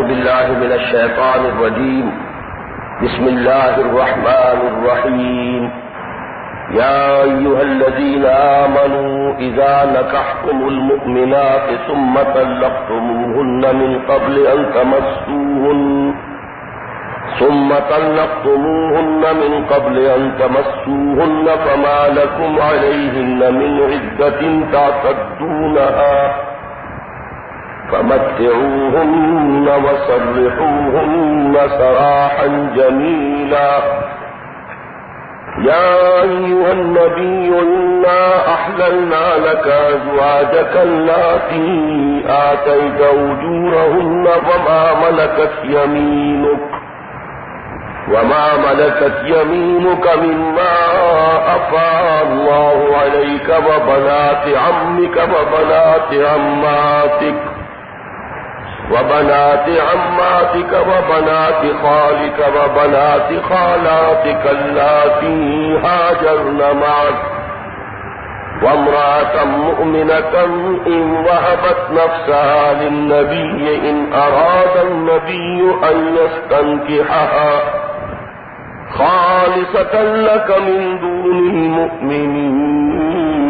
أعوذ بالله من الشيطان الرجيم. بسم الله الرحمن الرحيم. يا أيها الذين آمنوا إذا نكحتم المؤمنات ثم طلقتموهن من قبل أن تمسوهن ثم طلقتموهن من قبل أن تمسوهن فما لكم عليهن من عدة تعتدونها. فمتعوهن وصرحوهن سراحا جميلا. يا أيها النبي إنا أحللنا لك أزواجك التي آتيت أجورهن وما ملكت يمينك وما ملكت يمينك مما أفاء الله عليك وبنات عمك وبنات عماتك. وبنات عماتك وبنات خالك وبنات خالاتك اللاتي هاجرن معك وامرأة مؤمنة إن وهبت نفسها للنبي إن أراد النبي أن يستنكحها خالصة لك من دون المؤمنين.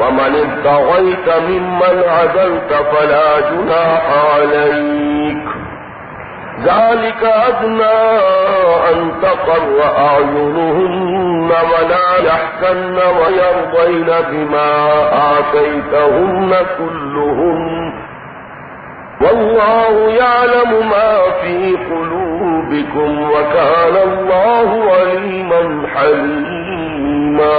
ومن ابتغيت ممن عزلت فلا جناح عليك ذلك أدنى أن تقر أعينهن ولا يحسن ويرضين بما آتيتهن كلهن والله يعلم ما في قلوبكم وكان الله عليما حليما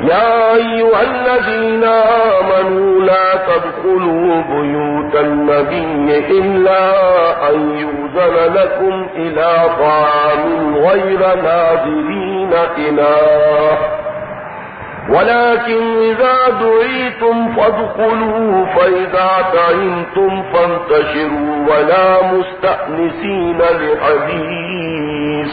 يا أيها الذين آمنوا لا تدخلوا بيوت النبي إلا أن يوزن لكم إلى طعام غير ناظرين إله ولكن إذا دعيتم فادخلوا فإذا تعينتم فانتشروا ولا مستأنسين لحديث.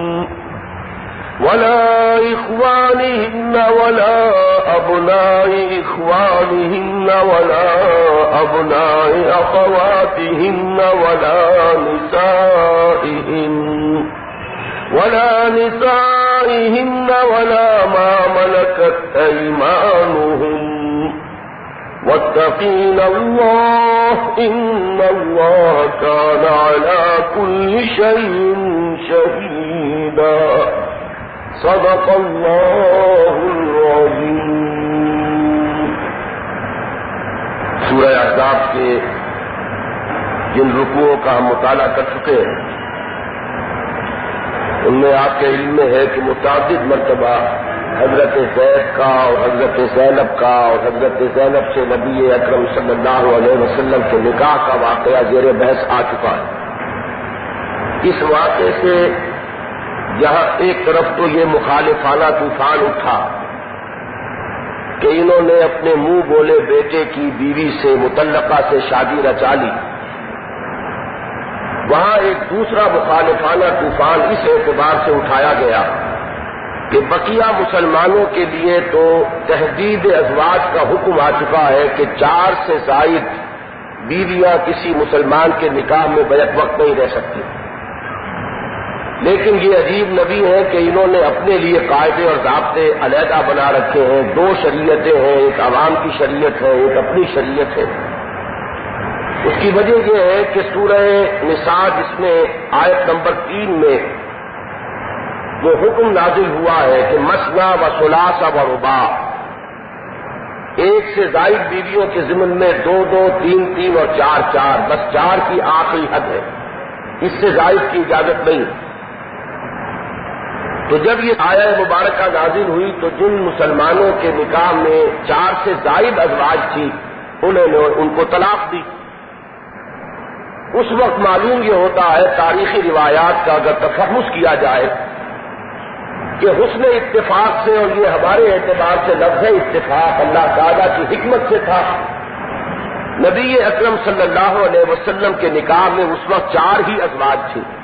ولا إخوانهن ولا أبناء إخوانهن ولا أبناء أخواتهن ولا نسائهن ولا نسائهن ولا ما ملكت أيمانهم واتقين الله إن الله كان على كل شيء شهيدا. صدق الله العظيم. سورة احزاب کے جن رکوعوں کا ہم مطالعہ کر چکے ہیں، ان میں آپ کے علم میں ہے کہ متعدد مرتبہ حضرت زید کا اور حضرت زینب کا اور حضرت زینب سے نبی اکرم صلی اللہ علیہ وسلم کے نکاح کا واقعہ زیر بحث آ چکا ہے۔ اس واقعے سے جہاں ایک طرف تو یہ مخالفانہ طوفان اٹھا کہ انہوں نے اپنے منہ بولے بیٹے کی بیوی سے، متعلقہ سے شادی رچا لی۔ وہاں ایک دوسرا مخالفانہ طوفان اس اعتبار سے اٹھایا گیا کہ بقیہ مسلمانوں کے لیے تو تحدید ازواج کا حکم آ چکا ہے کہ چار سے زائد بیویاں کسی مسلمان کے نکاح میں بیک وقت نہیں رہ سکتی۔ لیکن یہ عجیب نبی ہے کہ انہوں نے اپنے لیے قاعدے اور ضابطے علیحدہ بنا رکھے ہیں۔ دو شریعتیں ہیں، ایک عوام کی شریعت ہے، ایک اپنی شریعت ہے۔ اس کی وجہ یہ ہے کہ سورہ نساء جس میں آیت نمبر تین میں وہ حکم نازل ہوا ہے کہ مسنا و سلاسا و ربا ایک سے زائد بیویوں کے ضمن میں دو دو، تین تین اور چار چار، بس چار کی آخری حد ہے۔ اس سے زائد کی اجازت نہیں۔ تو جب یہ آیا مبارکہ نازل ہوئی تو جن مسلمانوں کے نکاح میں چار سے زائد ازواج تھی، انہوں نے ان کو طلاق دی۔ اس وقت معلوم یہ ہوتا ہے تاریخی روایات کا اگر تفحص کیا جائے کہ حسن اتفاق سے اور یہ ہمارے اعتبار سے لفظ اتفاق اللہ تعالیٰ کی حکمت سے تھا۔ نبی اکرم صلی اللہ علیہ وسلم کے نکاح میں اس وقت چار ہی ازواج تھیں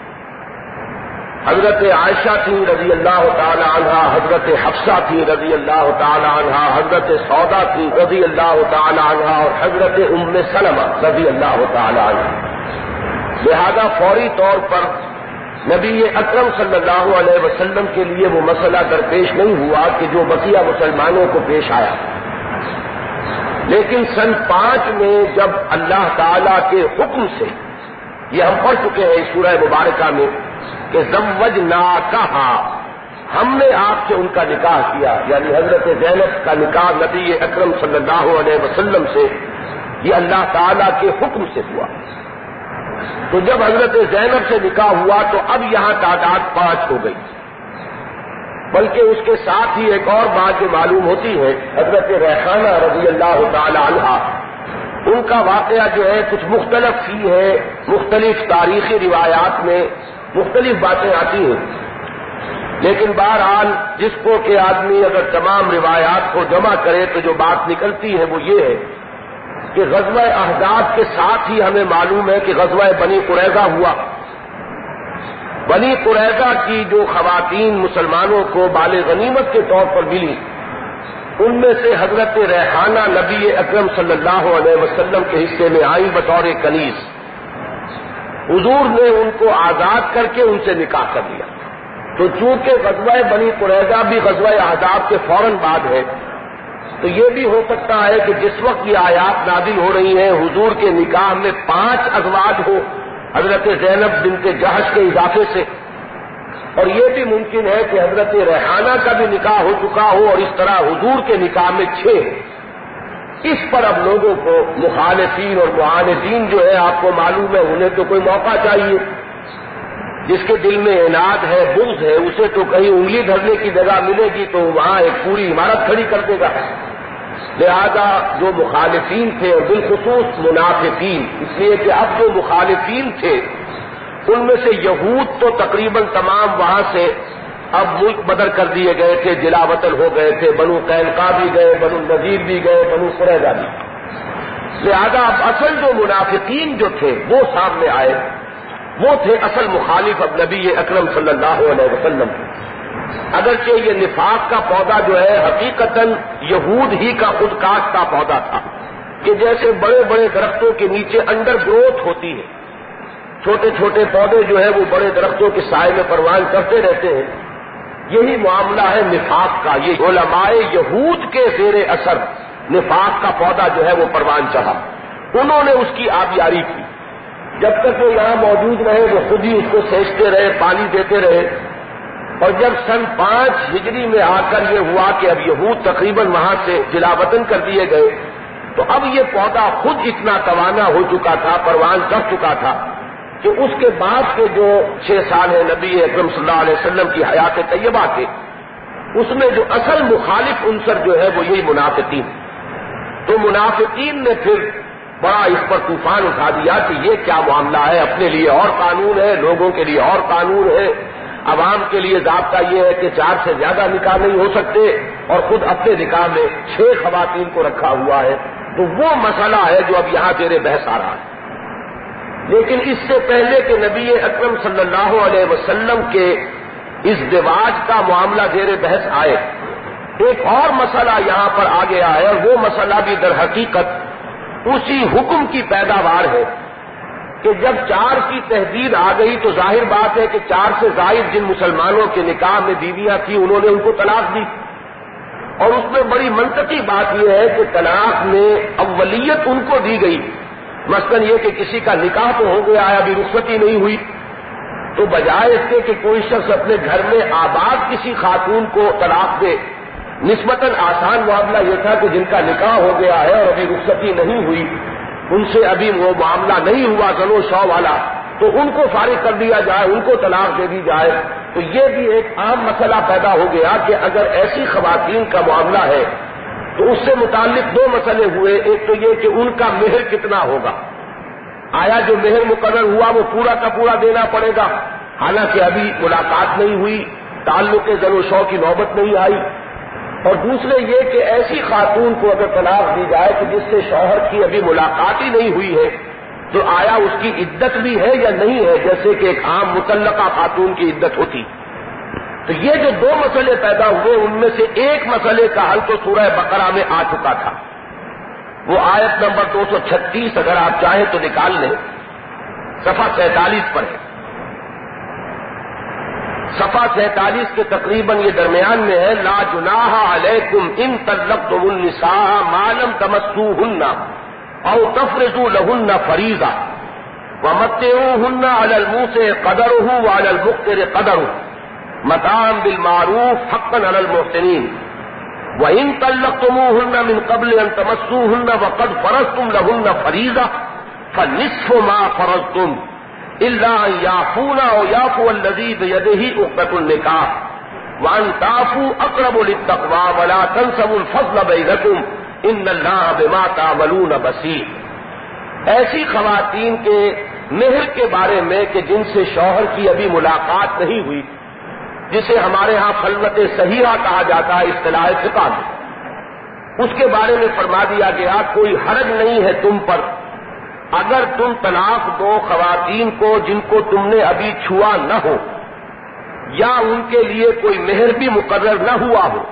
حضرت عائشہ تھی رضی اللہ تعالی عنہ، حضرت حفصہ تھی رضی اللہ تعالی عنہ، حضرت سودا تھی رضی اللہ تعالی عنہ، اور حضرت ام سلمہ رضی اللہ تعالی عنہ۔ لہذا فوری طور پر نبی اکرم صلی اللہ علیہ وسلم کے لیے وہ مسئلہ درپیش نہیں ہوا کہ جو بقیہ مسلمانوں کو پیش آیا۔ لیکن سن پانچ میں جب اللہ تعالی کے حکم سے، یہ ہم پڑھ چکے ہیں اس سورہ مبارکہ میں کہ زوج نا کہا، ہم نے آپ سے ان کا نکاح کیا یعنی حضرت زینب کا نکاح نبی اکرم صلی اللہ علیہ وسلم سے، یہ اللہ تعالی کے حکم سے ہوا۔ تو جب حضرت زینب سے نکاح ہوا تو اب یہاں تعداد پانچ ہو گئی۔ بلکہ اس کے ساتھ ہی ایک اور بات جو معلوم ہوتی ہے، حضرت ریحانہ رضی اللہ تعالی عنہ، ان کا واقعہ جو ہے کچھ مختلف ہی ہے، مختلف تاریخی روایات میں۔ مختلف باتیں آتی ہیں۔ لیکن بہرحال جس کو کہ آدمی اگر تمام روایات کو جمع کرے تو جو بات نکلتی ہے وہ یہ ہے کہ غزوہ احداد کے ساتھ ہی ہمیں معلوم ہے کہ غزوہ بنی قریضہ ہوا۔ بنی قریضہ کی جو خواتین مسلمانوں کو بال غنیمت کے طور پر ملی، ان میں سے حضرت ریحانہ نبی اکرم صلی اللہ علیہ وسلم کے حصے میں آئی بطور کنیز۔ حضور نے ان کو آزاد کر کے ان سے نکاح کر لیا۔ تو چونکہ غزوہ بنی قریضہ بھی غزوہ احداب کے فوراً بعد ہے، تو یہ بھی ہو سکتا ہے کہ جس وقت یہ آیات نازل ہو رہی ہیں، حضور کے نکاح میں پانچ ازواج ہو، حضرت زینب بن کے جہش کے اضافے سے۔ اور یہ بھی ممکن ہے کہ حضرت ریحانہ کا بھی نکاح ہو چکا ہو اور اس طرح حضور کے نکاح میں چھ اس پر اب لوگوں کو مخالفین اور معاندین جو ہے آپ کو معلوم ہے، انہیں تو کوئی موقع چاہیے۔ جس کے دل میں اناد ہے، بغض ہے، اسے تو کہیں انگلی دھرنے کی جگہ ملے گی تو وہاں ایک پوری عمارت کھڑی کر دے گا۔ لہذا جو مخالفین تھے، اور بالخصوص منافقین، اس لیے کہ اب جو مخالفین تھے، ان میں سے یہود تو تقریباً تمام وہاں سے اب ملک بدر کر دیے گئے تھے، جلا وطن ہو گئے تھے، بنو قینقا بھی گئے، بنو نذیر بھی گئے، بنو قریضہ بھی۔ لہذا اب اصل جو منافقین جو تھے، وہ سامنے آئے۔ وہ تھے اصل مخالف اب نبی اکرم صلی اللہ علیہ وسلم۔ اگرچہ یہ نفاق کا پودا جو ہے حقیقت یہود ہی کا خود کاٹ کا پودا تھا۔ کہ جیسے بڑے بڑے درختوں کے نیچے انڈر گروتھ ہوتی ہے۔ چھوٹے چھوٹے پودے جو ہے وہ بڑے درختوں کے سائے میں پروان کرتے رہتے ہیں۔ یہی معاملہ ہے نفاق کا، یہ علماء یہود کے زیر اثر نفاق کا پودا جو ہے وہ پروان چڑھا۔ انہوں نے اس کی آبیاری کی۔ جب تک وہ یہاں موجود رہے، وہ خود ہی اس کو سینچتے رہے، پانی دیتے رہے۔ اور جب سن پانچ ہجری میں آ کر یہ ہوا کہ اب یہود تقریباً وہاں سے جلا وطن کر دیے گئے، تو اب یہ پودا خود اتنا توانا ہو چکا تھا، پروان کر چکا تھا۔ کہ اس کے بعد کے جو چھ سال ہیں نبی اکرم صلی اللہ علیہ وسلم کی حیات طیبہ کے، اس میں جو اصل مخالف عنصر جو ہے وہ یہی منافقین۔ تو منافقین نے پھر بڑا اس پر طوفان اٹھا دیا کہ یہ کیا معاملہ ہے، اپنے لیے اور قانون ہے، لوگوں کے لیے اور قانون ہے۔ عوام کے لیے ضابطہ یہ ہے کہ چار سے زیادہ نکاح نہیں ہو سکتے اور خود اپنے نکاح میں چھ خواتین کو رکھا ہوا ہے۔ تو وہ مسئلہ ہے جو اب یہاں تیرے بحث آ رہا ہے۔ لیکن اس سے پہلے کہ نبی اکرم صلی اللہ علیہ وسلم کے اس دیواج کا معاملہ زیر بحث آئے، ایک اور مسئلہ یہاں پر آ گیا ہے اور وہ مسئلہ بھی در حقیقت اسی حکم کی پیداوار ہے کہ جب چار کی تحدید آ گئی تو ظاہر بات ہے کہ چار سے زائد جن مسلمانوں کے نکاح میں بیویاں تھیں، انہوں نے ان کو طلاق دی۔ اور اس میں بڑی منطقی بات یہ ہے کہ طلاق میں اولیت ان کو دی گئی۔ مثلاً یہ کہ کسی کا نکاح تو ہو گیا ہے، ابھی رخصتی نہیں ہوئی، تو بجائے اس کے کہ کوئی شخص اپنے گھر میں آباد کسی خاتون کو طلاق دے، نسبتاً آسان معاملہ یہ تھا کہ جن کا نکاح ہو گیا ہے اور ابھی رخصتی نہیں ہوئی، ان سے ابھی وہ معاملہ نہیں ہوا زنو شو والا، تو ان کو فارغ کر دیا جائے، ان کو طلاق دے دی جائے۔ تو یہ بھی ایک عام مسئلہ پیدا ہو گیا کہ اگر ایسی خواتین کا معاملہ ہے تو اس سے متعلق دو مسئلے ہوئے۔ ایک تو یہ کہ ان کا مہر کتنا ہوگا۔ آیا جو مہر مقرر ہوا وہ پورا کا پورا دینا پڑے گا؟ حالانکہ ابھی ملاقات نہیں ہوئی تعلق زر و شو کی نوبت نہیں آئی۔ اور دوسرے یہ کہ ایسی خاتون کو اگر طلاق دی جائے کہ جس سے شوہر کی ابھی ملاقات ہی نہیں ہوئی ہے، تو آیا اس کی عدت بھی ہے یا نہیں ہے؟ جیسے کہ ایک عام متعلقہ خاتون کی عدت ہوتی۔ تو یہ جو دو مسئلے پیدا ہوئے، ان میں سے ایک مسئلے کا حل تو سورہ بقرہ میں آ چکا تھا۔ وہ آیت نمبر دو سو چھتیس اگر آپ چاہیں تو نکال لیں۔ سفا سینتالیس پر ہے۔ سفا سینتالیس کے تقریباً یہ درمیان میں ہے۔ لا جناح علیکم ان تلق تم النساء مالم تمسو ہننا او تفرضوا لہن فریضہ۔ ومتے ہن المنہ سے قدر ہوں وال المختر قدر ہوں متام بالمعروف حقا على المحسنين. وإن طلقتموهن من قبل أن تمسوهن وقد فرضتم لهن فريضة فنصف ما فرضتم. إلا أن يعفون أو يعفو الذي بيده عقدة النكاح. وأن تعفوا أقرب للتقوى ولا تنسوا الفضل بينكم. إن الله بما تعملون بصير. ایسی خواتین کے مہر کے بارے میں کہ جن سے شوہر کی ابھی ملاقات نہیں ہوئی جسے ہمارے ہاں خلوت صحیحہ کہا جاتا ہے، اصطلاح فقہ میں۔ اس کے بارے میں فرما دیا گیا، کوئی حرج نہیں ہے تم پر۔ اگر تم طلاق دو خواتین کو جن کو تم نے ابھی چھوا نہ ہو، یا ان کے لیے کوئی مہر بھی مقرر نہ ہوا ہو،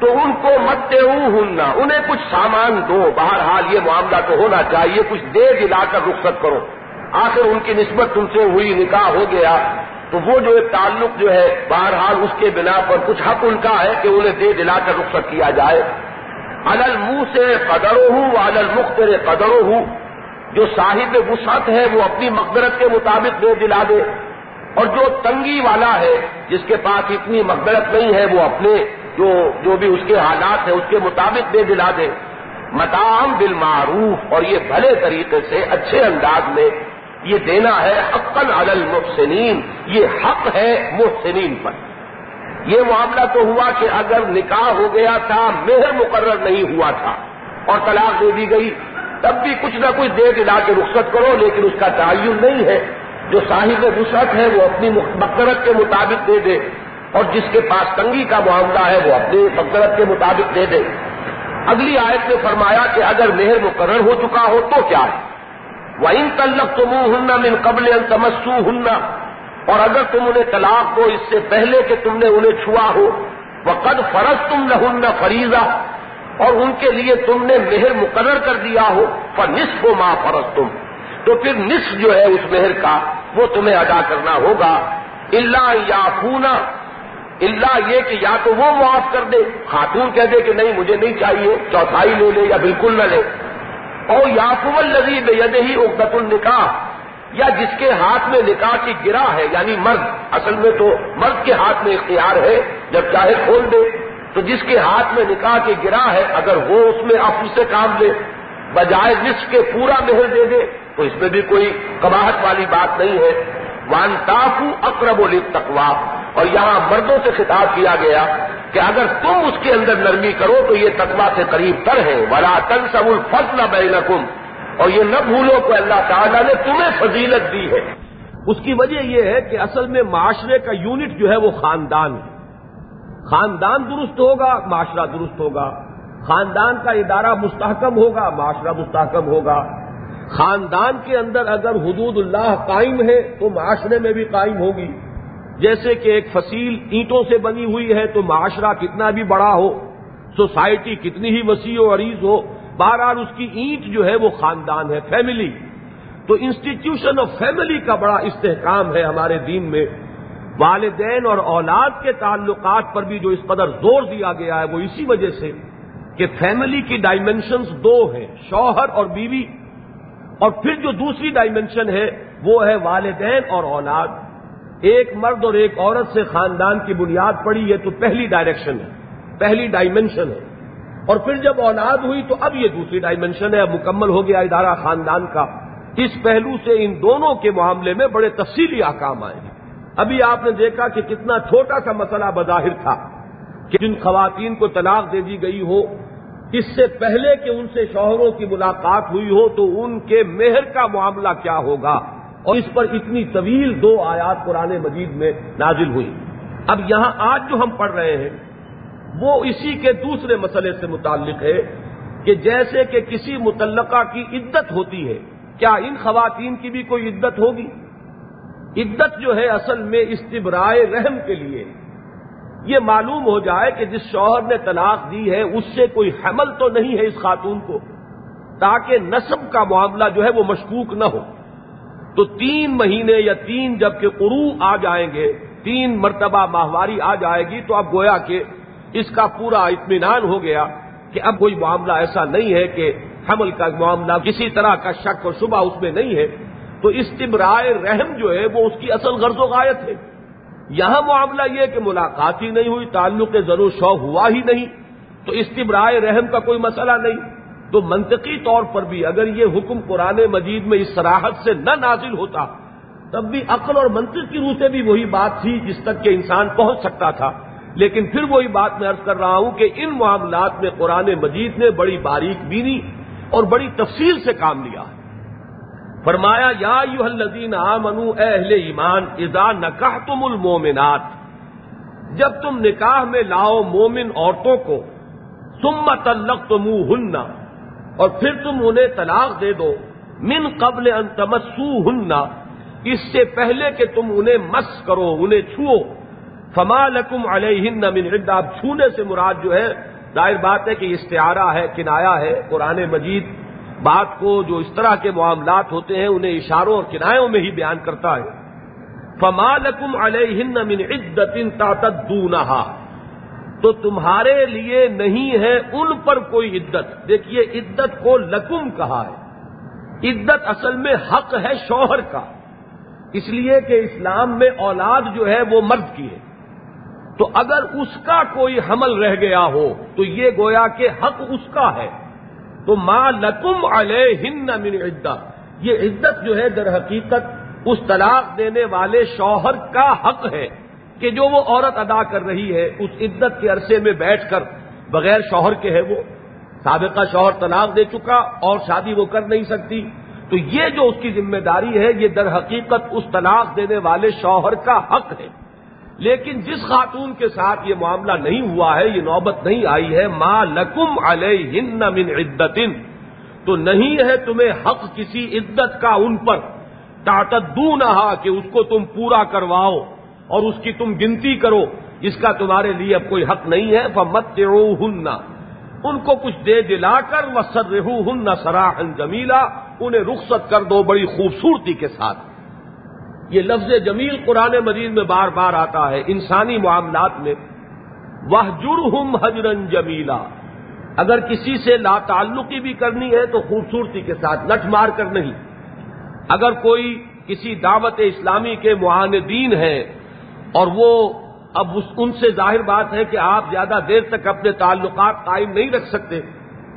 تو ان کو مت ہننا انہیں کچھ سامان دو، بہرحال یہ معاملہ تو ہونا چاہیے، کچھ دے دلا کر رخصت کرو۔ آخر ان کی نسبت تم سے ہوئی نکاح ہو گیا۔ تو وہ جو ایک تعلق جو ہے، بہرحال اس کے بنا پر کچھ حق ان کا ہے کہ انہیں دے دلا کر رخصت کیا جائے۔ الل منہ سے قدروں ہوں الل مختر قدروں ہوں جو صاحب وسعت ہے، وہ اپنی مقدرت کے مطابق دے دلا دے۔ اور جو تنگی والا ہے، جس کے پاس اتنی مقدرت نہیں ہے، وہ اپنے جو جو بھی اس کے حالات ہیں، اس کے مطابق دے دلا دے۔ متام بالمعروف، اور یہ بھلے طریقے سے اچھے انداز میں یہ دینا ہے حقن علی المحسنین، یہ حق ہے محسنین پر۔ یہ معاملہ تو ہوا کہ اگر نکاح ہو گیا تھا، مہر مقرر نہیں ہوا تھا اور طلاق دے دی گئی، تب بھی کچھ نہ کچھ دے دلا کے رخصت کرو، لیکن اس کا تعین نہیں ہے۔ جو صاحب وسعت ہے، وہ اپنی مقدرت کے مطابق دے دے۔ اور جس کے پاس تنگی کا معاملہ ہے، وہ اپنی مقدرت کے مطابق دے دے۔ اگلی آیت نے فرمایا کہ اگر مہر مقرر ہو چکا ہو تو کیا ہے؟ وہ ان تلق تم ہننا من قبل تمسو ہننا اور اگر تم انہیں طلاق دو، اس سے پہلے کہ تم نے انہیں چھوا ہو وہ قد فرض تم نہ فریضہ اور ان کے لیے تم نے مہر مقرر کر دیا ہو پر نصف و ماں فرض تم تو پھر نصف جو ہے اس مہر کا، وہ تمہیں ادا کرنا ہوگا۔ اللہ یا پونا اللہ یہ کہ یا تو وہ معاف کر دے۔ خاتون کہہ دے کہ نہیں، مجھے نہیں چاہیے، چوتھائی لے لے یا بالکل نہ لے۔ اور یافو الزیب ید ہی اقدت النکاح، یا جس کے ہاتھ میں نکاح کی گرا ہے یعنی مرد، اصل میں تو مرد کے ہاتھ میں اختیار ہے، جب چاہے کھول دے۔ تو جس کے ہاتھ میں نکاح کے گرا ہے، اگر وہ اس میں افو سے کام لے، بجائے نصف کے پورا مہر دے دے، تو اس میں بھی کوئی کباہت والی بات نہیں ہے۔ وان تافو اقرب و تقوا اور یہاں مردوں سے خطاب کیا گیا کہ اگر تم اس کے اندر نرمی کرو تو یہ تقوا سے قریب تر ہے۔ ولا تن سب الفضل بینکم اور یہ نہ بھولو کہ اللہ تعالیٰ نے تمہیں فضیلت دی ہے۔ اس کی وجہ یہ ہے کہ اصل میں معاشرے کا یونٹ جو ہے وہ خاندان ہے۔ خاندان درست ہوگا، معاشرہ درست ہوگا۔ خاندان کا ادارہ مستحکم ہوگا، معاشرہ مستحکم ہوگا۔ خاندان کے اندر اگر حدود اللہ قائم ہے تو معاشرے میں بھی قائم ہوگی۔ جیسے کہ ایک فصیل اینٹوں سے بنی ہوئی ہے تو معاشرہ کتنا بھی بڑا ہو، سوسائٹی کتنی ہی وسیع و عریض ہو، بہرحال اس کی اینٹ جو ہے وہ خاندان ہے فیملی تو انسٹیٹیوشن آف فیملی کا بڑا استحکام ہے ہمارے دین میں۔ والدین اور اولاد کے تعلقات پر بھی جو اس قدر زور دیا گیا ہے، وہ اسی وجہ سے کہ فیملی کی ڈائمینشنز دو ہیں، شوہر اور بیوی۔ اور پھر جو دوسری ڈائمینشن ہے، وہ ہے والدین اور اولاد۔ ایک مرد اور ایک عورت سے خاندان کی بنیاد پڑی ہے تو پہلی ڈائریکشن ہے، پہلی ڈائمینشن ہے۔ اور پھر جب اولاد ہوئی تو اب یہ دوسری ڈائمینشن ہے، اب مکمل ہو گیا ادارہ خاندان کا۔ اس پہلو سے ان دونوں کے معاملے میں بڑے تفصیلی آکام آئے ہیں۔ ابھی آپ نے دیکھا کہ کتنا چھوٹا سا مسئلہ بظاہر تھا کہ جن خواتین کو طلاق دے دی گئی ہو، اس سے پہلے کہ ان سے شوہروں کی ملاقات ہوئی ہو تو ان کے مہر کا معاملہ کیا ہوگا؟ اور اس پر اتنی طویل دو آیات قرآن مجید میں نازل ہوئی۔ اب یہاں آج جو ہم پڑھ رہے ہیں، وہ اسی کے دوسرے مسئلے سے متعلق ہے کہ جیسے کہ کسی متعلقہ کی عدت ہوتی ہے، کیا ان خواتین کی بھی کوئی عدت ہوگی؟ عدت جو ہے اصل میں استبرائے رحم کے لیے۔ یہ معلوم ہو جائے کہ جس شوہر نے طلاق دی ہے، اس سے کوئی حمل تو نہیں ہے اس خاتون کو، تاکہ نصب کا معاملہ جو ہے وہ مشکوک نہ ہو۔ تو تین مہینے یا تین جبکہ قرو آ جائیں گے، تین مرتبہ ماہواری آ جائے گی، تو اب گویا کہ اس کا پورا اطمینان ہو گیا کہ اب کوئی معاملہ ایسا نہیں ہے کہ حمل کا معاملہ کسی طرح کا شک و شبہ اس میں نہیں ہے۔ تو استبرائے رحم جو ہے، وہ اس کی اصل غرض و غایت ہے۔ یہاں معاملہ یہ کہ ملاقات ہی نہیں ہوئی، تعلق ضرور شوق ہوا ہی نہیں۔ تو استبرائے رحم کا کوئی مسئلہ نہیں۔ تو منطقی طور پر بھی اگر یہ حکم قرآن مجید میں اس سراحت سے نہ نازل ہوتا، تب بھی عقل اور منطق کی روح سے بھی وہی بات تھی جس تک کہ انسان پہنچ سکتا تھا۔ لیکن پھر وہی بات میں ارض کر رہا ہوں کہ ان معاملات میں قرآن مجید نے بڑی باریک بینی اور بڑی تفصیل سے کام لیا۔ فرمایا، یا یو الدین آ منو اہل ایمان ازا نکاح تم المومنات، جب تم نکاح میں لاؤ مومن عورتوں کو سم تلق تم ہننا اور پھر تم انہیں طلاق دے دو۔ من قبل ان تمسو ہننا اس سے پہلے کہ تم انہیں مس کرو، انہیں چھو فما لکم علیہن من عدہ۔ اب چھونے سے مراد جو ہے، ظاہر بات ہے کہ استعارہ ہے، کنایا ہے، قرآن مجید۔ بات کو جو اس طرح کے معاملات ہوتے ہیں، انہیں اشاروں اور کنایوں میں ہی بیان کرتا ہے۔ فما لکم علیہ من عدت تعتدونہا تو تمہارے لیے نہیں ہے ان پر کوئی عدت۔ دیکھیے، عدت کو لکم کہا ہے۔ عدت اصل میں حق ہے شوہر کا۔ اس لیے کہ اسلام میں اولاد جو ہے وہ مرد کی ہے۔ تو اگر اس کا کوئی حمل رہ گیا ہو، تو یہ گویا کہ حق اس کا ہے۔ تو ماں لکم علیہن من عدہ یہ عزت جو ہے در حقیقت اس طلاق دینے والے شوہر کا حق ہے۔ کہ جو وہ عورت ادا کر رہی ہے، اس عدت کے عرصے میں بیٹھ کر بغیر شوہر کے ہے وہ، سابقہ شوہر طلاق دے چکا اور شادی وہ کر نہیں سکتی۔ تو یہ جو اس کی ذمہ داری ہے، یہ در حقیقت اس طلاق دینے والے شوہر کا حق ہے۔ لیکن جس خاتون کے ساتھ یہ معاملہ نہیں ہوا ہے، یہ نوبت نہیں آئی ہے، ما لکم علیہن من عدت۔ تو نہیں ہے تمہیں حق کسی عدت کا ان پر۔ تاطدو نہ کہ اس کو تم پورا کرواؤ۔ اور اس کی تم گنتی کرو جس کا تمہارے لیے اب کوئی حق نہیں ہے فمت ہن ان کو کچھ دے دلا کر وہ سر ہن سراہن جمیلا، انہیں رخصت کر دو بڑی خوبصورتی کے ساتھ۔ یہ لفظ جمیل قرآن مجید میں بار بار آتا ہے، انسانی معاملات میں۔ وہ جرہم حجرن جمیلا اگر کسی سے لا تعلقی بھی کرنی ہے تو خوبصورتی کے ساتھ لٹ مار کر نہیں۔ اگر کوئی کسی دعوت اسلامی کے معاندین ہیں اور وہ اب ان سے ظاہر بات ہے کہ آپ زیادہ دیر تک اپنے تعلقات قائم نہیں رکھ سکتے۔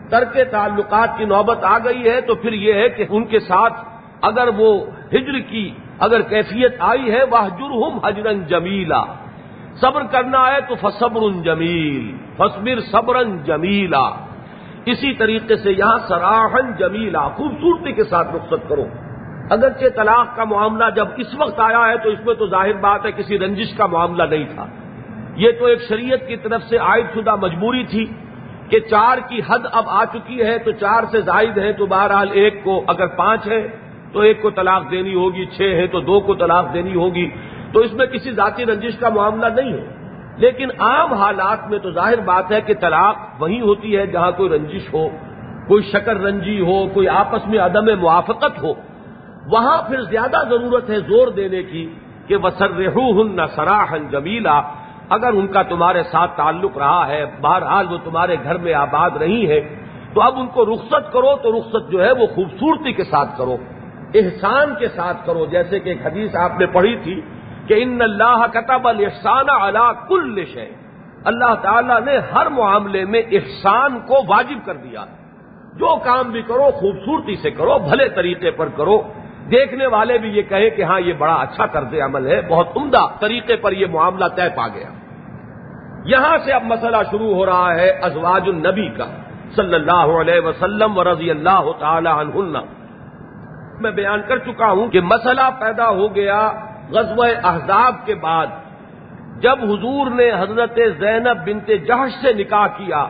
ترک تعلقات کی نوبت آ گئی ہے تو پھر یہ ہے کہ ان کے ساتھ اگر وہ ہجر کی اگر کیفیت آئی ہے وہ جرہم حجرن جمیلا صبر کرنا ہے تو فصبر جمیل فصبر صبرن جمیلا اسی طریقے سے یہاں سراہن جمیلا خوبصورتی کے ساتھ رخصت کرو۔ اگرچہ طلاق کا معاملہ جب اس وقت آیا ہے تو اس میں تو ظاہر بات ہے کسی رنجش کا معاملہ نہیں تھا۔ یہ تو ایک شریعت کی طرف سے عائد شدہ مجبوری تھی کہ چار کی حد اب آ چکی ہے تو چار سے زائد ہے تو بہرحال ایک کو اگر پانچ ہے تو ایک کو طلاق دینی ہوگی، چھ ہے تو دو کو طلاق دینی ہوگی۔ تو اس میں کسی ذاتی رنجش کا معاملہ نہیں ہے۔ لیکن عام حالات میں تو ظاہر بات ہے کہ طلاق وہی ہوتی ہے جہاں کوئی رنجش ہو، کوئی شکر رنجی ہو، کوئی آپس میں عدم موافقت ہو۔ وہاں پھر زیادہ ضرورت ہے زور دینے کی کہ وسر رحو ہن سراہن جمیلا اگر ان کا تمہارے ساتھ تعلق رہا ہے، بہرحال وہ تمہارے گھر میں آباد رہی ہے تو اب ان کو رخصت کرو تو رخصت جو ہے وہ خوبصورتی کے ساتھ کرو، احسان کے ساتھ کرو۔ جیسے کہ ایک حدیث آپ نے پڑھی تھی کہ ان اللہ کتب الحسان اللہ کل شے اللہ تعالیٰ نے ہر معاملے میں احسان کو واجب کر دیا۔ جو کام بھی کرو، خوبصورتی سے کرو، بھلے طریقے پر کرو۔ دیکھنے والے بھی یہ کہیں کہ ہاں یہ بڑا اچھا طرز عمل ہے، بہت عمدہ طریقے پر یہ معاملہ طے پا گیا۔ یہاں سے اب مسئلہ شروع ہو رہا ہے ازواج النبی کا صلی اللہ علیہ وسلم و رضی اللہ تعالی عنہ میں بیان کر چکا ہوں کہ مسئلہ پیدا ہو گیا غزوہ احزاب کے بعد، جب حضور نے حضرت زینب بنت جہش سے نکاح کیا،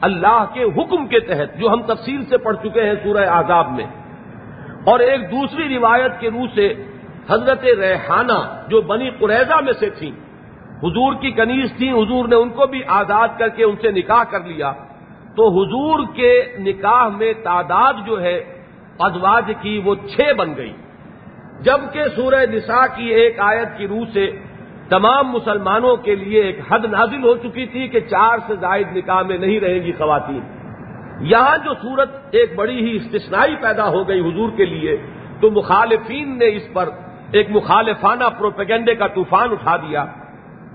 اللہ کے حکم کے تحت، جو ہم تفصیل سے پڑھ چکے ہیں سورہ آزاب میں۔ اور ایک دوسری روایت کے روح سے حضرت ریحانہ جو بنی قریضہ میں سے تھیں، حضور کی کنیز تھی حضور نے ان کو بھی آزاد کر کے ان سے نکاح کر لیا۔ تو حضور کے نکاح میں تعداد جو ہے، ازواج کی وہ چھ بن گئی۔ جبکہ سورہ نساء کی ایک آیت کی روح سے تمام مسلمانوں کے لیے ایک حد نازل ہو چکی تھی کہ چار سے زائد نکاح میں نہیں رہیں گی خواتین۔ یہاں جو صورت ایک بڑی ہی استثنائی پیدا ہو گئی حضور کے لیے، تو مخالفین نے اس پر ایک مخالفانہ پروپیگنڈے کا طوفان اٹھا دیا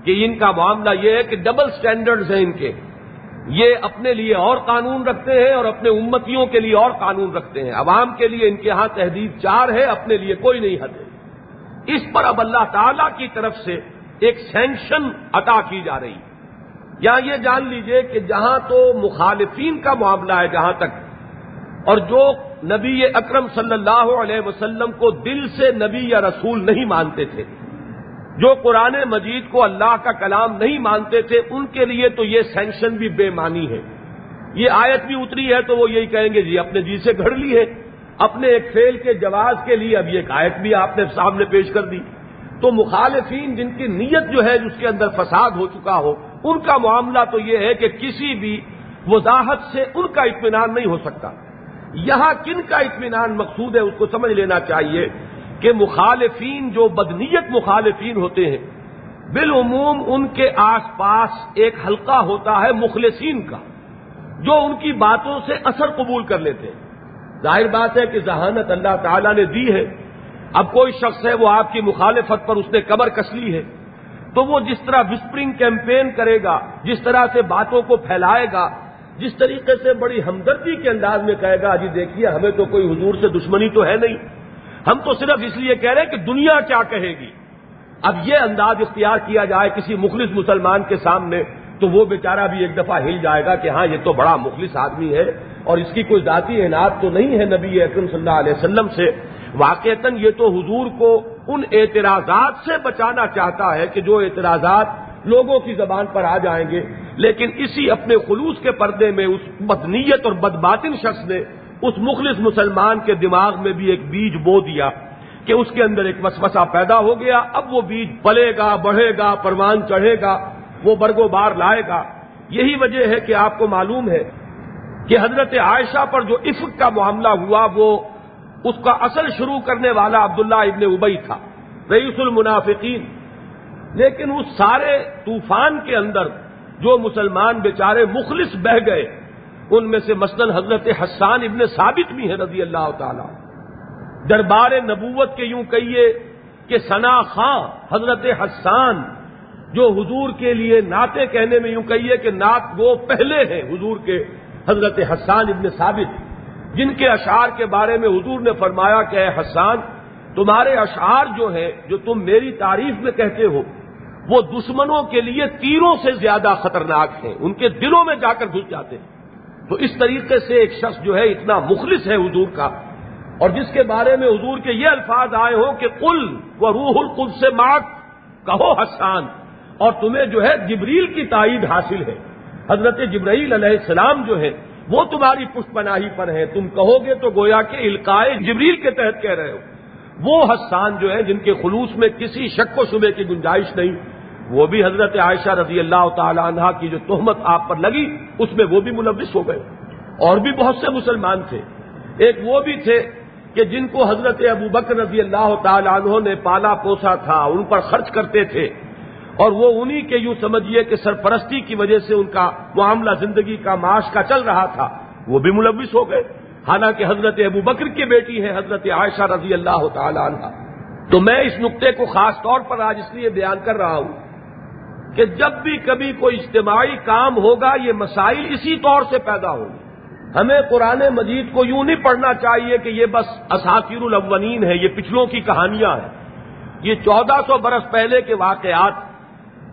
کہ ان کا معاملہ یہ ہے کہ ڈبل سٹینڈرڈز ہیں ان کے۔ یہ اپنے لیے اور قانون رکھتے ہیں اور اپنے امتیوں کے لیے اور قانون رکھتے ہیں۔ عوام کے لیے ان کے ہاں تحدید چار ہے اپنے لیے کوئی نہیں حد ہے۔ اس پر اب اللہ تعالی کی طرف سے ایک سینکشن عطا کی جا رہی۔ یا یہ جان لیجیے کہ جہاں تو مخالفین کا معاملہ ہے جہاں تک، اور جو نبی اکرم صلی اللہ علیہ وسلم کو دل سے نبی یا رسول نہیں مانتے تھے، جو قرآن مجید کو اللہ کا کلام نہیں مانتے تھے، ان کے لیے تو یہ سینکشن بھی بے معنی ہے۔ یہ آیت بھی اتری ہے تو وہ یہی کہیں گے جی اپنے جی سے گھڑ لی ہے۔ اپنے ایک فیل کے جواز کے لیے اب یہ آیت بھی آپ نے سامنے پیش کر دی۔ تو مخالفین جن کی نیت جو ہے، جس کے اندر فساد ہو چکا ہو ان کا معاملہ تو یہ ہے کہ کسی بھی وضاحت سے ان کا اطمینان نہیں ہو سکتا۔ یہاں کن کا اطمینان مقصود ہے اس کو سمجھ لینا چاہیے کہ مخالفین جو بدنیت مخالفین ہوتے ہیں، بالعموم ان کے آس پاس ایک حلقہ ہوتا ہے مخلصین کا، جو ان کی باتوں سے اثر قبول کر لیتے ہیں۔ ظاہر بات ہے کہ ذہانت اللہ تعالی نے دی ہے۔ اب کوئی شخص ہے وہ آپ کی مخالفت پر اس نے کمر کس لی ہے۔ تو وہ جس طرح وسپرنگ کیمپین کرے گا، جس طرح سے باتوں کو پھیلائے گا، جس طریقے سے بڑی ہمدردی کے انداز میں کہے گا جی دیکھیے، ہمیں تو کوئی حضور سے دشمنی تو ہے نہیں۔ ہم تو صرف اس لیے کہہ رہے ہیں کہ دنیا کیا کہے گی۔ اب یہ انداز اختیار کیا جائے کسی مخلص مسلمان کے سامنے، تو وہ بیچارہ بھی ایک دفعہ ہل جائے گا کہ ہاں یہ تو بڑا مخلص آدمی ہے اور اس کی کوئی ذاتی اعنات تو نہیں ہے نبی اکرم صلی اللہ علیہ وسلم سے۔ واقعتاً یہ تو حضور کو ان اعتراضات سے بچانا چاہتا ہے کہ جو اعتراضات لوگوں کی زبان پر آ جائیں گے، لیکن اسی اپنے خلوص کے پردے میں اس بدنیت اور بدباطن شخص نے اس مخلص مسلمان کے دماغ میں بھی ایک بیج بو دیا کہ اس کے اندر ایک وسوسہ پیدا ہو گیا۔ اب وہ بیج پلے گا، بڑھے گا، پروان چڑھے گا، وہ برگو بار لائے گا۔ یہی وجہ ہے کہ آپ کو معلوم ہے کہ حضرت عائشہ پر جو عفق کا معاملہ ہوا، وہ اس کا اصل شروع کرنے والا عبداللہ ابن ابئی تھا، رئیس المنافقین۔ لیکن اس سارے طوفان کے اندر جو مسلمان بیچارے مخلص بہ گئے، ان میں سے مثلاً حضرت حسان ابن ثابت بھی ہیں رضی اللہ تعالی۔ دربار نبوت کے یوں کہیے کہ ثنا خاں حضرت حسان، جو حضور کے لیے نعتیں کہنے میں یوں کہیے کہ نعت وہ پہلے ہیں حضور کے حضرت حسان ابن ثابت۔ جن کے اشعار کے بارے میں حضور نے فرمایا کہ اے حسان، تمہارے اشعار جو ہیں، جو تم میری تعریف میں کہتے ہو، وہ دشمنوں کے لیے تیروں سے زیادہ خطرناک ہیں، ان کے دلوں میں جا کر گھس جاتے ہیں۔ تو اس طریقے سے ایک شخص جو ہے، اتنا مخلص ہے حضور کا۔ اور جس کے بارے میں حضور کے یہ الفاظ آئے ہوں کہ کل و روح القل سے مات، کہو حسان۔ اور تمہیں جو ہے، جبریل کی تائید حاصل ہے۔ حضرت جبرائیل علیہ السلام جو ہے وہ تمہاری پشت پناہی پر ہے تم کہو گے تو گویا کے القائے جبریل کے تحت کہہ رہے ہو۔ وہ حسان جو ہے جن کے خلوص میں کسی شک و شبے کی گنجائش نہیں، وہ بھی حضرت عائشہ رضی اللہ تعالی عنہ کی جو تہمت آپ پر لگی، اس میں وہ بھی ملوث ہو گئے۔ اور بھی بہت سے مسلمان تھے۔ ایک وہ بھی تھے کہ جن کو حضرت ابو بکر رضی اللہ تعالی عنہ نے پالا پوسا تھا، ان پر خرچ کرتے تھے۔ اور وہ انہی کے یوں سمجھیے کہ سرپرستی کی وجہ سے ان کا معاملہ زندگی کا معاش کا چل رہا تھا، وہ بھی ملوث ہو گئے۔ حالانکہ حضرت ابو بکر کی بیٹی ہے حضرت عائشہ رضی اللہ تعالی عنہ۔ تو میں اس نقطے کو خاص طور پر آج اس لیے بیان کر رہا ہوں کہ جب بھی کبھی کوئی اجتماعی کام ہوگا، یہ مسائل اسی طور سے پیدا ہوں گے۔ ہمیں قرآن مجید کو یوں نہیں پڑھنا چاہیے کہ یہ بس اساتیر الاولین ہے یہ پچھلوں کی کہانیاں ہیں۔ یہ چودہ سو برس پہلے کے واقعات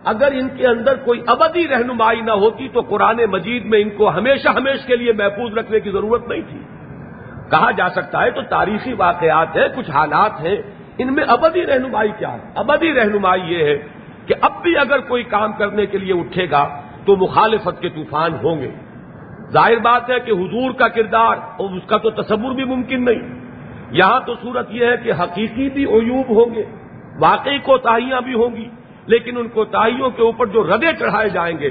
اگر ان کے اندر کوئی ابدی رہنمائی نہ ہوتی تو قرآن مجید میں ان کو ہمیشہ ہمیشہ کے لیے محفوظ رکھنے کی ضرورت نہیں تھی۔ کہا جا سکتا ہے تو تاریخی واقعات ہیں، کچھ حالات ہیں۔ ان میں ابدی رہنمائی کیا ہے؟ ابدی رہنمائی یہ ہے کہ اب بھی اگر کوئی کام کرنے کے لیے اٹھے گا تو مخالفت کے طوفان ہوں گے۔ ظاہر بات ہے کہ حضور کا کردار اور اس کا تو تصور بھی ممکن نہیں۔ یہاں تو صورت یہ ہے کہ حقیقی بھی عیوب ہوں گے، واقعی کوتاہیاں بھی ہوں گی۔ لیکن ان کوتاہیوں کے اوپر جو ردے چڑھائے جائیں گے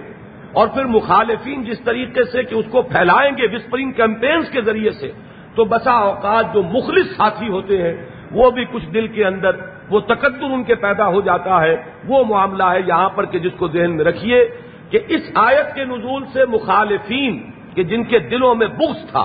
اور پھر مخالفین جس طریقے سے کہ اس کو پھیلائیں گے وسپرنگ کیمپینز کے ذریعے سے، تو بسا اوقات جو مخلص ساتھی ہوتے ہیں، وہ بھی کچھ دل کے اندر وہ تقدر ان کے پیدا ہو جاتا ہے۔ وہ معاملہ ہے یہاں پر کہ جس کو ذہن میں رکھیے کہ اس آیت کے نزول سے مخالفین کہ جن کے دلوں میں بغض تھا،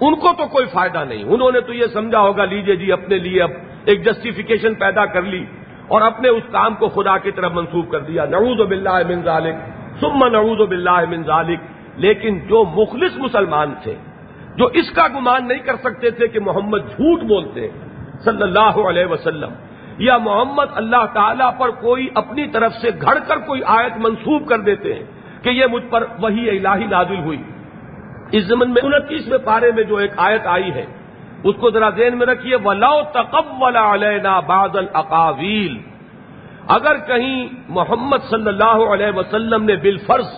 ان کو تو کوئی فائدہ نہیں۔ انہوں نے تو یہ سمجھا ہوگا لیجیے جی اپنے لیے اب ایک جسٹیفیکیشن پیدا کر لی۔ اور اپنے اس کام کو خدا کی طرف منسوخ کر دیا۔ نعوذ باللہ من ذالک، ثم نعوذ باللہ من ذالک۔ لیکن جو مخلص مسلمان تھے، جو اس کا گمان نہیں کر سکتے تھے کہ محمد جھوٹ بولتے صلی اللہ علیہ وسلم، یا محمد اللہ تعالی پر کوئی اپنی طرف سے گھڑ کر کوئی آیت منسوب کر دیتے ہیں کہ یہ مجھ پر وہی الہی نازل ہوئی۔ اس زمن میں انتیسویں پارے میں جو ایک آیت آئی ہے اس کو ذرا ذہن میں رکھیے ولاؤ تقبل علینا بعض الاقاویل اگر کہیں محمد صلی اللہ علیہ وسلم نے بالفرض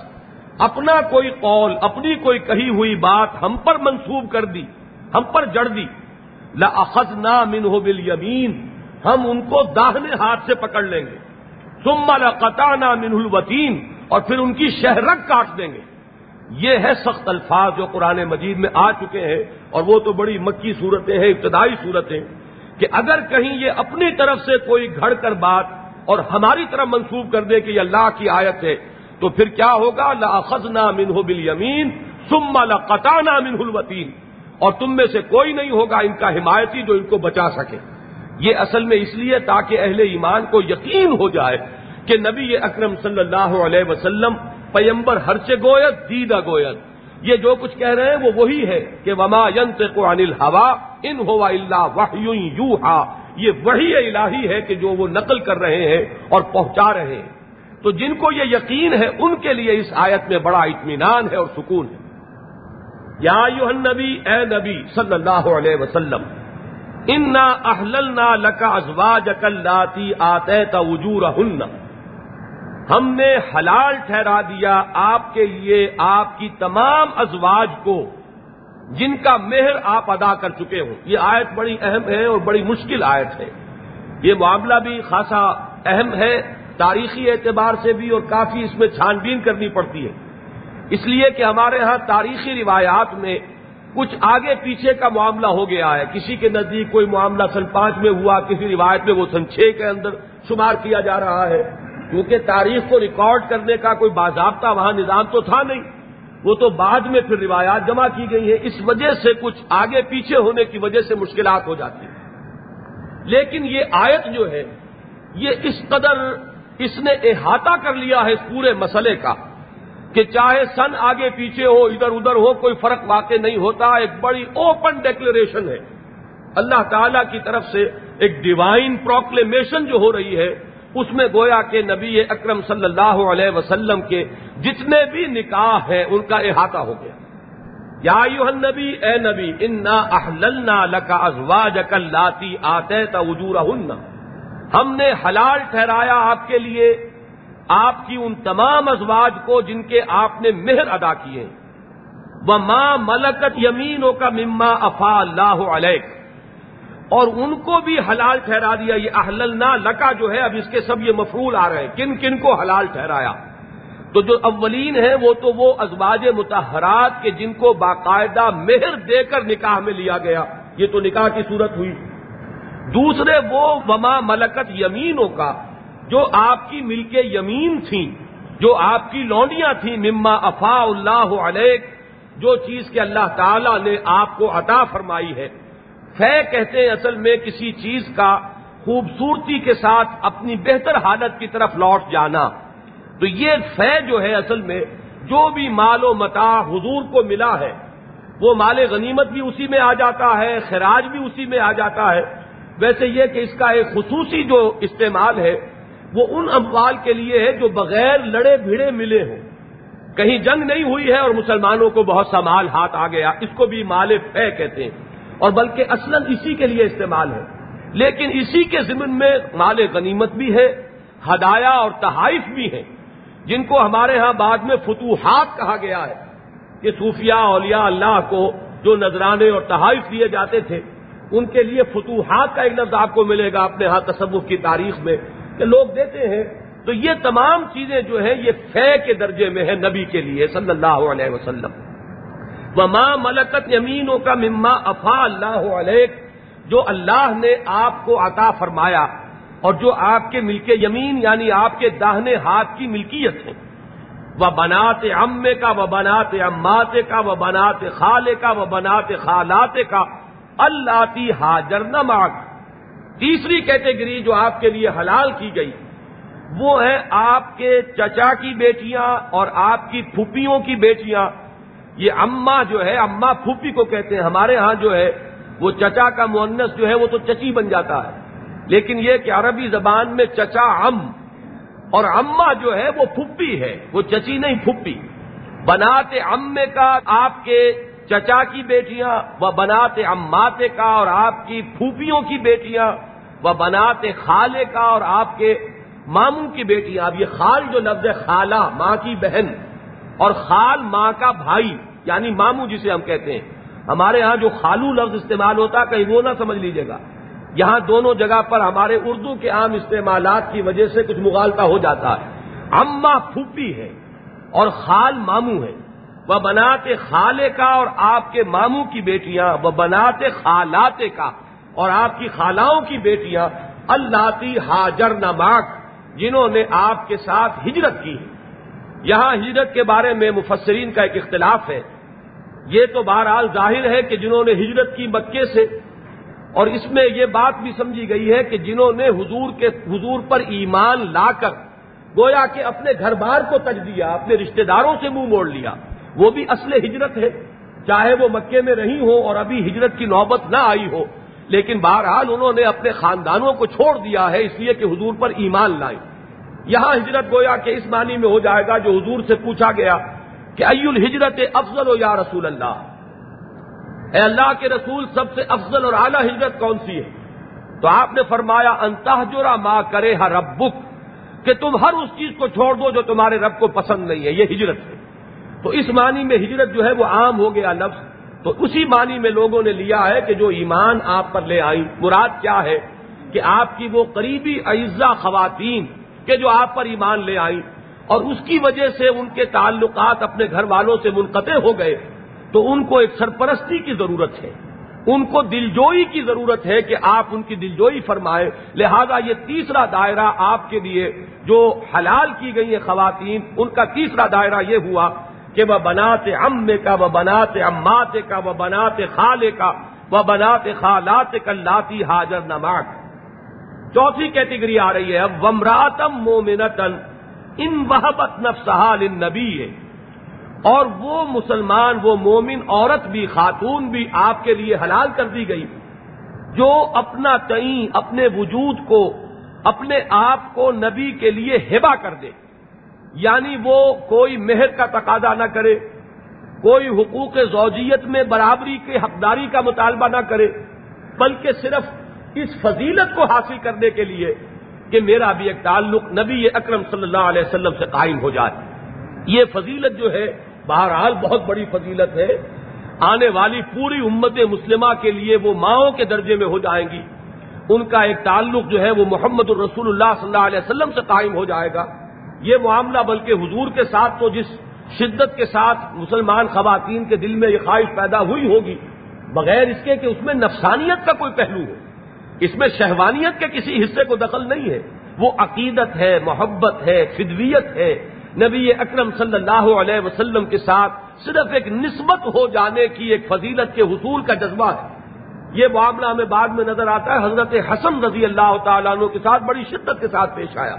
اپنا کوئی قول، اپنی کوئی کہی ہوئی بات ہم پر منسوب کر دی، ہم پر جڑ دی لاخذنا منه بالیمین ہم ان کو داہنے ہاتھ سے پکڑ لیں گے۔ ثم لقطعنا منه الوتین اور پھر ان کی شہرک کاٹ دیں گے۔ یہ ہے سخت الفاظ جو قرآن مجید میں آ چکے ہیں اور وہ تو بڑی مکی صورتیں ہیں، ابتدائی صورتیں کہ اگر کہیں یہ اپنی طرف سے کوئی گھڑ کر بات اور ہماری طرف منسوب کر دے کہ یہ اللہ کی آیت ہے، تو پھر کیا ہوگا؟ لاخذنا منہ بل یمین سم لقطعنا منہ الوتین اور تم میں سے کوئی نہیں ہوگا ان کا حمایتی جو ان کو بچا سکے۔ یہ اصل میں اس لیے تاکہ اہل ایمان کو یقین ہو جائے کہ نبی اکرم صلی اللہ علیہ وسلم پیمبر ہر سے گویت دیدہ گویت یہ جو کچھ کہہ رہے ہیں وہ وہی ہے کہ وما ینت کو انل ہوا ان ہوا اللہ یو ہا یہ وہی الہی ہے کہ جو وہ نقل کر رہے ہیں اور پہنچا رہے ہیں۔ تو جن کو یہ یقین ہے، ان کے لیے اس آیت میں بڑا اطمینان ہے اور سکون ہے۔ یا یو نبی اے نبی صلی اللہ علیہ وسلم ان اہل لکا ازواج کلاتی آتے وجور ہم نے حلال ٹھہرا دیا آپ کے لیے آپ کی تمام ازواج کو، جن کا مہر آپ ادا کر چکے ہوں۔ یہ آیت بڑی اہم ہے اور بڑی مشکل آیت ہے۔ یہ معاملہ بھی خاصا اہم ہے، تاریخی اعتبار سے بھی اور کافی اس میں چھان بین کرنی پڑتی ہے۔ اس لیے کہ ہمارے ہاں تاریخی روایات میں کچھ آگے پیچھے کا معاملہ ہو گیا ہے۔ کسی کے نزدیک کوئی معاملہ سن پانچ میں ہوا، کسی روایت میں وہ سن چھ کے اندر شمار کیا جا رہا ہے۔ کیونکہ تاریخ کو ریکارڈ کرنے کا کوئی باضابطہ وہاں نظام تو تھا نہیں۔ وہ تو بعد میں پھر روایات جمع کی گئی ہیں۔ اس وجہ سے کچھ آگے پیچھے ہونے کی وجہ سے مشکلات ہو جاتی ہیں۔ لیکن یہ آیت جو ہے، یہ اس قدر اس نے احاطہ کر لیا ہے اس پورے مسئلے کا کہ چاہے سن آگے پیچھے ہو، ادھر ادھر ہو، کوئی فرق واقع نہیں ہوتا۔ ایک بڑی اوپن ڈیکلریشن ہے۔ اللہ تعالی کی طرف سے ایک ڈیوائن پروکلیمیشن جو ہو رہی ہے اس میں گویا کہ نبی اکرم صلی اللہ علیہ وسلم کے جتنے بھی نکاح ہیں ان کا احاطہ ہو گیا۔ یا نبی اے نبی، انا احللنا لکا ازواج لاتی آتے تجور ہم نے حلال ٹھہرایا آپ کے لیے، آپ کی ان تمام ازواج کو جن کے آپ نے مہر ادا کیے۔ وہ ماں ملکت یمینوں کا مما افا اللہ علیہ اور ان کو بھی حلال ٹھہرا دیا، یہ اہلنا لکا جو ہے، اب اس کے سب یہ مفرول آ رہے ہیں۔ کن کن کو حلال ٹھہرایا؟ تو جو اولین ہیں، وہ تو وہ ازواج متحرات کے جن کو باقاعدہ مہر دے کر نکاح میں لیا گیا۔ یہ تو نکاح کی صورت ہوئی۔ دوسرے، وہ وما ملکت یمینوں کا، جو آپ کی مل کے یمین تھیں جو آپ کی لونڈیاں تھیں مما افا اللہ علیہ جو چیز کے اللہ تعالی نے آپ کو عطا فرمائی ہے۔ فے کہتے ہیں اصل میں کسی چیز کا خوبصورتی کے ساتھ اپنی بہتر حالت کی طرف لوٹ جانا۔ تو یہ فے جو ہے اصل میں، جو بھی مال و متا حضور کو ملا ہے، وہ مال غنیمت بھی اسی میں آ جاتا ہے، خراج بھی اسی میں آ جاتا ہے۔ ویسے یہ کہ اس کا ایک خصوصی جو استعمال ہے، وہ ان اموال کے لیے ہے جو بغیر لڑے بھیڑے ملے ہوں۔ کہیں جنگ نہیں ہوئی ہے اور مسلمانوں کو بہت سا مال ہاتھ آ گیا، اس کو بھی مال فے کہتے ہیں۔ اور بلکہ اصلا اسی کے لیے استعمال ہے۔ لیکن اسی کے ضمن میں مال غنیمت بھی ہے، ہدایا اور تحائف بھی ہیں۔ جن کو ہمارے ہاں بعد میں فتوحات کہا گیا ہے کہ صوفیہ اولیاء اللہ کو جو نذرانے اور تحائف دیے جاتے تھے، ان کے لیے فتوحات کا ایک لفظ آپ کو ملے گا اپنے ہاں تصوف کی تاریخ میں کہ لوگ دیتے ہیں۔ تو یہ تمام چیزیں جو ہیں، یہ فے کے درجے میں ہے نبی کے لیے صلی اللہ علیہ وسلم۔ وہ ماں ملکت یمینوں کا مما افا اللہ علیہ جو اللہ نے آپ کو عطا فرمایا، اور جو آپ کے ملک یمین یعنی آپ کے داہنے ہاتھ کی ملکیت ہے۔ وہ بنات امے کا وہ بنات امات کا وہ بنات خالے کا وہ بنات خالات کا اللہ تی حاجر نماک تیسری کیٹیگری جو آپ کے لیے حلال کی گئی، وہ ہے آپ کے چچا کی بیٹیاں اور آپ کی پھوپھیوں کی بیٹیاں۔ یہ اما جو ہے اما پھوپھی کو کہتے ہیں، ہمارے ہاں جو ہے، وہ چچا کا مونس جو ہے، وہ تو چچی بن جاتا ہے۔ لیکن یہ کہ عربی زبان میں چچا ام اور اما جو ہے، وہ پھپھی ہے۔ وہ چچی نہیں پھپھی بناتے امے کا آپ کے چچا کی بیٹیاں، وہ بناتے اماتے کا اور آپ کی پھوپھیوں کی بیٹیاں، وہ بناتے خالے کا اور آپ کے ماموں کی بیٹیاں۔ اب یہ خال جو لفظ ہے، خالہ، ماں کی بہن۔ اور خال ماں کا بھائی یعنی ماموں جسے ہم کہتے ہیں۔ ہمارے ہاں جو خالو لفظ استعمال ہوتا ہے، کہیں وہ نہ سمجھ لیجیے گا۔ یہاں دونوں جگہ پر ہمارے اردو کے عام استعمالات کی وجہ سے کچھ مغالتا ہو جاتا ہے۔ اما پھوپھی ہے اور خال ماموں ہے وہ بناتے خالے کا اور آپ کے ماموں کی بیٹیاں، وہ بناتے خالاتے کا اور آپ کی خالاؤں کی بیٹیاں اللہ تی حاجر نماک جنہوں نے آپ کے ساتھ ہجرت کی۔ ہے یہاں ہجرت کے بارے میں مفسرین کا ایک اختلاف ہے۔ یہ تو بہرحال ظاہر ہے کہ جنہوں نے ہجرت کی مکے سے، اور اس میں یہ بات بھی سمجھی گئی ہے کہ جنہوں نے حضور کے، حضور پر ایمان لا کر گویا کہ اپنے گھر بار کو تج دیا، اپنے رشتہ داروں سے منہ موڑ لیا، وہ بھی اصل ہجرت ہے۔ چاہے وہ مکے میں رہی ہو اور ابھی ہجرت کی نوبت نہ آئی ہو، لیکن بہرحال انہوں نے اپنے خاندانوں کو چھوڑ دیا ہے، اس لیے کہ حضور پر ایمان لائی یہاں ہجرت گویا کہ اس معنی میں ہو جائے گا جو حضور سے پوچھا گیا کہ ای الحجرت افضل ہو یا رسول اللہ؟ اے اللہ کے رسول سب سے افضل اور اعلیٰ ہجرت کون سی ہے؟ تو آپ نے فرمایا انتہجرا ماں کرے ہر ربک، کہ تم ہر اس چیز کو چھوڑ دو جو تمہارے رب کو پسند نہیں ہے، یہ ہجرت ہے۔ تو اس معنی میں ہجرت جو ہے وہ عام ہو گیا لفظ۔ تو اسی معنی میں لوگوں نے لیا ہے کہ جو ایمان آپ پر لے آئی مراد کیا ہے؟ کہ آپ کی وہ قریبی اعزا خواتین کہ جو آپ پر ایمان لے آئی اور اس کی وجہ سے ان کے تعلقات اپنے گھر والوں سے منقطع ہو گئے، تو ان کو ایک سرپرستی کی ضرورت ہے۔ ان کو دلجوئی کی ضرورت ہے کہ آپ ان کی دلجوئی فرمائیں۔ لہذا یہ تیسرا دائرہ آپ کے لیے جو حلال کی گئی ہیں خواتین، ان کا تیسرا دائرہ یہ ہوا کہ وہ بناتے ام کا وہ بناتے امات کا وہ بناتے خالے کا وہ بناتے خالات کا لاتی حاضر نماک چوتھی کیٹیگری آ رہی ہے اب ومراتم مومنتن ان وحبت نفسحال ان نبی ہے اور وہ مسلمان، وہ مومن عورت بھی، خاتون بھی آپ کے لیے حلال کر دی گئی۔ جو اپنا تعین اپنے وجود کو، اپنے آپ کو نبی کے لیے ہبا کر دے۔ یعنی وہ کوئی مہر کا تقاضا نہ کرے، کوئی حقوق زوجیت میں برابری کے حقداری کا مطالبہ نہ کرے، بلکہ صرف اس فضیلت کو حاصل کرنے کے لیے کہ میرا بھی ایک تعلق نبی اکرم صلی اللہ علیہ وسلم سے قائم ہو جائے۔ یہ فضیلت جو ہے، بہرحال بہت بڑی فضیلت ہے۔ آنے والی پوری امت مسلمہ کے لیے وہ ماؤں کے درجے میں ہو جائیں گی۔ ان کا ایک تعلق جو ہے وہ محمد الرسول اللہ صلی اللہ علیہ وسلم سے قائم ہو جائے گا۔ یہ معاملہ بلکہ حضور کے ساتھ تو جس شدت کے ساتھ مسلمان خواتین کے دل میں یہ خواہش پیدا ہوئی ہوگی، بغیر اس کے کہ اس میں نفسانیت کا کوئی پہلو ہو۔ اس میں شہوانیت کے کسی حصے کو دخل نہیں ہے۔ وہ عقیدت ہے، محبت ہے، فدویت ہے۔ نبی اکرم صلی اللہ علیہ وسلم کے ساتھ صرف ایک نسبت ہو جانے کی ایک فضیلت کے حصول کا جذبہ ہے۔ یہ معاملہ ہمیں بعد میں نظر آتا ہے۔ حضرت حسن رضی اللہ تعالیٰ عنہ کے ساتھ بڑی شدت کے ساتھ پیش آیا۔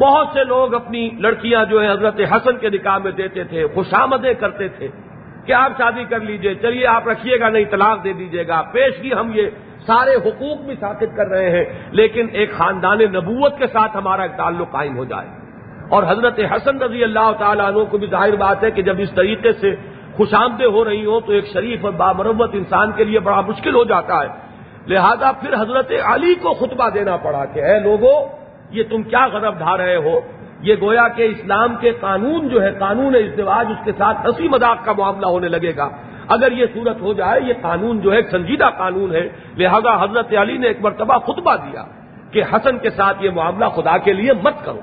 بہت سے لوگ اپنی لڑکیاں جو ہے حضرت حسن کے نکاح میں دیتے تھے، خوشامدیں کرتے تھے کہ آپ شادی کر لیجیے، چلیے آپ رکھیے گا، نہیں، طلاق دے دیجیے گا۔ پیشگی ہم یہ سارے حقوق بھی ثابت کر رہے ہیں، لیکن ایک خاندان نبوت کے ساتھ ہمارا ایک تعلق قائم ہو جائے۔ اور حضرت حسن رضی اللہ تعالیٰ عنہ کو بھی ظاہر بات ہے کہ جب اس طریقے سے خوش آمدیں ہو رہی ہوں تو ایک شریف اور بامرمت انسان کے لیے بڑا مشکل ہو جاتا ہے۔ لہذا پھر حضرت علی کو خطبہ دینا پڑا کہ اے لوگوں یہ تم کیا غضب ڈھا رہے ہو؟ یہ گویا کہ اسلام کے قانون جو ہے، قانون ازدواج، اس کے ساتھ ہنسی مذاق کا معاملہ ہونے لگے گا۔ اگر یہ صورت ہو جائے، یہ قانون جو ہے سنجیدہ قانون ہے۔ لہذا حضرت علی نے ایک مرتبہ خطبہ دیا کہ حسن کے ساتھ یہ معاملہ خدا کے لیے مت کرو۔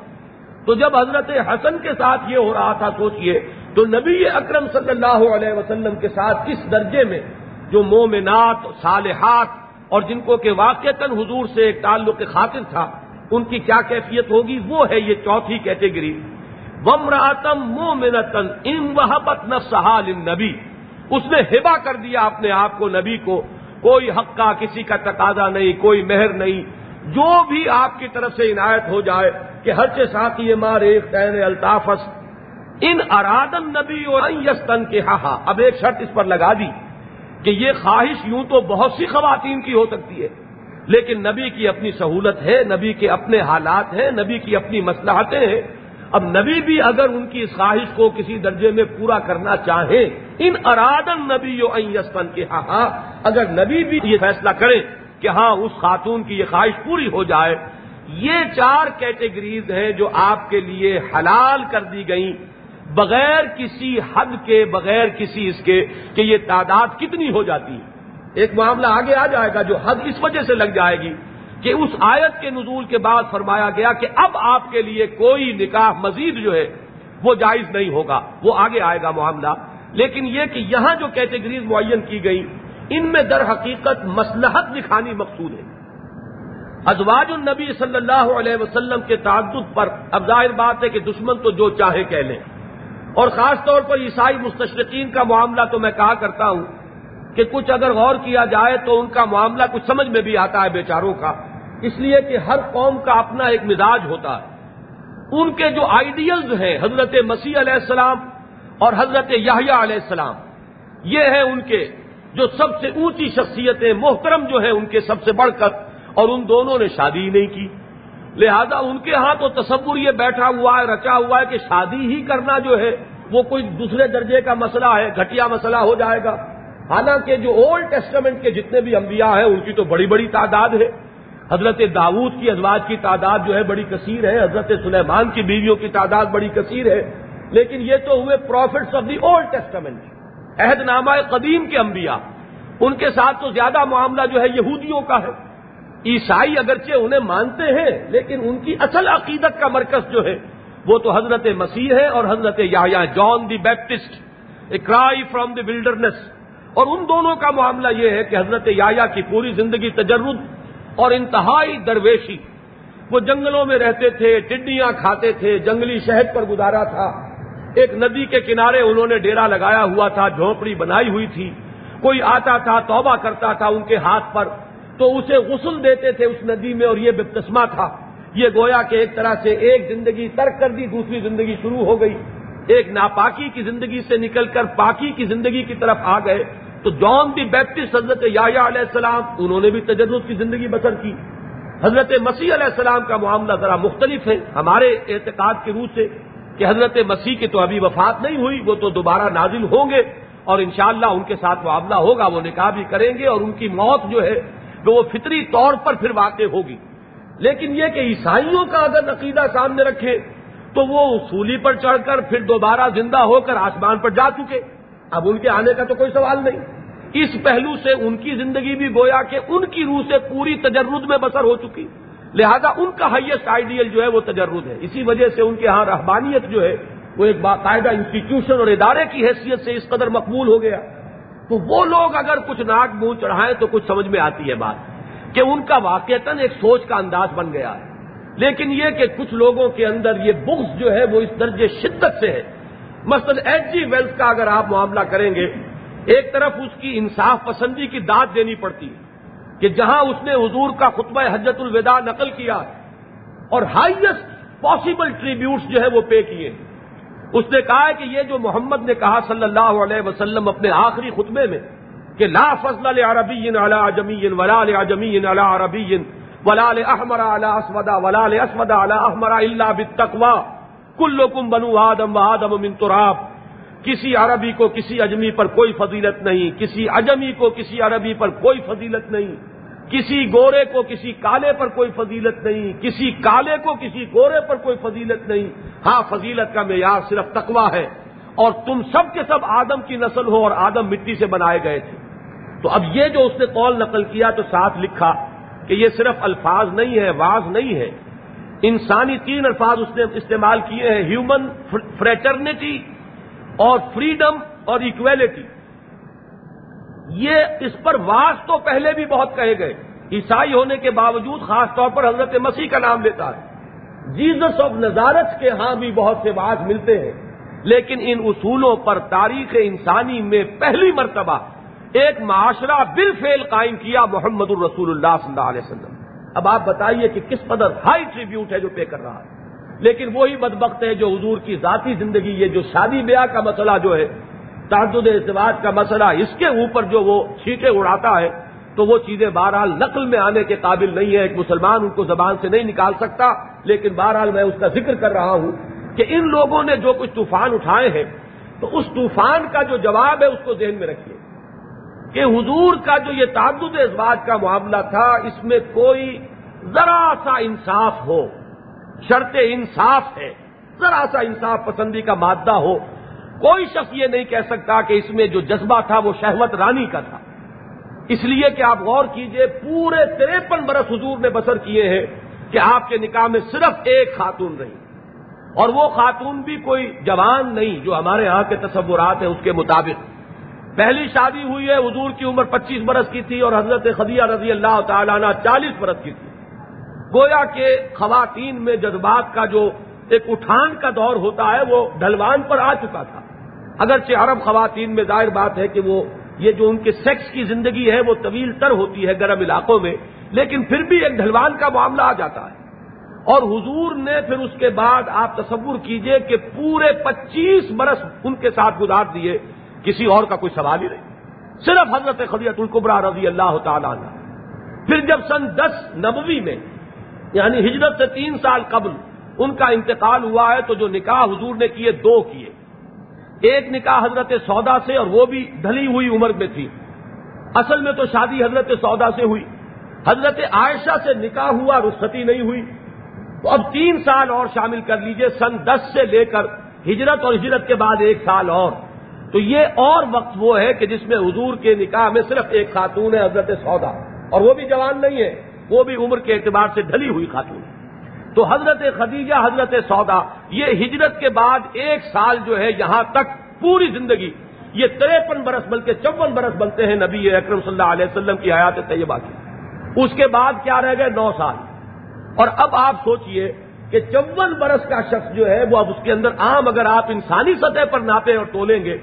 تو جب حضرت حسن کے ساتھ یہ ہو رہا تھا، سوچئے، تو نبی اکرم صلی اللہ علیہ وسلم کے ساتھ کس درجے میں جو مومنات، صالحات اور جن کو کہ واقع حضور سے ایک تعلق خاطر تھا، ان کی کیا کیفیت ہوگی؟ وہ ہے یہ چوتھی کیٹیگری۔ ومراتم مومنتن ان وحبت نفسحال نبی اس نے ہبا کر دیا اپنے آپ کو نبی کو۔ کوئی حق کا کسی کا تقاضا نہیں، کوئی مہر نہیں۔ جو بھی آپ کی طرف سے عنایت ہو جائے کہ ہر سے ساتھی مار ایک تین الطافس۔ ان ارادن نبی اور یستن کے ہاں،, ہاں اب ایک شرط اس پر لگا دی کہ یہ خواہش یوں تو بہت سی خواتین کی ہو سکتی ہے۔ لیکن نبی کی اپنی سہولت ہے، نبی کے اپنے حالات ہیں، نبی کی اپنی مسلحتیں ہیں۔ اب نبی بھی اگر ان کی اس خواہش کو کسی درجے میں پورا کرنا چاہیں ان ارادن نبی یستن کے ہاں ہاں اگر نبی بھی یہ فیصلہ کریں کہ ہاں اس خاتون کی یہ خواہش پوری ہو جائے، یہ چار کیٹیگریز ہیں جو آپ کے لیے حلال کر دی گئیں، بغیر کسی حد کے، بغیر کسی اس کے کہ یہ تعداد کتنی ہو جاتی۔ ہے ایک معاملہ آگے آ جائے گا جو حد اس وجہ سے لگ جائے گی۔ کہ اس آیت کے نزول کے بعد فرمایا گیا کہ اب آپ کے لیے کوئی نکاح مزید جو ہے وہ جائز نہیں ہوگا، وہ آگے آئے گا معاملہ۔ لیکن یہ کہ یہاں جو کیٹیگریز معین کی گئی ان میں در حقیقت مسلحت دکھانی مقصود ہے۔ ازواج النبی صلی اللہ علیہ وسلم کے تعدد پر اب ظاہر بات ہے کہ دشمن تو جو چاہے کہہ لیں۔ اور خاص طور پر عیسائی مستشرقین کا معاملہ تو میں کہا کرتا ہوں کہ کچھ اگر غور کیا جائے تو ان کا معاملہ کچھ سمجھ میں بھی آتا ہے بیچاروں کا۔ اس لیے کہ ہر قوم کا اپنا ایک مزاج ہوتا ہے۔ ان کے جو آئیڈیلز ہیں، حضرت مسیح علیہ السلام اور حضرت یاہیا علیہ السلام، یہ ہیں ان کے جو سب سے اونچی شخصیتیں، محترم جو ہیں ان کے سب سے بڑھ کر، اور ان دونوں نے شادی ہی نہیں کی۔ لہذا ان کے ہاں تو تصور یہ بیٹھا ہوا ہے، رچا ہوا ہے کہ شادی ہی کرنا جو ہے، وہ کوئی دوسرے درجے کا مسئلہ ہے، گھٹیا مسئلہ ہو جائے گا۔ حالانکہ جو اولڈ ٹیسٹمنٹ کے جتنے بھی انبیاء ہیں، ان کی تو بڑی بڑی تعداد ہے۔ حضرت داود کی ازواج کی تعداد جو ہے، بڑی کثیر ہے۔ حضرت سلیمان کی بیویوں کی تعداد بڑی کثیر ہے۔ لیکن یہ تو ہوئے prophets of the Old Testament عہد نامہ قدیم کے انبیاء۔ ان کے ساتھ تو زیادہ معاملہ جو ہے، یہودیوں کا ہے۔ عیسائی اگرچہ انہیں مانتے ہیں، لیکن ان کی اصل عقیدت کا مرکز جو ہے، وہ تو حضرت مسیح ہے اور حضرت یا جان دی بیپٹسٹ اے کرائی فرام دی ولڈرنس اور ان دونوں کا معاملہ یہ ہے کہ حضرت یا کی پوری زندگی تجرد اور انتہائی درویشی۔ وہ جنگلوں میں رہتے تھے، ٹڈیاں کھاتے تھے، جنگلی شہد پر گزارا تھا۔ ایک ندی کے کنارے انہوں نے ڈیرا لگایا ہوا تھا، جھونپڑی بنائی ہوئی تھی۔ کوئی آتا تھا، توبہ کرتا تھا ان کے ہاتھ پر، تو اسے غسل دیتے تھے اس ندی میں اور یہ بپتسمہ تھا۔ یہ گویا کہ ایک طرح سے ایک زندگی ترک کر دی، دوسری زندگی شروع ہو گئی۔ ایک ناپاکی کی زندگی سے نکل کر پاکی کی زندگی کی طرف آ گئے۔ تو جان دی بیپٹسٹ حضرت یا علیہ السلام، انہوں نے بھی تجرب کی زندگی بسر کی۔ حضرت مسیح علیہ السلام کا معاملہ ذرا مختلف ہے۔ ہمارے اعتقاد کے روح سے کہ حضرت مسیح کی تو ابھی وفات نہیں ہوئی، وہ تو دوبارہ نازل ہوں گے اور انشاءاللہ ان کے ساتھ معاملہ ہوگا، وہ نکاح بھی کریں گے اور ان کی موت جو ہے، وہ فطری طور پر پھر واقع ہوگی۔ لیکن یہ کہ عیسائیوں کا اگر عقیدہ سامنے رکھے، تو وہ اصولی پر چڑھ کر پھر دوبارہ زندہ ہو کر آسمان پر جا چکے۔ اب ان کے آنے کا تو کوئی سوال نہیں۔ اس پہلو سے ان کی زندگی بھی گویا کہ ان کی روح سے پوری تجرد میں بسر ہو چکی۔ لہذا ان کا ہائیسٹ آئیڈیل جو ہے وہ تجرد ہے۔ اسی وجہ سے ان کے ہاں رحبانیت جو ہے وہ ایک باقاعدہ انسٹیٹیوشن اور ادارے کی حیثیت سے اس قدر مقبول ہو گیا۔ تو وہ لوگ اگر کچھ ناک منہ چڑھائیں تو کچھ سمجھ میں آتی ہے بات کہ ان کا واقعتاً ایک سوچ کا انداز بن گیا ہے۔ لیکن یہ کہ کچھ لوگوں کے اندر یہ بغض جو ہے وہ اس درجے شدت سے ہے۔ مثلا ایچ جی ویلس کا اگر آپ معاملہ کریں گے ایک طرف اس کی انصاف پسندی کی داد دینی پڑتی کہ جہاں اس نے حضور کا خطبہ حجت الوداع نقل کیا اور ہائیسٹ پاسبل ٹریبیوٹس جو ہے وہ پے کیے اس نے کہا ہے کہ یہ جو محمد نے کہا صلی اللہ علیہ وسلم اپنے آخری خطبے میں کہ لا فضل عربی علی جمی ولا جمی علی عربی ولا احمر علی اسودا ولا اسودا علی احمر اللہ بالتقوا کلکم بنو آدم و آدم من تراب۔ کسی عربی کو کسی اجمی پر کوئی فضیلت نہیں، کسی اجمی کو کسی عربی پر کوئی فضیلت نہیں، کسی گورے کو کسی کالے پر کوئی فضیلت نہیں، کسی کالے کو کسی گورے پر کوئی فضیلت نہیں۔ ہاں فضیلت کا معیار صرف تقوا ہے۔ اور تم سب کے سب آدم کی نسل ہو اور آدم مٹی سے بنائے گئے تھے۔ تو اب یہ جو اس نے قول نقل کیا تو ساتھ لکھا کہ یہ صرف الفاظ نہیں ہے، واز نہیں ہے۔ انسانی تین الفاظ اس نے استعمال کیے ہیں، ہیومن فریٹرنیٹی اور فریڈم اور اکویلٹی یہ اس پر واس تو پہلے بھی بہت کہے گئے۔ عیسائی ہونے کے باوجود خاص طور پر حضرت مسیح کا نام لیتا ہے۔ جیزس آف نظارت کے ہاں بھی بہت سے واس ملتے ہیں۔ لیکن ان اصولوں پر تاریخ انسانی میں پہلی مرتبہ ایک معاشرہ بل فیل قائم کیا محمد الرسول اللہ صلی اللہ علیہ وسلم۔ اب آپ بتائیے کہ کس قدر ہائی ٹریبیوٹ ہے جو پے کر رہا ہے۔ لیکن وہی بدبخت ہے جو حضور کی ذاتی زندگی، یہ جو شادی بیاہ کا مسئلہ جو ہے تعدد اعتبار کا مسئلہ، اس کے اوپر جو وہ چھینٹے اڑاتا ہے، تو وہ چیزیں بہرحال نقل میں آنے کے قابل نہیں ہے۔ ایک مسلمان ان کو زبان سے نہیں نکال سکتا، لیکن بہرحال میں اس کا ذکر کر رہا ہوں کہ ان لوگوں نے جو کچھ طوفان اٹھائے ہیں، تو اس طوفان کا جو جواب ہے، اس کو ذہن میں رکھیے کہ حضور کا جو یہ تعدد ازواج کا معاملہ تھا، اس میں کوئی ذرا سا انصاف ہو۔ شرط انصاف ہے۔ ذرا سا انصاف پسندی کا مادہ ہو۔ کوئی شخص یہ نہیں کہہ سکتا کہ اس میں جو جذبہ تھا وہ شہوت رانی کا تھا۔ اس لیے کہ آپ غور کیجیے، پورے تریپن برس حضور نے بسر کیے ہیں کہ آپ کے نکاح میں صرف ایک خاتون رہی۔ اور وہ خاتون بھی کوئی جوان نہیں جو ہمارے ہاں کے تصورات ہیں اس کے مطابق۔ پہلی شادی ہوئی ہے، حضور کی عمر پچیس برس کی تھی اور حضرت خدیہ رضی اللہ تعالیٰ چالیس برس کی تھی۔ گویا کہ خواتین میں جذبات کا جو ایک اٹھان کا دور ہوتا ہے، وہ ڈھلوان پر آ چکا تھا۔ اگرچہ عرب خواتین میں ظاہر بات ہے کہ وہ، یہ جو ان کے سیکس کی زندگی ہے، وہ طویل تر ہوتی ہے گرم علاقوں میں، لیکن پھر بھی ایک ڈھلوان کا معاملہ آ جاتا ہے۔ اور حضور نے پھر اس کے بعد آپ تصور کیجیے کہ پورے پچیس برس ان کے ساتھ گزار دیے کسی اور کا کوئی سوال ہی نہیں۔ صرف حضرت خدیت القبرا رضی اللہ تعالیٰ عنہ۔ پھر جب سن دس نبوی میں یعنی ہجرت سے تین سال قبل ان کا انتقال ہوا ہے تو جو نکاح حضور نے کیے دو کیے۔ ایک نکاح حضرت سودا سے اور وہ بھی ڈھلی ہوئی عمر میں تھی۔ اصل میں تو شادی حضرت سودا سے ہوئی۔ حضرت عائشہ سے نکاح ہوا، رخصتی نہیں ہوئی۔ تو اب تین سال اور شامل کر لیجیے، سن دس سے لے کر ہجرت اور ہجرت کے بعد ایک سال اور۔ تو یہ اور وقت وہ ہے کہ جس میں حضور کے نکاح میں صرف ایک خاتون ہے حضرت سودا، اور وہ بھی جوان نہیں ہے۔ وہ بھی عمر کے اعتبار سے ڈھلی ہوئی خاتون تو حضرت خدیجہ، حضرت سودا، یہ ہجرت کے بعد ایک سال جو ہے یہاں تک پوری زندگی یہ تریپن برس بلکہ چون برس بنتے ہیں نبی اکرم صلی اللہ علیہ وسلم کی حیات طیبہ کی۔ اس کے بعد کیا رہ گئے؟ نو سال۔ اور اب آپ سوچئے کہ چون برس کا شخص جو ہے وہ اب اس کے اندر عام اگر آپ انسانی سطح پر ناپے اور تولیں گے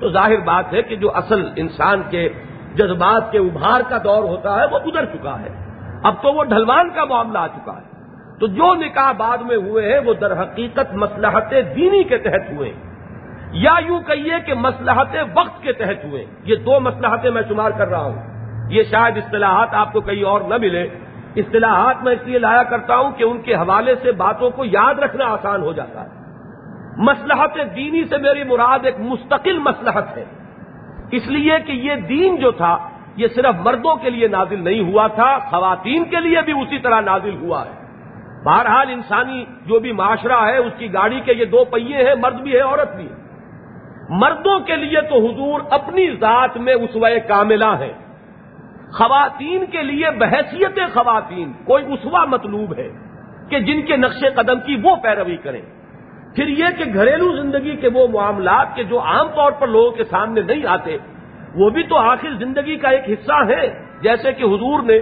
تو ظاہر بات ہے کہ جو اصل انسان کے جذبات کے ابھار کا دور ہوتا ہے وہ گزر چکا ہے۔ اب تو وہ ڈھلوان کا معاملہ آ چکا ہے۔ تو جو نکاح بعد میں ہوئے ہیں، وہ در حقیقت مسلحت دینی کے تحت ہوئے یا یوں کہیے کہ مسلحت وقت کے تحت ہوئے یہ دو مسلحتیں میں شمار کر رہا ہوں۔ یہ شاید اصطلاحات آپ کو کہیں اور نہ ملے اصطلاحات میں اس لیے لایا کرتا ہوں کہ ان کے حوالے سے باتوں کو یاد رکھنا آسان ہو جاتا ہے۔ مسلحت دینی سے میری مراد ایک مستقل مسلحت ہے۔ اس لیے کہ یہ دین جو تھا یہ صرف مردوں کے لیے نازل نہیں ہوا تھا، خواتین کے لیے بھی اسی طرح نازل ہوا ہے۔ بہرحال انسانی جو بھی معاشرہ ہے، اس کی گاڑی کے یہ دو پہیے ہیں، مرد بھی ہے، عورت بھی ہے۔ مردوں کے لیے تو حضور اپنی ذات میں اسوہ کاملہ ہیں۔ خواتین کے لیے بحثیت خواتین، کوئی اسوا مطلوب ہے کہ جن کے نقش قدم کی وہ پیروی کریں۔ پھر یہ کہ گھریلو زندگی کے وہ معاملات کے جو عام طور پر لوگوں کے سامنے نہیں آتے وہ بھی تو آخر زندگی کا ایک حصہ ہے۔ جیسے کہ حضور نے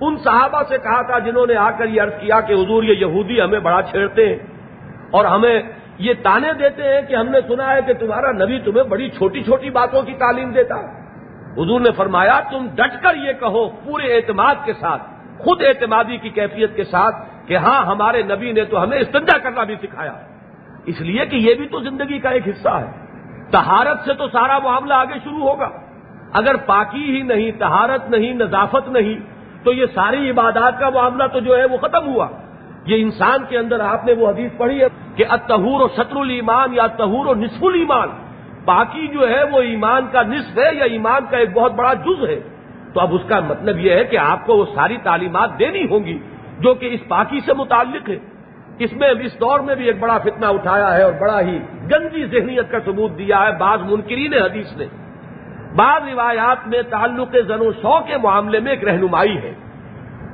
ان صحابہ سے کہا تھا جنہوں نے آ کر یہ عرض کیا کہ حضور یہ یہودی ہمیں بڑا چھیڑتے ہیں اور ہمیں یہ تانے دیتے ہیں کہ ہم نے سنا ہے کہ تمہارا نبی تمہیں بڑی چھوٹی چھوٹی باتوں کی تعلیم دیتا۔ حضور نے فرمایا، تم ڈٹ کر یہ کہو پورے اعتماد کے ساتھ، خود اعتمادی کی کیفیت کے ساتھ کہ ہاں ہمارے نبی نے تو ہمیں استنجا کرنا بھی سکھایا۔ اس لیے کہ یہ بھی تو زندگی کا ایک حصہ ہے۔ تہارت سے تو سارا معاملہ آگے شروع ہوگا۔ اگر پاکی ہی نہیں تہارت نہیں، نظافت نہیں، تو یہ ساری عبادات کا معاملہ تو جو ہے وہ ختم ہوا۔ یہ انسان کے اندر آپ نے وہ حدیث پڑھی ہے کہ اتہور و شطر المان یا تہور و نصف المان باقی جو ہے وہ ایمان کا نصف ہے یا ایمان کا ایک بہت بڑا جز ہے۔ تو اب اس کا مطلب یہ ہے کہ آپ کو وہ ساری تعلیمات دینی ہوں گی جو کہ اس پاکی سے متعلق ہے۔ اس میں اس دور میں بھی ایک بڑا فتنہ اٹھایا ہے اور بڑا ہی گندی ذہنیت کا ثبوت دیا ہے۔ بعض منکرین حدیث نے۔ بعض روایات میں تعلق زن و شو کے معاملے میں ایک رہنمائی ہے۔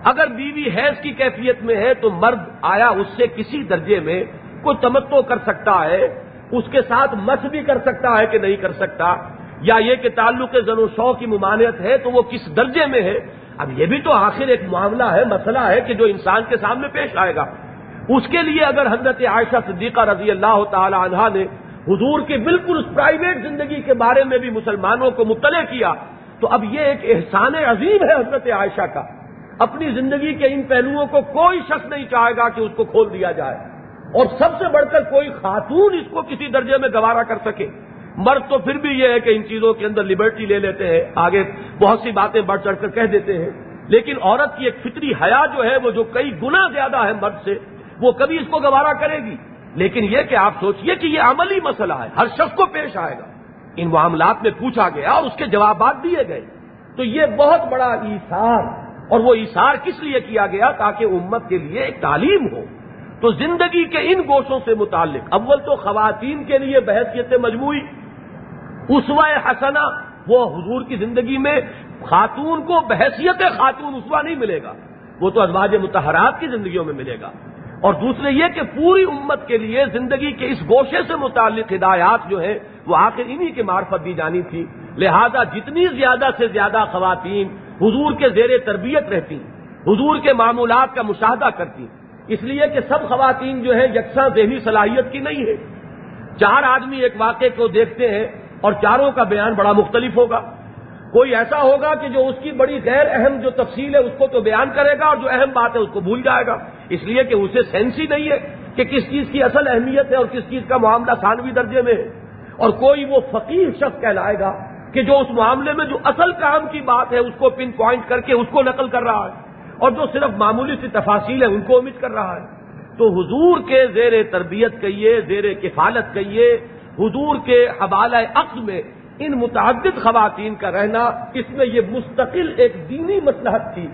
اگر بیوی حیض کی کیفیت میں ہے تو مرد آیا اس سے کسی درجے میں کوئی تمتو کر سکتا ہے، اس کے ساتھ مس بھی کر سکتا ہے کہ نہیں کر سکتا۔ یا یہ کہ تعلق زن و شو کی ممانعت ہے تو وہ کس درجے میں ہے؟ اب یہ بھی تو آخر ایک معاملہ ہے، مسئلہ ہے کہ جو انسان کے سامنے پیش آئے گا۔ اس کے لیے اگر حضرت عائشہ صدیقہ رضی اللہ تعالی عنہ نے حضور کی بالکل پرائیویٹ زندگی کے بارے میں بھی مسلمانوں کو مطلع کیا، تو اب یہ ایک احسان عظیم ہے حضرت عائشہ کا۔ اپنی زندگی کے ان پہلوؤں کو کوئی شخص نہیں چاہے گا کہ اس کو کھول دیا جائے۔ اور سب سے بڑھ کر کوئی خاتون اس کو کسی درجے میں گوارا کر سکے۔ مرد تو پھر بھی یہ ہے کہ ان چیزوں کے اندر لبرٹی لے لیتے ہیں، آگے بہت سی باتیں بڑھ چڑھ کر کہہ دیتے ہیں۔ لیکن عورت کی ایک فطری حیا جو ہے، وہ جو کئی گنا زیادہ ہے مرد سے، وہ کبھی اس کو گوارا کرے گی۔ لیکن یہ کہ آپ سوچئے کہ یہ عملی مسئلہ ہے، ہر شخص کو پیش آئے گا۔ ان معاملات میں پوچھا گیا اور اس کے جوابات دیے گئے۔ تو یہ بہت بڑا ایسار اور وہ ایسار کس لیے کیا گیا؟ تاکہ امت کے لیے ایک تعلیم ہو۔ تو زندگی کے ان گوشوں سے متعلق، اول تو خواتین کے لیے بحثیت مجموعی اسوا حسنا وہ حضور کی زندگی میں خاتون کو بحثیت خاتون اسوا نہیں ملے گا۔ وہ تو ازواج متحرات کی زندگیوں میں ملے گا۔ اور دوسرے یہ کہ پوری امت کے لیے زندگی کے اس گوشے سے متعلق ہدایات جو ہیں، وہ آخر انہی کے معرفت دی جانی تھی۔ لہذا جتنی زیادہ سے زیادہ خواتین حضور کے زیر تربیت رہتی، حضور کے معمولات کا مشاہدہ کرتی، اس لیے کہ سب خواتین جو ہے یکساں ذہنی صلاحیت کی نہیں ہے۔ چار آدمی ایک واقعے کو دیکھتے ہیں اور چاروں کا بیان بڑا مختلف ہوگا۔ کوئی ایسا ہوگا کہ جو اس کی بڑی غیر اہم جو تفصیل ہے اس کو تو بیان کرے گا اور جو اہم بات ہے اس کو بھول جائے گا۔ اس لیے کہ اسے سینس ہی نہیں ہے کہ کس چیز کی اصل اہمیت ہے اور کس چیز کا معاملہ ثانوی درجے میں ہے۔ اور کوئی وہ فقیر شخص کہلائے گا کہ جو اس معاملے میں جو اصل کام کی بات ہے اس کو پن پوائنٹ کر کے اس کو نقل کر رہا ہے اور جو صرف معمولی سی تفاصیل ہے ان کو امید کر رہا ہے۔ تو حضور کے زیر تربیت کہیے، زیر کفالت کہیے، حضور کے حوالہ عقد میں ان متعدد خواتین کا رہنا اس میں یہ مستقل ایک دینی مسلحت تھی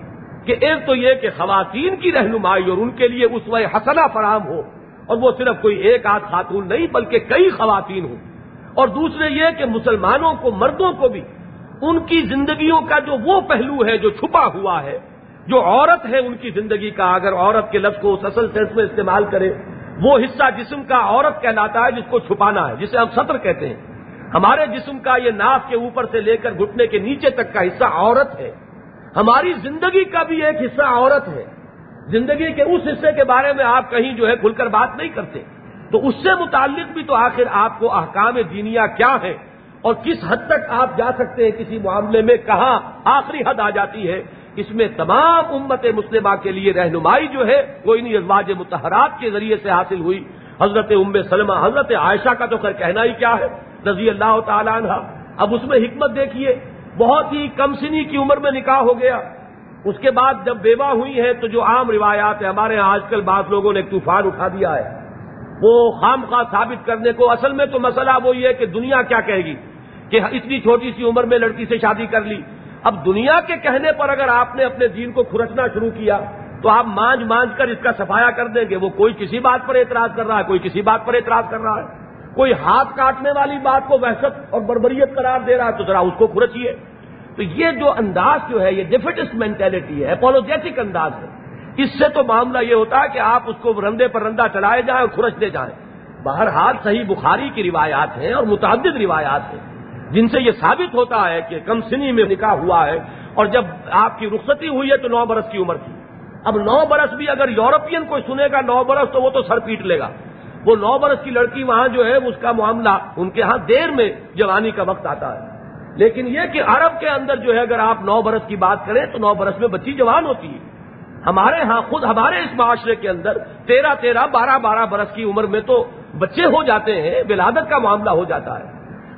کہ ایک تو یہ کہ خواتین کی رہنمائی اور ان کے لیے اس وقت حسنا فراہم ہو اور وہ صرف کوئی ایک آدھ خاتون نہیں بلکہ کئی خواتین ہوں۔ اور دوسرے یہ کہ مسلمانوں کو، مردوں کو بھی ان کی زندگیوں کا جو وہ پہلو ہے، جو چھپا ہوا ہے، جو عورت ہے ان کی زندگی کا، اگر عورت کے لفظ کو اس اصل سینس میں استعمال کرے، وہ حصہ جسم کا عورت کہلاتا ہے جس کو چھپانا ہے، جسے ہم سطر کہتے ہیں۔ ہمارے جسم کا یہ ناف کے اوپر سے لے کر گھٹنے کے نیچے تک کا حصہ عورت ہے۔ ہماری زندگی کا بھی ایک حصہ عورت ہے۔ زندگی کے اس حصے کے بارے میں آپ کہیں جو ہے کھل کر بات نہیں کرتے۔ تو اس سے متعلق بھی تو آخر آپ کو احکام دینیا کیا ہے؟ اور کس حد تک آپ جا سکتے ہیں کسی معاملے میں؟ کہاں آخری حد آ جاتی ہے؟ اس میں تمام امت مسلمہ کے لیے رہنمائی جو ہے وہ انہیں ازواج متحرات کے ذریعے سے حاصل ہوئی۔ حضرت ام سلمہ، حضرت عائشہ کا تو خیر کہنا ہی کیا ہے؟ رضی اللہ تعالیٰ عنہ۔ اب اس میں حکمت دیکھیے، بہت ہی کم سنی کی عمر میں نکاح ہو گیا۔ اس کے بعد جب بیوہ ہوئی ہے تو جو عام روایات ہیں، ہمارے آج کل بعض لوگوں نے ایک طوفان اٹھا دیا ہے۔ وہ خام خواہ ثابت کرنے کو، اصل میں تو مسئلہ وہی ہے کہ دنیا کیا کہے گی؟ کہ اتنی چھوٹی سی عمر میں لڑکی سے شادی کر لی۔ اب دنیا کے کہنے پر اگر آپ نے اپنے دین کو کھرچنا شروع کیا، تو آپ مانج مانج کر اس کا سفایا کر دیں گے۔ وہ کوئی کسی بات پر اعتراض کر رہا ہے، کوئی کسی بات پر اعتراض کر رہا ہے۔ کوئی ہاتھ کاٹنے والی بات کو وحشت اور بربریت قرار دے رہا ہے تو ذرا اس کو کھرچیے۔ تو یہ جو انداز جو ہے، یہ ڈیفیٹس مینٹلٹی ہے اپولوجیٹک انداز ہے۔ اس سے تو معاملہ یہ ہوتا ہے کہ آپ اس کو رندے پر رندہ چلائے جائیں اور کھرچتے جائیں۔ بہرحال صحیح بخاری کی روایات ہیں اور متعدد روایات ہیں۔ جن سے یہ ثابت ہوتا ہے کہ کم سنی میں نکاح ہوا ہے اور جب آپ کی رخصتی ہوئی ہے تو نو برس کی عمر تھی۔ اب نو برس بھی اگر یورپین کوئی سنے گا نو برس تو وہ تو سر پیٹ لے گا۔ وہ نو برس کی لڑکی وہاں جو ہے، اس کا معاملہ ان کے ہاں دیر میں جوانی کا وقت آتا ہے۔ لیکن یہ کہ عرب کے اندر جو ہے، اگر آپ نو برس کی بات کریں تو نو برس میں بچی جوان ہوتی ہے۔ ہمارے ہاں خود، ہمارے اس معاشرے کے اندر تیرہ تیرہ بارہ بارہ برس کی عمر میں تو بچے ہو جاتے ہیں، ولادت کا معاملہ ہو جاتا ہے۔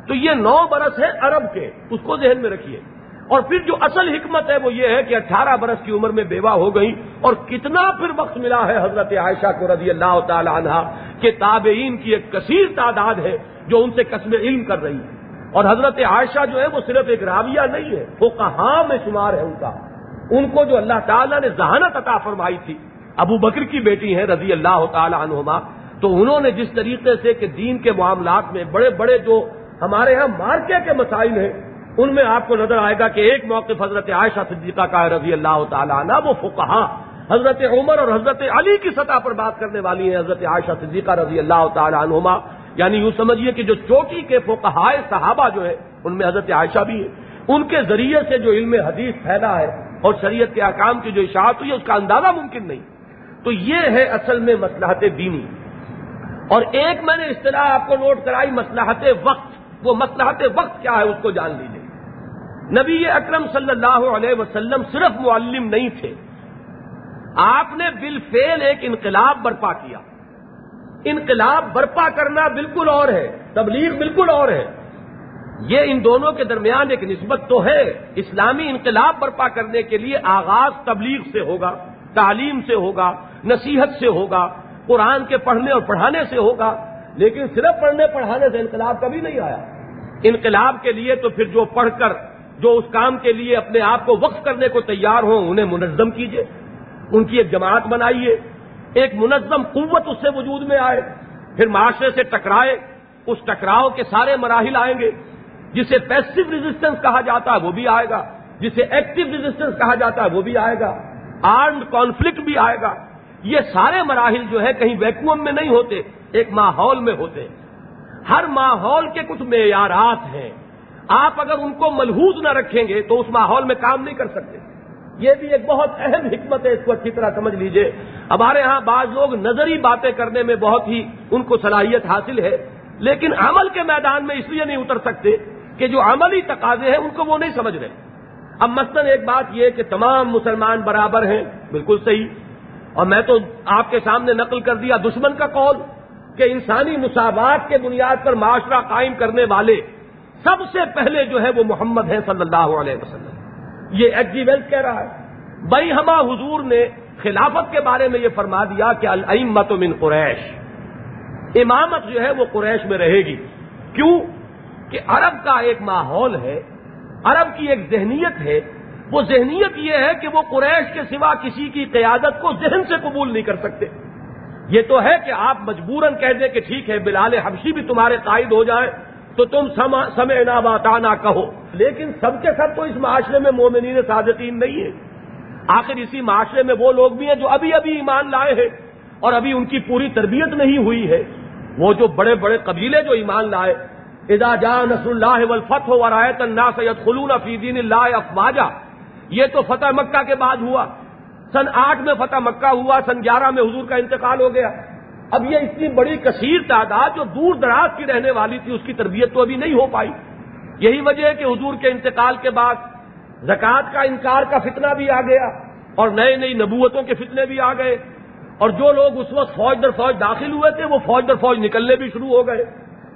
تو یہ نو برس ہے عرب کے، اس کو ذہن میں رکھیے۔ اور پھر جو اصل حکمت ہے وہ یہ ہے کہ اٹھارہ برس کی عمر میں بیوہ ہو گئی اور کتنا پھر وقت ملا ہے حضرت عائشہ کو رضی اللہ تعالی عنہ کہ تابعین کی ایک کثیر تعداد ہے جو ان سے قسم علم کر رہی ہے۔ اور حضرت عائشہ جو ہے وہ صرف ایک راویہ نہیں ہے وہ کہاں میں شمار ہے ان کا۔ ان کو جو اللہ تعالیٰ نے ذہانت عطا فرمائی تھی۔ ابو بکر کی بیٹی ہیں رضی اللہ تعالی عنہما۔ تو انہوں نے جس طریقے سے کہ دین کے معاملات میں بڑے بڑے جو ہمارے ہاں مارکے کے مسائل ہیں ان میں آپ کو نظر آئے گا کہ ایک موقف حضرت عائشہ صدیقہ کا رضی اللہ تعالیٰ عنہ، وہ فقہا حضرت عمر اور حضرت علی کی سطح پر بات کرنے والی ہیں حضرت عائشہ صدیقہ رضی اللہ تعالیٰ عنہما۔ یعنی یوں سمجھیے کہ جو چوٹی کے فوکہائے صحابہ جو ہے ان میں حضرت عائشہ بھی ہے ان کے ذریعے سے جو علم حدیث پھیلا ہے اور شریعت کے احکام کی جو اشاعت ہوئی ہے، اس کا اندازہ ممکن نہیں۔ تو یہ ہے اصل میں مسلحت دینی۔ اور ایک میں نے اصطلاح آپ کو نوٹ کرائی مسلحت وقت۔ وہ مسلحت وقت کیا ہے، اس کو جان لیجیے نبی اکرم صلی اللہ علیہ وسلم صرف معلم نہیں تھے۔ آپ نے بالفعل ایک انقلاب برپا کیا۔ انقلاب برپا کرنا بالکل اور ہے، تبلیغ بالکل اور ہے۔ یہ ان دونوں کے درمیان ایک نسبت تو ہے۔ اسلامی انقلاب برپا کرنے کے لیے آغاز تبلیغ سے ہوگا، تعلیم سے ہوگا، نصیحت سے ہوگا، قرآن کے پڑھنے اور پڑھانے سے ہوگا۔ لیکن صرف پڑھنے پڑھانے سے انقلاب کبھی نہیں آیا۔ انقلاب کے لیے تو پھر جو پڑھ کر جو اس کام کے لیے اپنے آپ کو وقف کرنے کو تیار ہوں، انہیں منظم کیجیے ان کی ایک جماعت بنائیے، ایک منظم قوت اس سے وجود میں آئے، پھر معاشرے سے ٹکرائے، اس ٹکراؤ کے سارے مراحل آئیں گے، جسے پیسو ریزسٹنس کہا جاتا ہے، وہ بھی آئے گا، جسے ایکٹیو ریزسٹنس کہا جاتا ہے، وہ بھی آئے گا آرمڈ کانفلکٹ بھی آئے گا۔ یہ سارے مراحل جو ہے کہیں ویکوم میں نہیں ہوتے، ایک ماحول میں ہوتے۔ ہر ماحول کے کچھ معیارات ہیں۔ آپ اگر ان کو ملحوظ نہ رکھیں گے تو اس ماحول میں کام نہیں کر سکتے۔ یہ بھی ایک بہت اہم حکمت ہے، اس کو اچھی طرح سمجھ لیجیے۔ ہمارے ہاں بعض لوگ نظری باتیں کرنے میں بہت ہی ان کو صلاحیت حاصل ہے، لیکن عمل کے میدان میں اس لیے نہیں اتر سکتے کہ جو عملی تقاضے ہیں ان کو وہ نہیں سمجھ رہے۔ اب مثلا ایک بات یہ کہ تمام مسلمان برابر ہیں، بالکل صحیح۔ اور میں تو آپ کے سامنے نقل کر دیا دشمن کا قول کہ انسانی مساوات کے بنیاد پر معاشرہ قائم کرنے والے سب سے پہلے جو ہے وہ محمد ہیں صلی اللہ علیہ وسلم۔ یہ ایگزیوینس جی کہہ رہا ہے۔ بھائی ہما حضور نے خلافت کے بارے میں یہ فرما دیا کہ المت من قریش۔ امامت جو ہے وہ قریش میں رہے گی۔ کیوں؟ کہ عرب کا ایک ماحول ہے، عرب کی ایک ذہنیت ہے۔ وہ ذہنیت یہ ہے کہ وہ قریش کے سوا کسی کی قیادت کو ذہن سے قبول نہیں کر سکتے۔ یہ تو ہے کہ آپ مجبوراً کہہ دیں کہ ٹھیک ہے، بلال حبشی بھی تمہارے قائد ہو جائیں۔ تو تم سمے نہ باتانا کہو۔ لیکن سب کے سب تو اس معاشرے میں مومنین صادقین نہیں ہے آخر اسی معاشرے میں وہ لوگ بھی ہیں جو ابھی ابھی ایمان لائے ہیں اور ابھی ان کی پوری تربیت نہیں ہوئی ہے۔ وہ جو بڑے بڑے قبیلے جو ایمان لائے۔ ادا جا نسر اللہ ولفت ہو رایت اللہ سید خلون فیدین اللہ افواجہ یہ تو فتح مکہ کے بعد ہوا۔ سن آٹھ میں فتح مکہ ہوا، سن گیارہ میں حضور کا انتقال ہو گیا۔ اب یہ اتنی بڑی کثیر تعداد جو دور دراز کی رہنے والی تھی اس کی تربیت تو ابھی نہیں ہو پائی۔ یہی وجہ ہے کہ حضور کے انتقال کے بعد زکوٰۃ کا انکار کا فتنہ بھی آ گیا اور نئے نئی نبوتوں کے فتنے بھی آ گئے۔ اور جو لوگ اس وقت فوج در فوج داخل ہوئے تھے، وہ فوج در فوج نکلنے بھی شروع ہو گئے۔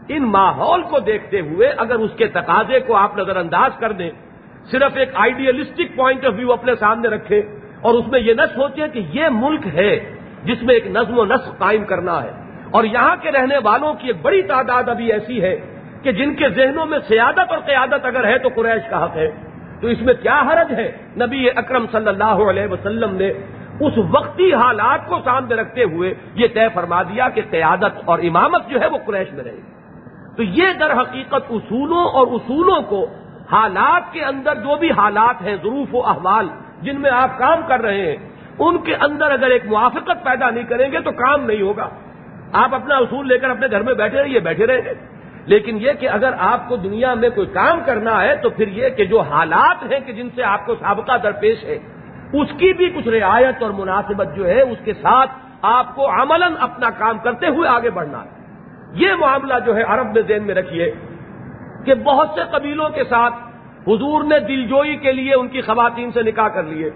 ان ماحول کو دیکھتے ہوئے اگر اس کے تقاضے کو آپ نظر انداز کر دیں، صرف ایک آئیڈیلسٹک پوائنٹ آف ویو اپنے سامنے رکھے اور اس میں یہ نہ سوچیں کہ یہ ملک ہے۔ جس میں ایک نظم و نسق قائم کرنا ہے۔ اور یہاں کے رہنے والوں کی ایک بڑی تعداد ابھی ایسی ہے کہ جن کے ذہنوں میں سیادت اور قیادت اگر ہے تو قریش کا حق ہے۔ تو اس میں کیا حرج ہے؟ نبی اکرم صلی اللہ علیہ وسلم نے اس وقتی حالات کو سامنے رکھتے ہوئے یہ طے فرما دیا کہ قیادت اور امامت جو ہے وہ قریش میں رہے۔ گی تو یہ در حقیقت اصولوں اور اصولوں کو حالات کے اندر جو بھی حالات ہیں، ظروف و احوال، جن میں آپ کام کر رہے ہیں ان کے اندر اگر ایک موافقت پیدا نہیں کریں گے تو کام نہیں ہوگا۔ آپ اپنا اصول لے کر اپنے گھر میں بیٹھے رہیے، بیٹھے رہے لیکن یہ کہ اگر آپ کو دنیا میں کوئی کام کرنا ہے تو پھر یہ کہ جو حالات ہیں کہ جن سے آپ کو سابقہ درپیش ہے، اس کی بھی کچھ رعایت اور مناسبت جو ہے، اس کے ساتھ آپ کو عمل اپنا کام کرتے ہوئے آگے بڑھنا ہے۔ یہ معاملہ جو ہے، عرب میں ذہن میں رکھیے کہ بہت سے قبیلوں کے ساتھ حضور نے دلجوئی کے لیے ان کی خواتین سے نکاح کر لیے۔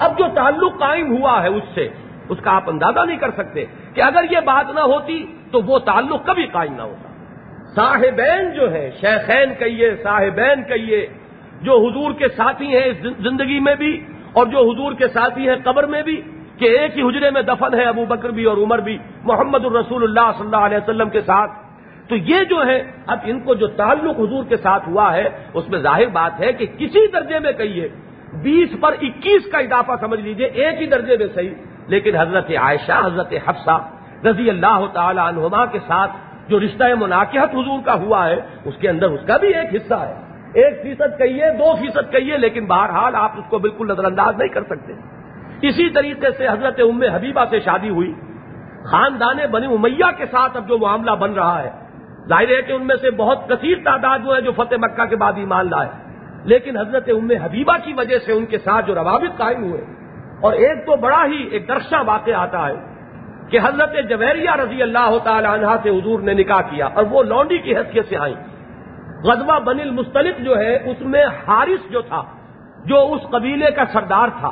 اب جو تعلق قائم ہوا ہے اس سے، اس کا آپ اندازہ نہیں کر سکتے کہ اگر یہ بات نہ ہوتی تو وہ تعلق کبھی قائم نہ ہوتا۔ صاحبین جو ہے شیخین کہیے، صاحبین کہیے، جو حضور کے ساتھی ہیں اس زندگی میں بھی اور جو حضور کے ساتھی ہیں قبر میں بھی، کہ ایک ہی حجرے میں دفن ہے ابو بکر بھی اور عمر بھی، محمد الرسول اللہ صلی اللہ علیہ وسلم کے ساتھ۔ تو یہ جو ہے اب ان کو جو تعلق حضور کے ساتھ ہوا ہے، اس میں ظاہر بات ہے کہ کسی درجے میں کہیے بیس پر اکیس کا اضافہ سمجھ لیجیے، ایک ہی درجے میں صحیح۔ لیکن حضرت عائشہ، حضرت حفصہ رضی اللہ تعالی عنہما کے ساتھ جو رشتہ مناقحت حضور کا ہوا ہے، اس کے اندر اس کا بھی ایک حصہ ہے۔ ایک فیصد کہیے، دو فیصد کہیے، لیکن بہرحال آپ اس کو بالکل نظر انداز نہیں کر سکتے۔ اسی طریقے سے حضرت ام حبیبہ سے شادی ہوئی۔ خاندان بنی امیہ کے ساتھ اب جو معاملہ بن رہا ہے، ظاہر ہے کہ ان میں سے بہت کثیر تعداد وہ ہیں جو فتح مکہ کے بعد ایمان لائے۔ لیکن حضرت ام حبیبہ کی وجہ سے ان کے ساتھ جو روابط قائم ہوئے، اور ایک تو بڑا ہی ایک درشا واقع آتا ہے کہ حضرت جویریہ رضی اللہ تعالی عنہ سے حضور نے نکاح کیا اور وہ لونڈی کی حیثیت سے آئیں۔ غزوہ بن المستلق جو ہے، اس میں حارث جو تھا، جو اس قبیلے کا سردار تھا،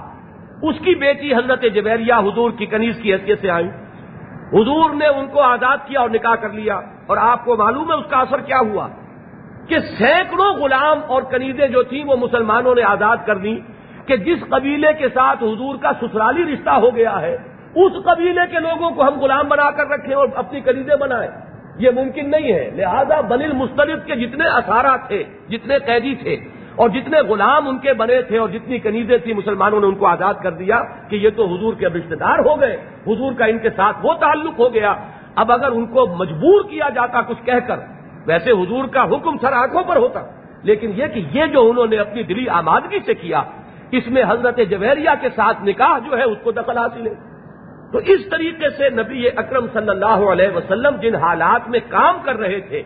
اس کی بیٹی حضرت جویریہ حضور کی کنیز کی حیثیت سے آئیں۔ حضور نے ان کو آزاد کیا اور نکاح کر لیا، اور آپ کو معلوم ہے اس کا اثر کیا ہوا۔ کہ سینکڑوں غلام اور کنیزیں جو تھیں وہ مسلمانوں نے آزاد کر دی کہ جس قبیلے کے ساتھ حضور کا سسرالی رشتہ ہو گیا ہے، اس قبیلے کے لوگوں کو ہم غلام بنا کر رکھیں اور اپنی کنیزیں بنائیں۔ یہ ممکن نہیں ہے۔ لہذا بنل مستلف کے جتنے اثارات تھے، جتنے قیدی تھے اور جتنے غلام ان کے بنے تھے اور جتنی کنیزیں تھیں، مسلمانوں نے ان کو آزاد کر دیا کہ یہ تو حضور کے اب رشتے دار ہو گئے، حضور کا ان کے ساتھ وہ تعلق ہو گیا۔ اب اگر ان کو مجبور کیا جاتا کچھ کہہ کر ویسے حضور کا حکم سر آنکھوں پر ہوتا، لیکن یہ کہ یہ جو انہوں نے اپنی دلی آمادگی سے کیا، اس میں حضرت جویریہ کے ساتھ نکاح جو ہے، اس کو دخل حاصل ہے۔ تو اس طریقے سے نبی اکرم صلی اللہ علیہ وسلم جن حالات میں کام کر رہے تھے،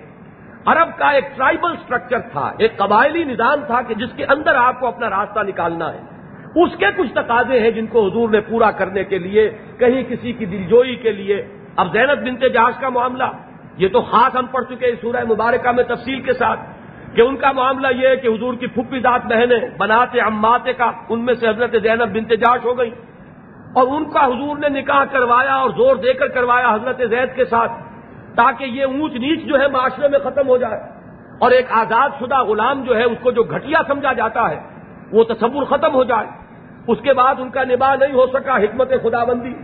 عرب کا ایک ٹرائبل سٹرکچر تھا، ایک قبائلی نظام تھا کہ جس کے اندر آپ کو اپنا راستہ نکالنا ہے۔ اس کے کچھ تقاضے ہیں جن کو حضور نے پورا کرنے کے لیے، کہیں کسی کی دلجوئی کے لیے۔ اب زینت بنتے جہاز کا معاملہ یہ تو خاص ہم پڑھ چکے سورہ مبارکہ میں تفصیل کے ساتھ کہ ان کا معاملہ یہ ہے کہ حضور کی پھپھی ذات بہنیں بناتے اماتے کا، ان میں سے حضرت زینب بنت جاش ہو گئی اور ان کا حضور نے نکاح کروایا اور زور دے کر کروایا حضرت زید کے ساتھ، تاکہ یہ اونچ نیچ جو ہے معاشرے میں ختم ہو جائے۔ اور ایک آزاد شدہ غلام جو ہے، اس کو جو گھٹیا سمجھا جاتا ہے، وہ تصور ختم ہو جائے۔ اس کے بعد ان کا نباہ نہیں ہو سکا، حکمت خدا بندی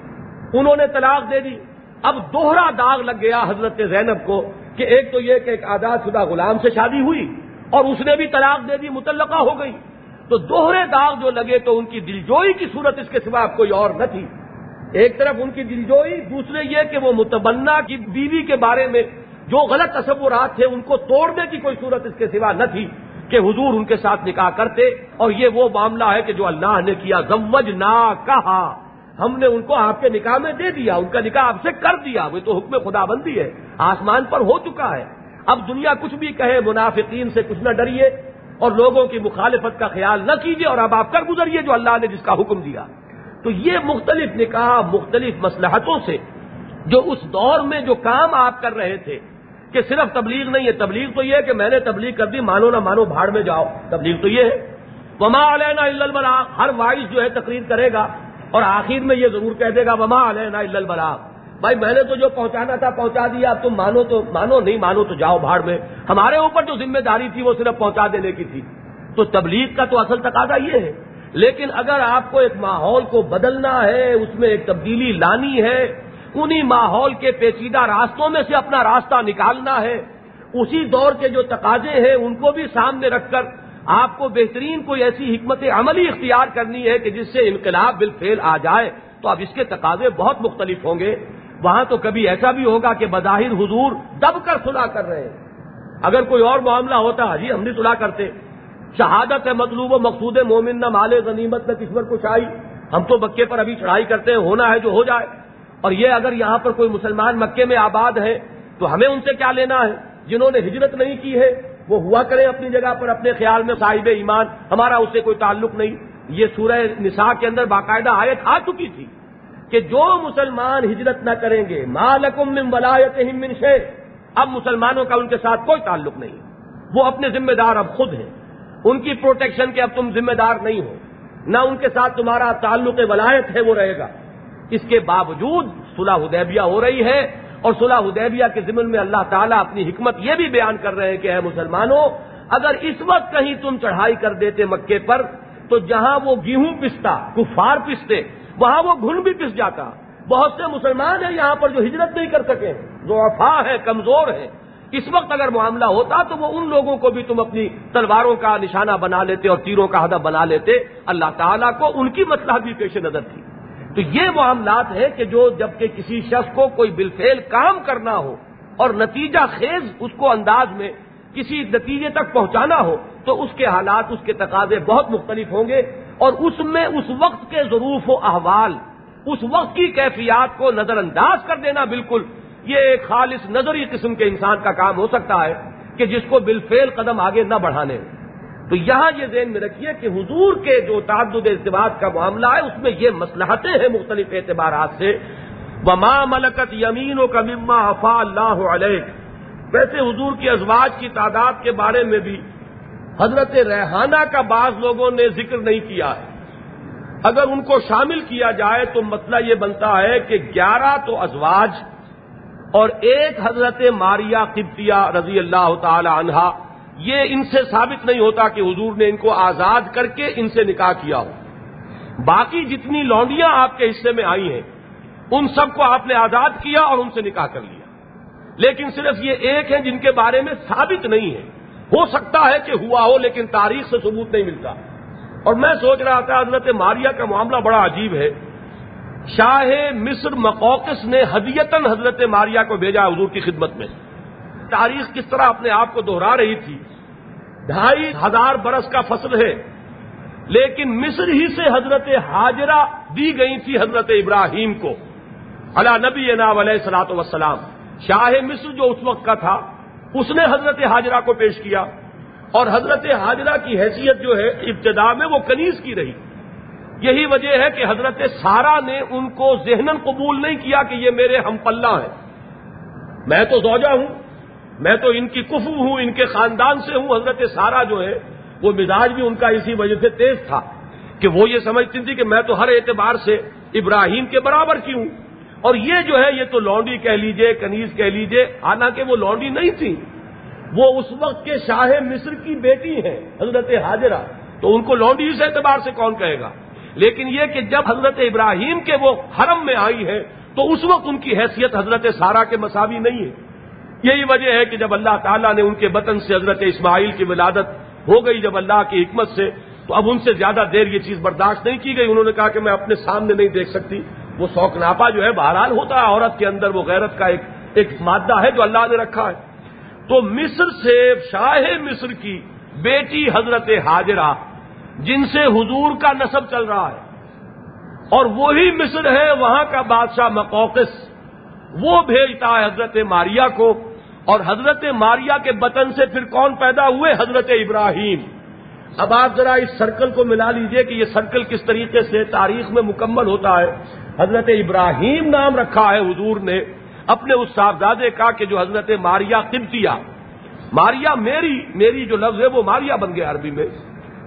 انہوں نے طلاق دے دی۔ اب دوہرا داغ لگ گیا حضرت زینب کو کہ ایک تو یہ کہ ایک آزاد شدہ غلام سے شادی ہوئی اور اس نے بھی طلاق دے دی، متعلقہ ہو گئی۔ تو دوہرے داغ جو لگے تو ان کی دلجوئی کی صورت اس کے سوا کوئی اور نہ تھی۔ ایک طرف ان کی دلجوئی، دوسرے یہ کہ وہ متبنا کی بیوی کے بارے میں جو غلط تصورات تھے، ان کو توڑنے کی کوئی صورت اس کے سوا نہ تھی کہ حضور ان کے ساتھ نکاح کرتے۔ اور یہ وہ معاملہ ہے کہ جو اللہ نے کیا زمج نہ کہا ہم نے ان کو آپ کے نکاح میں دے دیا، ان کا نکاح آپ سے کر دیا، وہ تو حکم خدا بندی ہے، آسمان پر ہو چکا ہے۔ اب دنیا کچھ بھی کہے، منافقین سے کچھ نہ ڈریے اور لوگوں کی مخالفت کا خیال نہ کیجیے اور اب آپ کر گزریے جو اللہ نے جس کا حکم دیا۔ تو یہ مختلف نکاح مختلف مسلحتوں سے، جو اس دور میں جو کام آپ کر رہے تھے، کہ صرف تبلیغ نہیں ہے، تبلیغ تو یہ ہے کہ میں نے تبلیغ کر دی، مانو نہ مانو، بھاڑ میں جاؤ، تبلیغ تو یہ ہے۔ وما علینا البلا ہر وائس جو ہے تقریر کرے گا۔ اور آخر میں یہ ضرور کہہ دے گا، وما علینا البلا بھائی، میں نے تو جو پہنچانا تھا، پہنچا دیا۔ اب تم مانو تو، مانو، نہیں مانو تو جاؤ بھاڑ میں۔ ہمارے اوپر جو ذمہ داری تھی، وہ صرف پہنچا دینے کی تھی۔ تو تبلیغ کا تو اصل تقاضا یہ ہے۔ لیکن اگر آپ کو ایک ماحول کو بدلنا ہے، اس میں ایک تبدیلی لانی ہے، انہی ماحول کے پیچیدہ راستوں میں سے اپنا راستہ نکالنا ہے، اسی دور کے جو تقاضے ہیں، ان کو بھی سامنے رکھ کر آپ کو بہترین کوئی ایسی حکمت عملی اختیار کرنی ہے کہ جس سے انقلاب بالفعل آ جائے، تو اب اس کے تقاضے بہت مختلف ہوں گے۔ وہاں تو کبھی ایسا بھی ہوگا کہ بظاہر حضور دب کر سلا کر رہے ہیں۔ اگر کوئی اور معاملہ ہوتا جی ہم نہیں سلا کرتے۔ شہادت ہے مطلوب و مقصود مومن، نہ مال غنیمت، نہ کشور کچھ آئی۔ ہم تو مکے پر ابھی چڑھائی کرتے ہیں، ہونا ہے جو ہو جائے۔ اور یہ اگر یہاں پر کوئی مسلمان مکے میں آباد ہے، تو ہمیں ان سے کیا لینا ہے؟ جنہوں نے ہجرت نہیں کی ہے وہ ہوا کریں اپنی جگہ پر، اپنے خیال میں، صاحب ایمان، ہمارا اس سے کوئی تعلق نہیں۔ یہ سورہ نساء کے اندر باقاعدہ آیت آ چکی تھی کہ جو مسلمان ہجرت نہ کریں گے مالکم من ولایت من شے اب مسلمانوں کا ان کے ساتھ کوئی تعلق نہیں۔ وہ اپنے ذمہ دار اب خود ہیں۔ ان کی پروٹیکشن کے اب تم ذمہ دار نہیں ہو۔ نہ ان کے ساتھ تمہارا تعلق ولایت ہے، وہ رہے گا۔ اس کے باوجود صلح حدیبیہ ہو رہی ہے۔ اور صلح حدیبیہ کے ضمن میں اللہ تعالیٰ اپنی حکمت یہ بھی بیان کر رہے ہیں کہ اے مسلمانوں، اگر اس وقت کہیں تم چڑھائی کر دیتے مکے پر، تو جہاں وہ گیہوں پستا، کفار پستے، وہاں وہ گھن بھی پس جاتا۔ بہت سے مسلمان ہیں یہاں پر جو ہجرت نہیں کر سکے جو افا ہے کمزور ہے اس وقت اگر معاملہ ہوتا تو وہ ان لوگوں کو بھی تم اپنی تلواروں کا نشانہ بنا لیتے اور تیروں کا ہدف بنا لیتے۔ اللہ تعالیٰ کو ان کی مسئلہ بھی پیش نظر تھی۔ تو یہ معاملات ہیں کہ جو جبکہ کسی شخص کو کوئی بالفعل کام کرنا ہو اور نتیجہ خیز اس کو انداز میں کسی نتیجے تک پہنچانا ہو، تو اس کے حالات، اس کے تقاضے بہت مختلف ہوں گے اور اس میں اس وقت کے ضرور و احوال، اس وقت کی کیفیات کو نظر انداز کر دینا بالکل، یہ ایک خالص نظری قسم کے انسان کا کام ہو سکتا ہے کہ جس کو بالفعل قدم آگے نہ بڑھانے تو یہاں یہ ذہن میں رکھیے کہ حضور کے جو تعدد اعتبار کا معاملہ ہے، اس میں یہ مسلحتیں ہیں مختلف اعتبارات سے۔ وما ملکت یمین و کمیما افا اللہ علیہ ویسے حضور کی ازواج کی تعداد کے بارے میں بھی حضرت ریحانہ کا بعض لوگوں نے ذکر نہیں کیا ہے۔ اگر ان کو شامل کیا جائے تو مسئلہ یہ بنتا ہے کہ گیارہ تو ازواج اور ایک حضرت ماریا قبطیہ رضی اللہ تعالی عنہا یہ ان سے ثابت نہیں ہوتا کہ حضور نے ان کو آزاد کر کے ان سے نکاح کیا ہو۔ باقی جتنی لونڈیاں آپ کے حصے میں آئی ہیں، ان سب کو آپ نے آزاد کیا اور ان سے نکاح کر لیا۔ لیکن صرف یہ ایک ہیں جن کے بارے میں ثابت نہیں ہے۔ ہو سکتا ہے کہ ہوا ہو، لیکن تاریخ سے ثبوت نہیں ملتا۔ اور میں سوچ رہا تھا، حضرت ماریا کا معاملہ بڑا عجیب ہے۔ شاہ مصر مقوقس نے ہدیتن حضرت ماریا کو بھیجا حضور کی خدمت میں۔ تاریخ کس طرح اپنے آپ کو دوہرا رہی تھی؟ ڈھائی ہزار برس کا فصل ہے، لیکن مصر ہی سے حضرت حاجرہ دی گئی تھی حضرت ابراہیم کو اللہ نبی ناب علیہ سلاۃ وسلام شاہ مصر جو اس وقت کا تھا، اس نے حضرت حاجرہ کو پیش کیا۔ اور حضرت حاجرہ کی حیثیت جو ہے، ابتدا میں وہ کنیز کی رہی۔ یہی وجہ ہے کہ حضرت سارا نے ان کو ذہن قبول نہیں کیا کہ یہ میرے ہم پلہ ہیں۔ میں تو زوجہ ہوں۔ میں تو ان کی کفو ہوں، ان کے خاندان سے ہوں، حضرت سارا جو ہے، وہ مزاج بھی ان کا اسی وجہ سے تیز تھا کہ وہ یہ سمجھتی تھی کہ میں تو ہر اعتبار سے ابراہیم کے برابر کی ہوں۔ اور یہ جو ہے، یہ تو لونڈی کہہ لیجیے، کنیز کہہ لیجیے، حالانکہ وہ لونڈی نہیں تھی۔ وہ اس وقت کے شاہ مصر کی بیٹی ہے حضرت حاجرہ۔ تو ان کو لونڈی اس اعتبار سے کون کہے گا؟ لیکن یہ کہ جب حضرت ابراہیم کے وہ حرم میں آئی ہے تو اس وقت ان کی حیثیت حضرت سارا کے مساوی نہیں ہے۔ یہی وجہ ہے کہ جب اللہ تعالیٰ نے ان کے بطن سے حضرت اسماعیل کی ولادت ہو گئی جب اللہ کی حکمت سے، تو اب ان سے زیادہ دیر یہ چیز برداشت نہیں کی گئی۔ انہوں نے کہا کہ میں اپنے سامنے نہیں دیکھ سکتی۔ وہ شوق ناپا جو ہے، بہرحال ہوتا ہے عورت کے اندر وہ غیرت کا ایک ایک مادہ ہے جو اللہ نے رکھا ہے۔ تو مصر سے شاہ مصر کی بیٹی حضرت حاجرہ، جن سے حضور کا نصب چل رہا ہے، اور وہی مصر ہے، وہاں کا بادشاہ مقوقس۔ وہ بھیجتا ہے حضرت ماریا کو اور حضرت ماریا کے بطن سے پھر کون پیدا ہوئے؟ حضرت ابراہیم۔ اب آپ ذرا اس سرکل کو ملا لیجیے کہ یہ سرکل کس طریقے سے تاریخ میں مکمل ہوتا ہے۔ حضرت ابراہیم نام رکھا ہے حضور نے۔ اپنے اس صاحبزادے کا کہ جو حضرت ماریا قبطیہ ماریا میری میری جو لفظ ہے وہ ماریا بن گیا عربی میں۔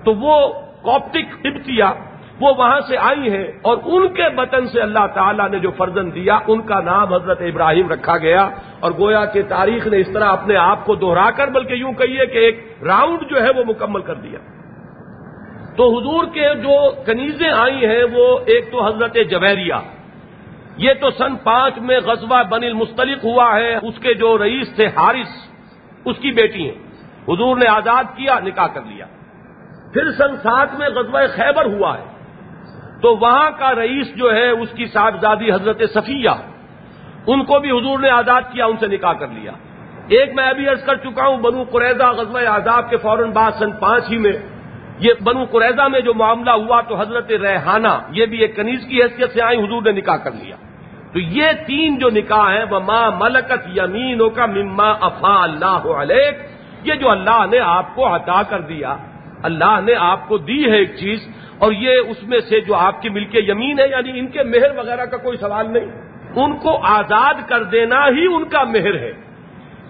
تو وہ کوپٹک قبطیہ وہ وہاں سے آئی ہیں اور ان کے بطن سے اللہ تعالیٰ نے جو فرزن دیا، ان کا نام حضرت ابراہیم رکھا گیا اور گویا کہ تاریخ نے اس طرح اپنے آپ کو دوہرا کر، بلکہ یوں کہیے کہ ایک راؤنڈ جو ہے وہ مکمل کر دیا۔ تو حضور کے جو کنیزیں آئی ہیں، وہ ایک تو حضرت جویریہ، یہ تو سن پانچ میں غزوہ بن المستلق ہوا ہے، اس کے جو رئیس تھے حارث، اس کی بیٹی ہیں۔ حضور نے آزاد کیا، نکاح کر لیا۔ پھر سن سات میں غزوہ خیبر ہوا ہے۔ تو وہاں کا رئیس جو ہے، اس کی صاحبزادی حضرت صفیہ، ان کو بھی حضور نے آزاد کیا، ان سے نکاح کر لیا۔ ایک میں ابھی عرض کر چکا ہوں، بنو قریضہ غزوہ آزاد کے فوراً بعد سن پانچ ہی میں، یہ بنو قریضہ میں جو معاملہ ہوا تو حضرت ریحانہ، یہ بھی ایک کنیز کی حیثیت سے آئی حضور نے نکاح کر لیا۔ تو یہ تین جو نکاح ہیں وہ ماں ملکت یمینوں کا مما افا اللہ علیہ یہ جو اللہ نے آپ کو عطا کر دیا۔ اللہ نے آپ کو دی ہے ایک چیز اور یہ اس میں سے جو آپ کی ملک یمین ہے یعنی ان کے مہر وغیرہ کا کوئی سوال نہیں۔ ان کو آزاد کر دینا ہی ان کا مہر ہے۔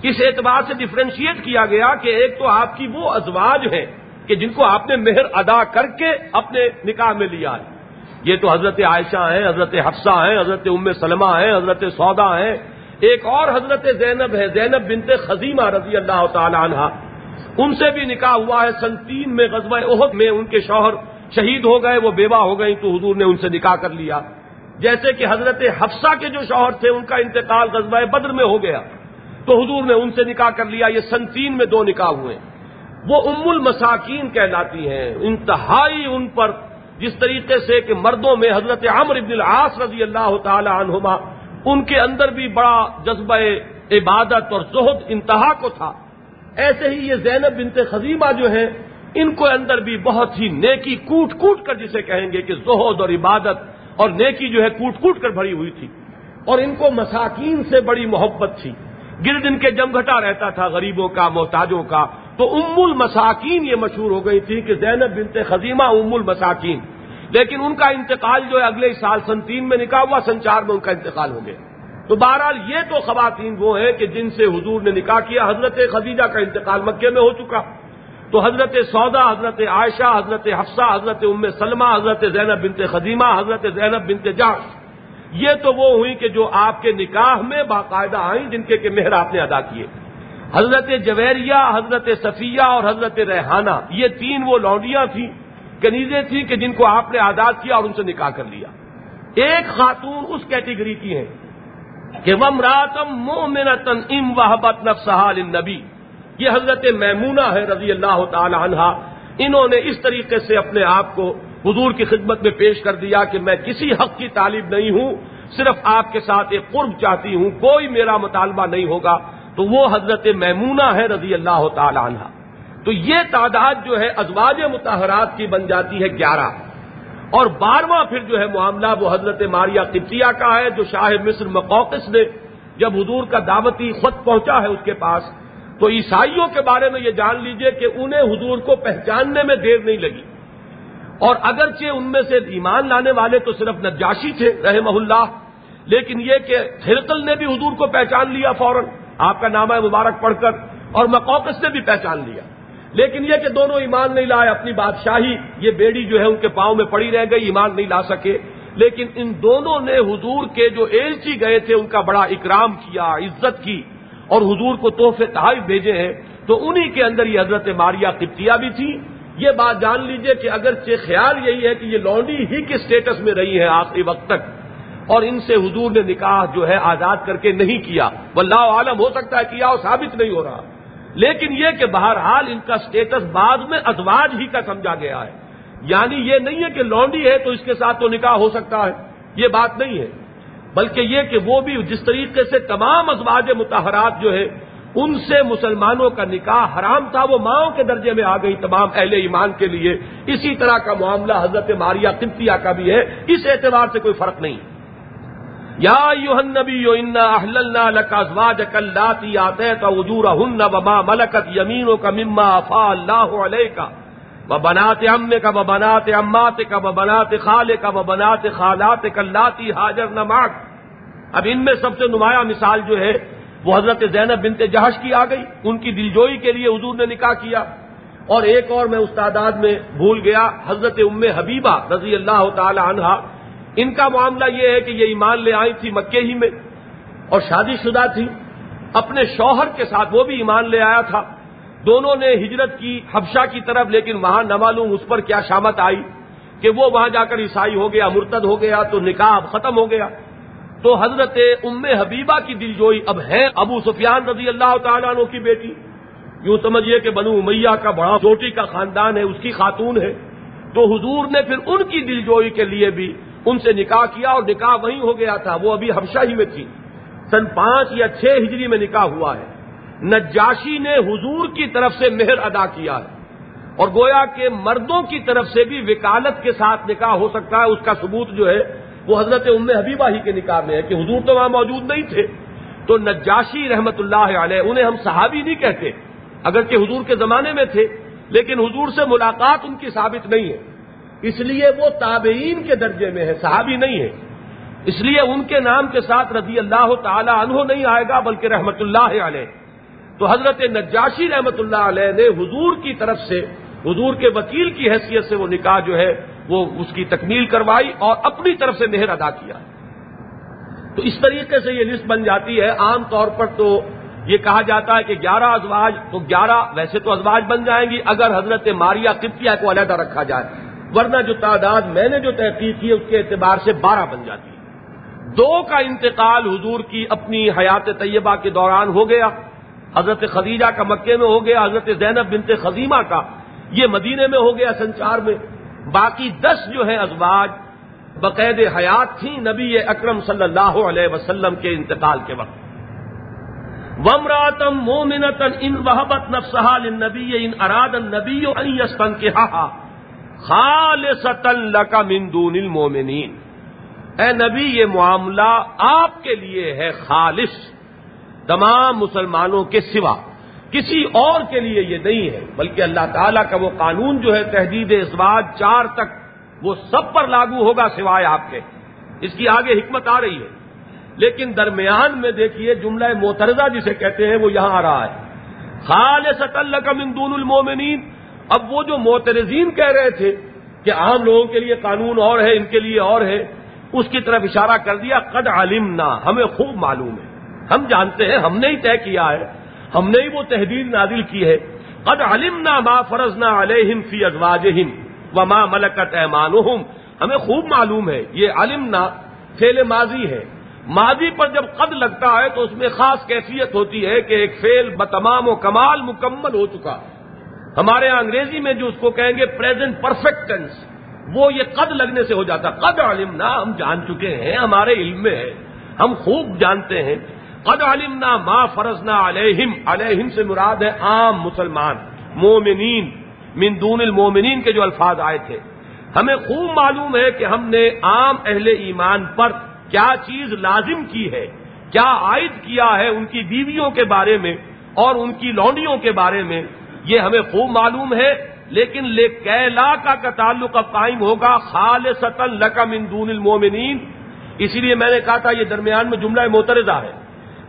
اس اعتبار سے ڈفرینشیٹ کیا گیا کہ ایک تو آپ کی وہ ازواج ہیں کہ جن کو آپ نے مہر ادا کر کے اپنے نکاح میں لیا ہے۔ یہ تو حضرت عائشہ ہیں، حضرت حفصہ ہیں، حضرت ام سلمہ ہیں، حضرت سودا ہیں۔ ایک اور حضرت زینب ہے، زینب بنت خزیمہ رضی اللہ تعالی عنہ۔ ان سے بھی نکاح ہوا ہے۔ سن تین میں غزوہ عہد میں ان کے شوہر شہید ہو گئے، وہ بیوہ ہو گئی تو حضور نے ان سے نکاح کر لیا۔ جیسے کہ حضرت حفصہ کے جو شوہر تھے، ان کا انتقال غزوہ بدر میں ہو گیا۔ تو حضور نے ان سے نکاح کر لیا۔ یہ سن تین میں دو نکاح ہوئے۔ وہ ام المساکین کہلاتی ہیں۔ انتہائی ان پر جس طریقے سے کہ مردوں میں حضرت عمر ابن العاص رضی اللہ تعالی عنہما، ان کے اندر بھی بڑا جذبہ عبادت اور زہد انتہا کو تھا۔ ایسے ہی یہ زینب بنت خزیمہ جو ہیں، ان کو اندر بھی بہت ہی نیکی کوٹ کوٹ کر جسے کہیں گے کہ زہد اور عبادت اور نیکی جو ہے کوٹ کوٹ کر بھری ہوئی تھی۔ اور ان کو مساکین سے بڑی محبت تھی۔ گرد ان کے جمگھٹا رہتا تھا غریبوں کا، محتاجوں کا۔ تو ام المساکین یہ مشہور ہو گئی تھی کہ زینب بنت خزیمہ ام المساکین۔ لیکن ان کا انتقال جو ہے اگلے سال سن تین میں نکاح ہوا سن چار میں ان کا انتقال ہو گیا۔ تو بہرحال یہ تو خواتین وہ ہیں کہ جن سے حضور نے نکاح کیا، حضرت خدیجہ کا انتقال مکے میں ہو چکا۔ تو حضرت سودا، حضرت عائشہ، حضرت حفصہ، حضرت ام سلمہ، حضرت زینب بنت خدیمہ، حضرت زینب بنت جاش یہ تو وہ ہوئی کہ جو آپ کے نکاح میں باقاعدہ آئیں، جن کے کہ مہر آپ نے ادا کیے۔ حضرت جویریہ، حضرت صفیہ اور حضرت ریحانہ، یہ تین وہ لونڈیاں تھیں، کنیزیں تھیں کہ جن کو آپ نے آزاد کیا اور ان سے نکاح کر لیا۔ ایک خاتون اس کیٹیگری کی ہے کہ وم راتم مومنتن ام وحبت نفسحال نبی یہ حضرت میمونہ ہے رضی اللہ تعالی عنہ انہوں نے اس طریقے سے اپنے آپ کو حضور کی خدمت میں پیش کر دیا کہ میں کسی حق کی طالب نہیں ہوں، صرف آپ کے ساتھ ایک قرب چاہتی ہوں، کوئی میرا مطالبہ نہیں ہوگا۔ تو وہ حضرت میمونہ ہے رضی اللہ تعالی عنہ تو یہ تعداد جو ہے ازواج متحرات کی بن جاتی ہے گیارہ۔ اور بارہواں پھر جو ہے معاملہ وہ حضرت ماریا قبطیہ کا ہے، جو شاہ مصر مقوقس نے جب حضور کا دعوتی خط پہنچا ہے اس کے پاس، تو عیسائیوں کے بارے میں یہ جان لیجیے کہ انہیں حضور کو پہچاننے میں دیر نہیں لگی۔ اور اگرچہ ان میں سے ایمان لانے والے تو صرف نجاشی تھے، رحمہ اللہ، لیکن یہ کہ ہرقل نے بھی حضور کو پہچان لیا فوراً۔ آپ کا نام ہے مبارک پڑھ کر اور مقوقس نے بھی پہچان لیا۔ لیکن یہ کہ دونوں ایمان نہیں لائے اپنی بادشاہی، یہ بیڑی جو ہے ان کے پاؤں میں پڑی رہ گئی، ایمان نہیں لا سکے۔ لیکن ان دونوں نے حضور کے جو ایلچی گئے تھے، ان کا بڑا اکرام کیا، عزت کی، اور حضور کو تحفے تحائف بھیجے ہیں۔ تو انہی کے اندر یہ حضرت ماریا قبطیہ بھی تھی۔ یہ بات جان لیجیے کہ اگرچہ خیال یہی ہے کہ یہ لونڈی ہی کے سٹیٹس میں رہی ہے آخری وقت تک، اور ان سے حضور نے نکاح جو ہے آزاد کر کے نہیں کیا۔ واللہ عالم، ہو سکتا ہے کیا وہ ثابت نہیں ہو رہا۔ لیکن یہ کہ بہرحال ان کا سٹیٹس بعد میں ازواج ہی کا سمجھا گیا ہے۔ یعنی یہ نہیں ہے کہ لونڈی ہے تو اس کے ساتھ تو نکاح ہو سکتا ہے۔ یہ بات نہیں ہے۔ بلکہ یہ کہ وہ بھی جس طریقے سے تمام ازواج متحرات جو ہے ان سے مسلمانوں کا نکاح حرام تھا، وہ ماؤں کے درجے میں آ گئی تمام اہل ایمان کے لیے۔ اسی طرح کا معاملہ حضرت ماریا قبطیہ کا بھی ہے۔ اس اعتبار سے کوئی فرق نہیں۔ ہے یا یوہن نبی یو انا لاتی آتے تو اجور ہن وما ملکت یمینوں کا مما افا اللہ علیہ کا وہ بناتے ام کا وہ بناتے امات کا وہ بناتے خالے کا خالات لاتی حاجر نماک اب ان میں سب سے نمایاں مثال جو ہے وہ حضرت زینب بنت جہش کی آ گئی۔ ان کی دلجوئی کے لیے حضور نے نکاح کیا۔ اور ایک اور میں اس تعداد میں بھول گیا، حضرت ام حبیبہ رضی اللہ تعالی عنہا ان کا معاملہ یہ ہے کہ یہ ایمان لے آئی تھی مکے ہی میں اور شادی شدہ تھی۔ اپنے شوہر کے ساتھ وہ بھی ایمان لے آیا تھا۔ دونوں نے ہجرت کی، حبشہ کی طرف، لیکن وہاں نہ معلوم اس پر کیا شامت آئی کہ وہ وہاں جا کر عیسائی ہو گیا، مرتد ہو گیا، تو نکاح اب ختم ہو گیا۔ تو حضرت ام حبیبہ کی دلجوئی اب ہے ابو سفیان رضی اللہ تعالیٰ عنہ کی بیٹی۔ یوں سمجھیے کہ بنو امیہ کا بڑا چوٹی کا خاندان ہے، اس کی خاتون ہے۔ تو حضور نے پھر ان کی دلجوئی کے لیے بھی ان سے نکاح کیا اور نکاح وہیں ہو گیا تھا، وہ ابھی حبشہ ہی میں تھی۔ سن پانچ یا چھ ہجری میں نکاح ہوا ہے۔ نجاشی نے حضور کی طرف سے مہر ادا کیا ہے۔ اور گویا کہ مردوں کی طرف سے بھی وکالت کے ساتھ نکاح ہو سکتا ہے۔ اس کا ثبوت جو ہے، وہ حضرت ام حبیبہ ہی کے نکاح میں ہے کہ حضور تو وہاں موجود نہیں تھے۔ تو نجاشی رحمت اللہ علیہ، انہیں ہم صحابی نہیں کہتے، اگرچہ حضور کے زمانے میں تھے، لیکن حضور سے ملاقات ان کی ثابت نہیں ہے۔ اس لیے وہ تابعین کے درجے میں ہے، صحابی نہیں ہے۔ اس لیے ان کے نام کے ساتھ رضی اللہ تعالی عنہ نہیں آئے گا، بلکہ رحمت اللہ علیہ۔ تو حضرت نجاشی رحمت اللہ علیہ نے حضور کی طرف سے، حضور کے وکیل کی حیثیت سے وہ نکاح جو ہے، وہ اس کی تکمیل کروائی اور اپنی طرف سے مہر ادا کیا۔ تو اس طریقے سے یہ لسٹ بن جاتی ہے۔ عام طور پر تو یہ کہا جاتا ہے کہ گیارہ ازواج، تو گیارہ ویسے تو ازواج بن جائیں گی، اگر حضرت ماریا قبطیہ کو علیحدہ رکھا جائے۔ ورنہ جو تعداد میں نے جو تحقیق کی اس کے اعتبار سے بارہ بن جاتی ہے۔ دو کا انتقال حضور کی اپنی حیات طیبہ کے دوران ہو گیا۔ حضرت خدیجہ کا مکے میں ہو گیا، حضرت زینب بنت خزیمہ کا یہ مدینے میں ہو گیا سنچار میں۔ باقی دس جو ہے ازواج بقید حیات تھیں نبی اکرم صلی اللہ علیہ وسلم کے انتقال کے وقت۔ ومراتم مومنتن ان وحبت نفسحال نبی ان اراد نبی کے خال لکا من دون المومنین اے نبی، یہ معاملہ آپ کے لیے ہے خالص۔ تمام مسلمانوں کے سوا کسی اور کے لیے یہ نہیں ہے، بلکہ اللہ تعالیٰ کا وہ قانون جو ہے تحدید ازواج چار تک، وہ سب پر لاگو ہوگا سوائے آپ کے۔ اس کی آگے حکمت آ رہی ہے۔ لیکن درمیان میں دیکھیے، جملہ موترزہ جسے کہتے ہیں، وہ یہاں آ رہا ہے۔ خال سطل کا مندون المومنین اب وہ جو موترزین کہہ رہے تھے کہ عام لوگوں کے لیے قانون اور ہے، ان کے لیے اور ہے، اس کی طرف اشارہ کر دیا، قد علم ہمیں خوب معلوم ہے۔ ہم جانتے ہیں، ہم نے ہی طے کیا ہے، ہم نے ہی وہ تحریر نازل کی ہے۔ قد علم نہ ما فرض نہ علیہم فی ازواج و ماں ملکت ایمان ہمیں خوب معلوم ہے، یہ علم نہ فیل ماضی ہے۔ ماضی پر جب قد لگتا ہے تو اس میں خاص کیفیت ہوتی ہے کہ ایک فیل بتمام و کمال مکمل ہو چکا۔ ہے ہمارے یہاں انگریزی میں جو اس کو کہیں گے پریزنٹ پرفیکٹنس وہ یہ قد لگنے سے ہو جاتا قد علم نہ ہم جان چکے ہیں، ہمارے علم میں ہے۔ ہم خوب جانتے ہیں۔ قد علم نہ ما فرض نہ علیہم علیہم سے مراد ہے عام مسلمان، مومنین، من دون المومنین کے جو الفاظ آئے تھے۔ ہمیں خوب معلوم ہے کہ ہم نے عام اہل ایمان پر کیا چیز لازم کی ہے، کیا عائد کیا ہے ان کی بیویوں کے بارے میں اور ان کی لونڈیوں کے بارے میں۔ یہ ہمیں خوب معلوم ہے، لیکن لے کیلا کا تعلق اب قائم ہوگا؟ خال ستن لکم دون المومنین۔ اسی لیے میں نے کہا تھا یہ درمیان میں جملہ موترزہ ہے۔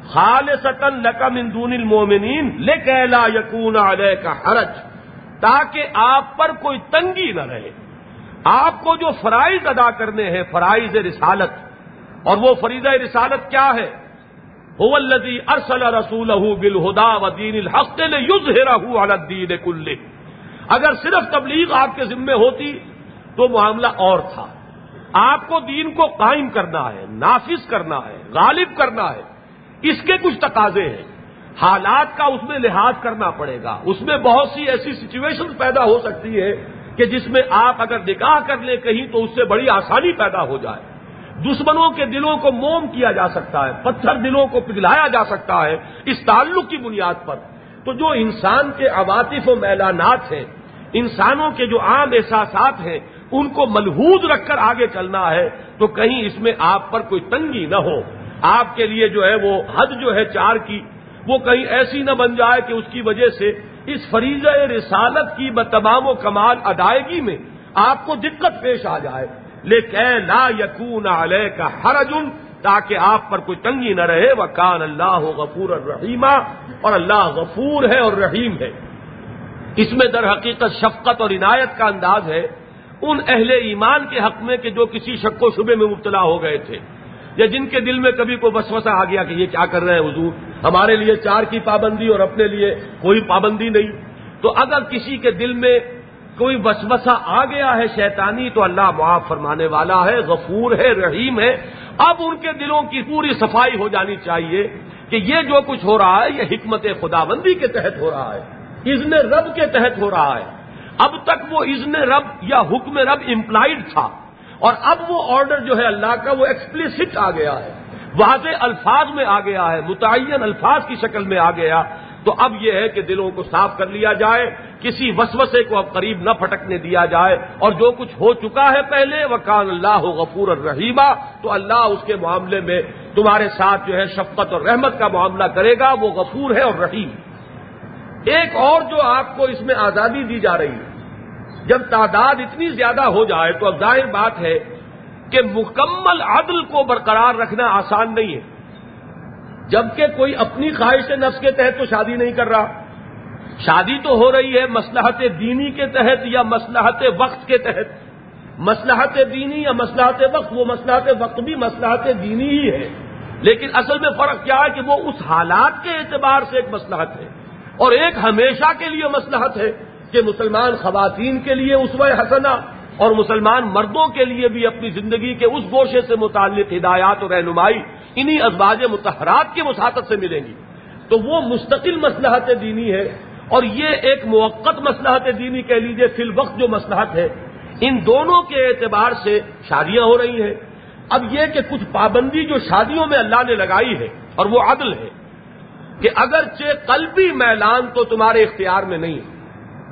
خال ستن لکم دون المومنین لے کیلا یقون علیہ کا حرج۔ تاکہ آپ پر کوئی تنگی نہ رہے۔ آپ کو جو فرائض ادا کرنے ہیں، فرائض رسالت۔ اور وہ فریضہ رسالت کیا ہے؟ الدی ارسل رسول بالہدا و دین الحق نے یوز ہیرا ہوں کل اگر صرف تبلیغ آپ کے ذمے ہوتی تو معاملہ اور تھا. آپ کو دین کو قائم کرنا ہے، نافذ کرنا ہے، غالب کرنا ہے. اس کے کچھ تقاضے ہیں. حالات کا اس میں لحاظ کرنا پڑے گا. اس میں بہت سی ایسی سچویشن پیدا ہو سکتی ہے کہ جس میں آپ اگر نکاح کر لیں کہیں تو اس سے بڑی آسانی پیدا ہو جائے. دشمنوں کے دلوں کو موم کیا جا سکتا ہے، پتھر دلوں کو پگھلایا جا سکتا ہے اس تعلق کی بنیاد پر۔ تو جو انسان کے عواطف و میلانات ہیں، انسانوں کے جو عام احساسات ہیں، ان کو ملحوظ رکھ کر آگے چلنا ہے، تو کہیں اس میں آپ پر کوئی تنگی نہ ہو۔ آپ کے لیے جو ہے وہ حد جو ہے چار کی، وہ کہیں ایسی نہ بن جائے کہ اس کی وجہ سے اس فریض رسالت کی بتمام و کمال ادائیگی میں آپ کو دقت پیش آ جائے۔ لا یقون علیہ کا حرج تاکہ آپ پر کوئی تنگی نہ رہے وہ کان اللہ غفور الرحیمہ اور اللہ غفور ہے اور رحیم ہے۔ اس میں در حقیقت شفقت اور عنایت کا انداز ہے۔ ان اہل ایمان کے حق میں کہ جو کسی شک و شبے میں مبتلا ہو گئے تھے، یا جن کے دل میں کبھی کوئی وسوسہ آ گیا کہ یہ کیا کر رہے ہیں حضور؟ ہمارے لیے چار کی پابندی اور اپنے لیے کوئی پابندی نہیں۔ تو اگر کسی کے دل میں کوئی وسوسہ آ گیا ہے شیطانی، تو اللہ معاف فرمانے والا ہے، غفور ہے، رحیم ہے۔ اب ان کے دلوں کی پوری صفائی ہو جانی چاہیے کہ یہ جو کچھ ہو رہا ہے، یہ حکمت خداوندی کے تحت ہو رہا ہے، اذن رب کے تحت ہو رہا ہے۔ اب تک وہ اذن رب یا حکم رب امپلائڈ تھا۔ اور اب وہ آرڈر جو ہے اللہ کا، وہ ایکسپلسٹ آ گیا ہے۔ واضح الفاظ میں آ گیا ہے، متعین الفاظ کی شکل میں آ گیا۔ تو اب یہ ہے کہ دلوں کو صاف کر لیا جائے، کسی وسوسے کو اب قریب نہ پھٹکنے دیا جائے، اور جو کچھ ہو چکا ہے پہلے وہ اللہ غفور الرحیمہ، تو اللہ اس کے معاملے میں تمہارے ساتھ جو ہے شفقت اور رحمت کا معاملہ کرے گا، وہ غفور ہے اور رحیم۔ ایک اور جو آپ کو اس میں آزادی دی جا رہی ہے، جب تعداد اتنی زیادہ ہو جائے، تو اب ظاہر بات ہے کہ مکمل عدل کو برقرار رکھنا آسان نہیں ہے۔ جبکہ کوئی اپنی خواہش نفس کے تحت تو شادی نہیں کر رہا۔ شادی تو ہو رہی ہے مسلحت دینی کے تحت یا مسلحت وقت کے تحت۔ مسلحت دینی یا مسلحت وقت، وہ مسلحت وقت بھی مسلحت دینی ہی ہے۔ لیکن اصل میں فرق کیا ہے کہ وہ اس حالات کے اعتبار سے ایک مسلحت ہے۔ اور ایک ہمیشہ کے لیے مسلحت ہے کہ مسلمان خواتین کے لیے اس حسنا اور مسلمان مردوں کے لیے بھی اپنی زندگی کے اس گوشے سے متعلق ہدایات اور رہنمائی انہی ازواج متحرات کی مساطت سے ملیں گی۔ تو وہ مستقل مسلحت دینی ہے اور یہ ایک موقع مسلحت دینی کہہ لیجیے فی الوقت جو مسلحت ہے۔ ان دونوں کے اعتبار سے شادیاں ہو رہی ہیں۔ اب یہ کہ کچھ پابندی جو شادیوں میں اللہ نے لگائی ہے اور وہ عدل ہے کہ اگرچہ قلبی میلان تو تمہارے اختیار میں نہیں ہے۔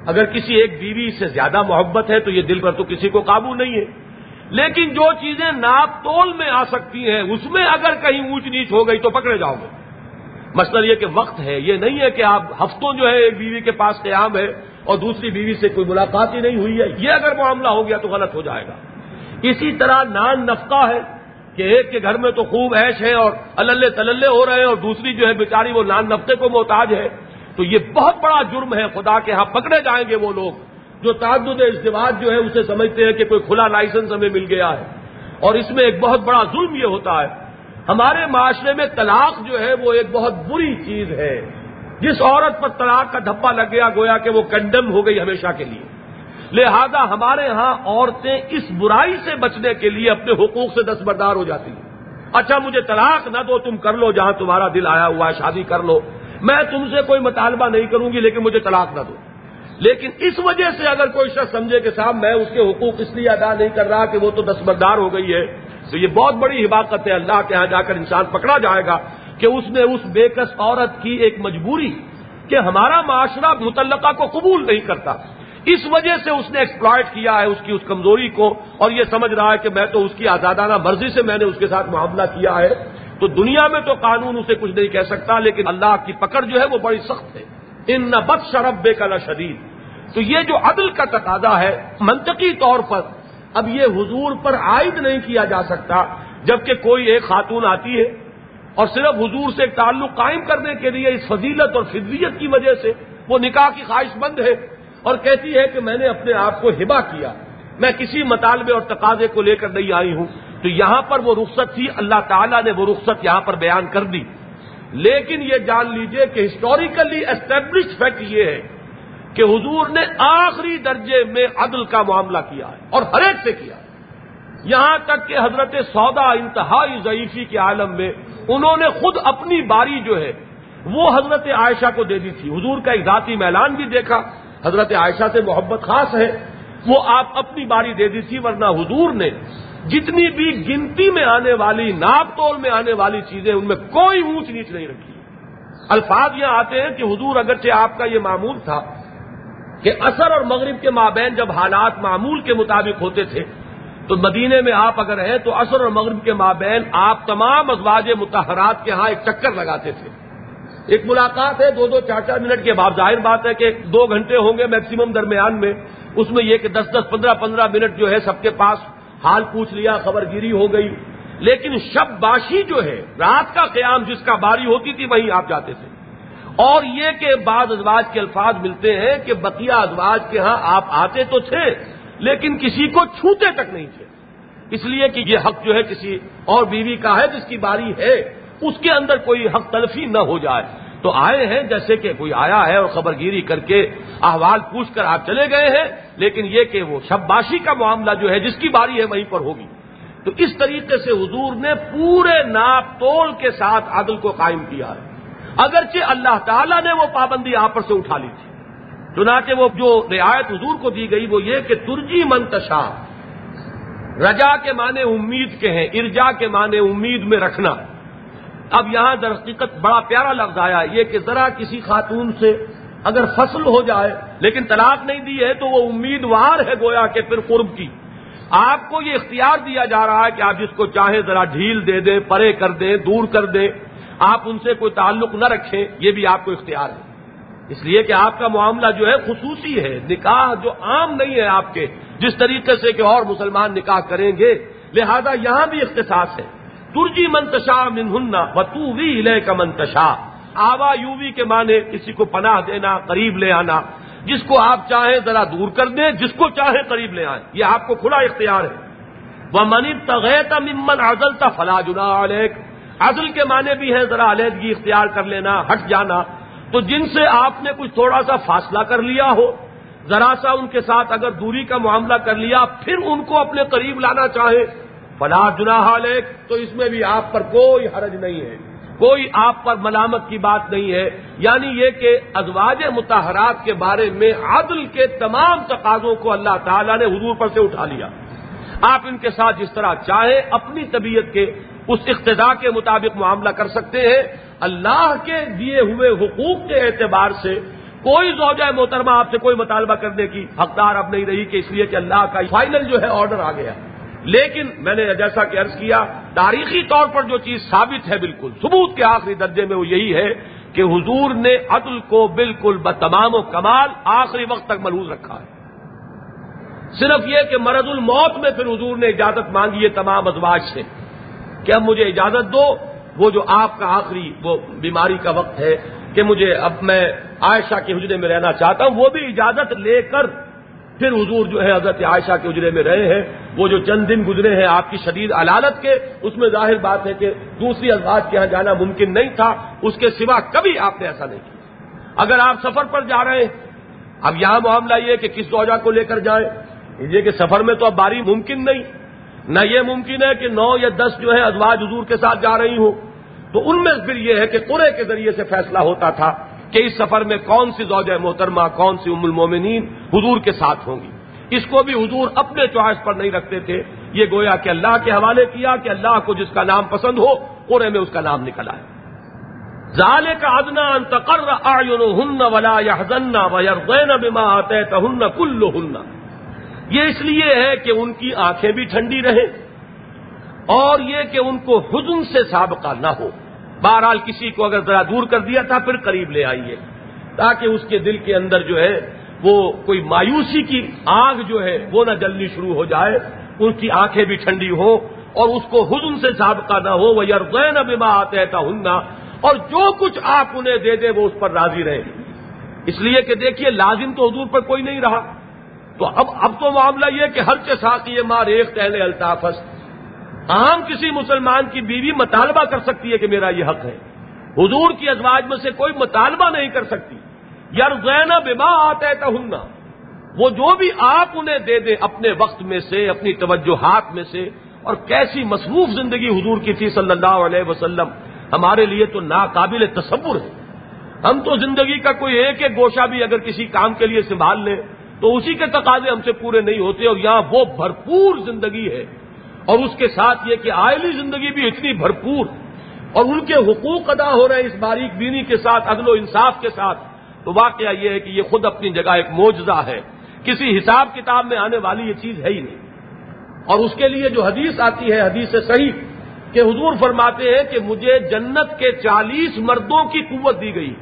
اگر کسی ایک بیوی سے زیادہ محبت ہے تو یہ دل پر تو کسی کو قابو نہیں ہے۔ لیکن جو چیزیں ناپ تول میں آ سکتی ہیں، اس میں اگر کہیں اونچ نیچ ہو گئی تو پکڑے جاؤ گے۔ مسئلہ یہ کہ وقت ہے، یہ نہیں ہے کہ آپ ہفتوں جو ہے ایک بیوی کے پاس قیام ہے اور دوسری بیوی سے کوئی ملاقات ہی نہیں ہوئی ہے۔ یہ اگر معاملہ ہو گیا تو غلط ہو جائے گا۔ اسی طرح نان نفقہ ہے کہ ایک کے گھر میں تو خوب ایش ہے اور اللہ تللے ہو رہے ہیں اور دوسری جو ہے بیچاری وہ نان نفقے کو محتاج ہے۔ تو یہ بہت بڑا جرم ہے، خدا کے ہاں پکڑے جائیں گے وہ لوگ۔ جو تعدد ازدواج جو ہے اسے سمجھتے ہیں کہ کوئی کھلا لائسنس ہمیں مل گیا ہے۔ اور اس میں ایک بہت بڑا ظلم یہ ہوتا ہے۔ ہمارے معاشرے میں طلاق جو ہے، وہ ایک بہت بری چیز ہے۔ جس عورت پر طلاق کا دھپا لگ گیا، گویا کہ وہ کنڈم ہو گئی ہمیشہ کے لیے۔ لہذا ہمارے ہاں عورتیں اس برائی سے بچنے کے لیے اپنے حقوق سے دستبردار ہو جاتی ہیں۔ اچھا مجھے طلاق نہ دو، تم کر لو جہاں تمہارا دل آیا ہوا ہے، شادی کر لو۔ میں تم سے کوئی مطالبہ نہیں کروں گی، لیکن مجھے طلاق نہ دو۔ لیکن اس وجہ سے اگر کوئی شخص سمجھے کہ صاحب میں اس کے حقوق اس لیے ادا نہیں کر رہا کہ وہ تو دستبردار ہو گئی ہے، تو یہ بہت بڑی حفاظت ہے، اللہ کے ہاں جا کر انسان پکڑا جائے گا کہ اس نے اس بےکس عورت کی ایک مجبوری کہ ہمارا معاشرہ متعلقہ کو قبول نہیں کرتا۔ اس وجہ سے اس نے ایکسپلائٹ کیا ہے اس کی، اس کمزوری کو، اور یہ سمجھ رہا ہے کہ میں تو اس کی آزادانہ مرضی سے میں نے اس کے ساتھ معاملہ کیا ہے۔ تو دنیا میں تو قانون اسے کچھ نہیں کہہ سکتا، لیکن اللہ کی پکڑ جو ہے وہ بڑی سخت ہے۔ ان نہ بد شرب بے کلا شدید تو یہ جو عدل کا تقاضا ہے، منطقی طور پر اب یہ حضور پر عائد نہیں کیا جا سکتا، جبکہ کوئی ایک خاتون آتی ہے اور صرف حضور سے تعلق قائم کرنے کے لیے اس فضیلت اور فضویت کی وجہ سے وہ نکاح کی خواہش مند ہے اور کہتی ہے کہ میں نے اپنے آپ کو ہبا کیا۔ میں کسی مطالبے اور تقاضے کو لے کر نہیں آئی ہوں۔ تو یہاں پر وہ رخصت تھی، اللہ تعالیٰ نے وہ رخصت یہاں پر بیان کر دی۔ لیکن یہ جان لیجیے کہ ہسٹوریکلی اسٹیبلشڈ فیکٹ یہ ہے کہ حضور نے آخری درجے میں عدل کا معاملہ کیا ہے اور ہر ایک سے کیا یہاں تک کہ حضرت سودا انتہائی ضعیفی کے عالم میں انہوں نے خود اپنی باری جو ہے وہ حضرت عائشہ کو دے دی تھی۔ حضور کا ایک ذاتی میلان بھی دیکھا۔ حضرت عائشہ سے محبت خاص ہے۔ وہ آپ اپنی باری دے دی تھی ورنہ حضور نے جتنی بھی گنتی میں آنے والی، ناپ تول میں آنے والی چیزیں، ان میں کوئی اونچ نیچ نہیں رکھی۔ الفاظ یہ آتے ہیں کہ حضور اگرچہ آپ کا یہ معمول تھا کہ اثر اور مغرب کے مابین جب حالات معمول کے مطابق ہوتے تھے، تو مدینے میں آپ اگر ہیں تو اثر اور مغرب کے مابین آپ تمام ازواج متحرات کے ہاں ایک چکر لگاتے تھے۔ ایک ملاقات ہے، دو دو، چار چار منٹ کے بعد ظاہر بات ہے کہ دو گھنٹے ہوں گے میکسیمم درمیان میں۔ اس میں یہ کہ دس دس، پندرہ پندرہ منٹ جو ہے سب کے پاس حال پوچھ لیا خبر گیری ہو گئی۔ لیکن شب باشی جو ہے، رات کا قیام جس کا باری ہوتی تھی، وہیں آپ جاتے تھے۔ اور یہ کہ بعض ازواج کے الفاظ ملتے ہیں کہ بقیہ ازواج کے ہاں آپ آتے تو تھے، لیکن کسی کو چھوتے تک نہیں تھے۔ اس لیے کہ یہ حق جو ہے، کسی اور بیوی کا ہے، جس کی باری ہے، اس کے اندر کوئی حق تلفی نہ ہو جائے۔ تو آئے ہیں، جیسے کہ کوئی آیا ہے اور خبر گیری کر کے احوال پوچھ کر آپ چلے گئے ہیں، لیکن یہ کہ وہ شباشی کا معاملہ جو ہے، جس کی باری ہے، وہیں پر ہوگی۔ تو اس طریقے سے حضور نے پورے ناپ تول کے ساتھ عدل کو قائم کیا ہے۔ اگرچہ اللہ تعالیٰ نے وہ پابندی آپ پر سے اٹھا لی تھی۔ چنانچہ وہ جو رعایت حضور کو دی گئی، وہ یہ کہ ترجی منتشا رجا کے معنی امید کے ہیں، ارجا کے معنی امید میں رکھنا۔ اب یہاں در حقیقت بڑا پیارا لفظ آیا یہ کہ ذرا کسی خاتون سے اگر فصل ہو جائے، لیکن طلاق نہیں دی ہے تو وہ امیدوار ہے گویا کہ پھر قرب کی۔ آپ کو یہ اختیار دیا جا رہا ہے کہ آپ جس کو چاہیں ذرا ڈھیل دے دیں، پرے کر دیں، دور کر دیں، آپ ان سے کوئی تعلق نہ رکھیں، یہ بھی آپ کو اختیار ہے۔ اس لیے کہ آپ کا معاملہ جو ہے خصوصی ہے، نکاح جو عام نہیں ہے آپ کے، جس طریقے سے کہ اور مسلمان نکاح کریں گے، لہذا یہاں بھی اختصاص ہے۔ ترجی منتشا منہنا بتو وی لے کا منتشا آوا یووی کے معنی کسی کو پناہ دینا، قریب لے آنا۔ جس کو آپ چاہیں ذرا دور کر دیں، جس کو چاہیں قریب لے آئیں۔ یہ آپ کو کھلا اختیار ہے۔ وہ منی تغیتا ممن عزل تا فلا جنا علیک۔ عزل کے معنی بھی ہیں، ذرا علیحدگی اختیار کر لینا، ہٹ جانا۔ تو جن سے آپ نے کچھ تھوڑا سا فاصلہ کر لیا ہو، ذرا سا ان کے ساتھ اگر دوری کا معاملہ کر لیا، پھر ان کو اپنے قریب لانا چاہے فلاح جناح علیک، تو اس میں بھی آپ پر کوئی حرج نہیں ہے۔ کوئی آپ پر ملامت کی بات نہیں ہے۔ یعنی یہ کہ ازواج متحرات کے بارے میں عدل کے تمام تقاضوں کو اللہ تعالیٰ نے حضور پر سے اٹھا لیا۔ آپ ان کے ساتھ جس طرح چاہیں اپنی طبیعت کے اس اقتدا کے مطابق معاملہ کر سکتے ہیں۔ اللہ کے دیے ہوئے حقوق کے اعتبار سے کوئی زوجہ محترمہ آپ سے کوئی مطالبہ کرنے کی حقدار اب نہیں رہی کہ اس لیے کہ اللہ کا فائنل جو ہے آرڈر آ گیا۔ لیکن میں نے جیسا کہ عرض کیا، تاریخی طور پر جو چیز ثابت ہے بالکل، ثبوت کے آخری درجے میں وہ یہی ہے کہ حضور نے عدل کو بالکل بتمام و کمال آخری وقت تک ملوز رکھا ہے۔ صرف یہ کہ مرض الموت میں پھر حضور نے اجازت مانگی ہے تمام ازواج سے کہ اب مجھے اجازت دو، وہ جو آپ کا آخری وہ بیماری کا وقت ہے کہ مجھے اب میں عائشہ کے حجرے میں رہنا چاہتا ہوں، وہ بھی اجازت لے کر پھر حضور جو ہے حضرت عائشہ کے اجرے میں رہے ہیں، وہ جو چند دن گزرے ہیں آپ کی شدید علالت کے، اس میں ظاہر بات ہے کہ دوسری ازواج کے یہاں جانا ممکن نہیں تھا، اس کے سوا کبھی آپ نے ایسا نہیں کیا۔ اگر آپ سفر پر جا رہے ہیں، اب یہاں معاملہ یہ کہ کس دوجہ کو لے کر جائیں؟ یہ کہ سفر میں تو اب باری ممکن نہیں۔ نہ یہ ممکن ہے کہ نو یا دس جو ہے ازواج حضور کے ساتھ جا رہی ہوں۔ تو ان میں پھر یہ ہے کہ قرے کے ذریعے سے فیصلہ ہوتا تھا۔ کہ اس سفر میں کون سی زوجہ محترمہ، کون سی ام المومنین حضور کے ساتھ ہوں گی؟ اس کو بھی حضور اپنے چوائس پر نہیں رکھتے تھے۔ یہ گویا کہ اللہ کے حوالے کیا کہ اللہ کو جس کا نام پسند ہو قرے میں اس کا نام نکل آئے۔ ظالے کا ادنا انتقر ہن ولا یا بما آتے ہن کل ہن یہ اس لیے ہے کہ ان کی آنکھیں بھی ٹھنڈی رہیں اور یہ کہ ان کو حزن سے سابقہ نہ ہو۔ بہرحال کسی کو اگر ذرا دور کر دیا تھا، پھر قریب لے آئیے۔ تاکہ اس کے دل کے اندر جو ہے، وہ کوئی مایوسی کی آگ جو ہے، وہ نہ جلنی شروع ہو جائے۔ ان کی آنکھیں بھی ٹھنڈی ہو اور اس کو حزن سے سابقہ نہ ہو۔ وہ یرغین بما آتے تھا ہننا اور جو کچھ آپ انہیں دے دے وہ اس پر راضی رہے اس لیے کہ دیکھیے، لازم تو حضور پر کوئی نہیں رہا۔ تو اب اب تو معاملہ یہ کہ ہر کے ساتھ یہ مار ایک تہل الطافس عام کسی مسلمان کی بیوی مطالبہ کر سکتی ہے کہ میرا یہ حق ہے۔ حضور کی ازواج میں سے کوئی مطالبہ نہیں کر سکتی۔ یار زینا بیما آتا ہے ہننا وہ جو بھی آپ انہیں دے دیں اپنے وقت میں سے، اپنی توجہات میں سے، اور کیسی مصروف زندگی حضور کی تھی صلی اللہ علیہ وسلم، ہمارے لیے تو ناقابل تصور ہے۔ ہم تو زندگی کا کوئی ایک ایک گوشہ بھی اگر کسی کام کے لیے سنبھال لیں، تو اسی کے تقاضے ہم سے پورے نہیں ہوتے، اور یہاں وہ بھرپور زندگی ہے۔ اور اس کے ساتھ یہ کہ آئلی زندگی بھی اتنی بھرپور اور ان کے حقوق ادا ہو رہے ہیں اس باریک بینی کے ساتھ، عدل و انصاف کے ساتھ، تو واقعہ یہ ہے کہ یہ خود اپنی جگہ ایک موجزہ ہے۔ کسی حساب کتاب میں آنے والی یہ چیز ہے ہی نہیں۔ اور اس کے لیے جو حدیث آتی ہے، حدیث صحیح، کہ حضور فرماتے ہیں کہ مجھے جنت کے چالیس مردوں کی قوت دی گئی۔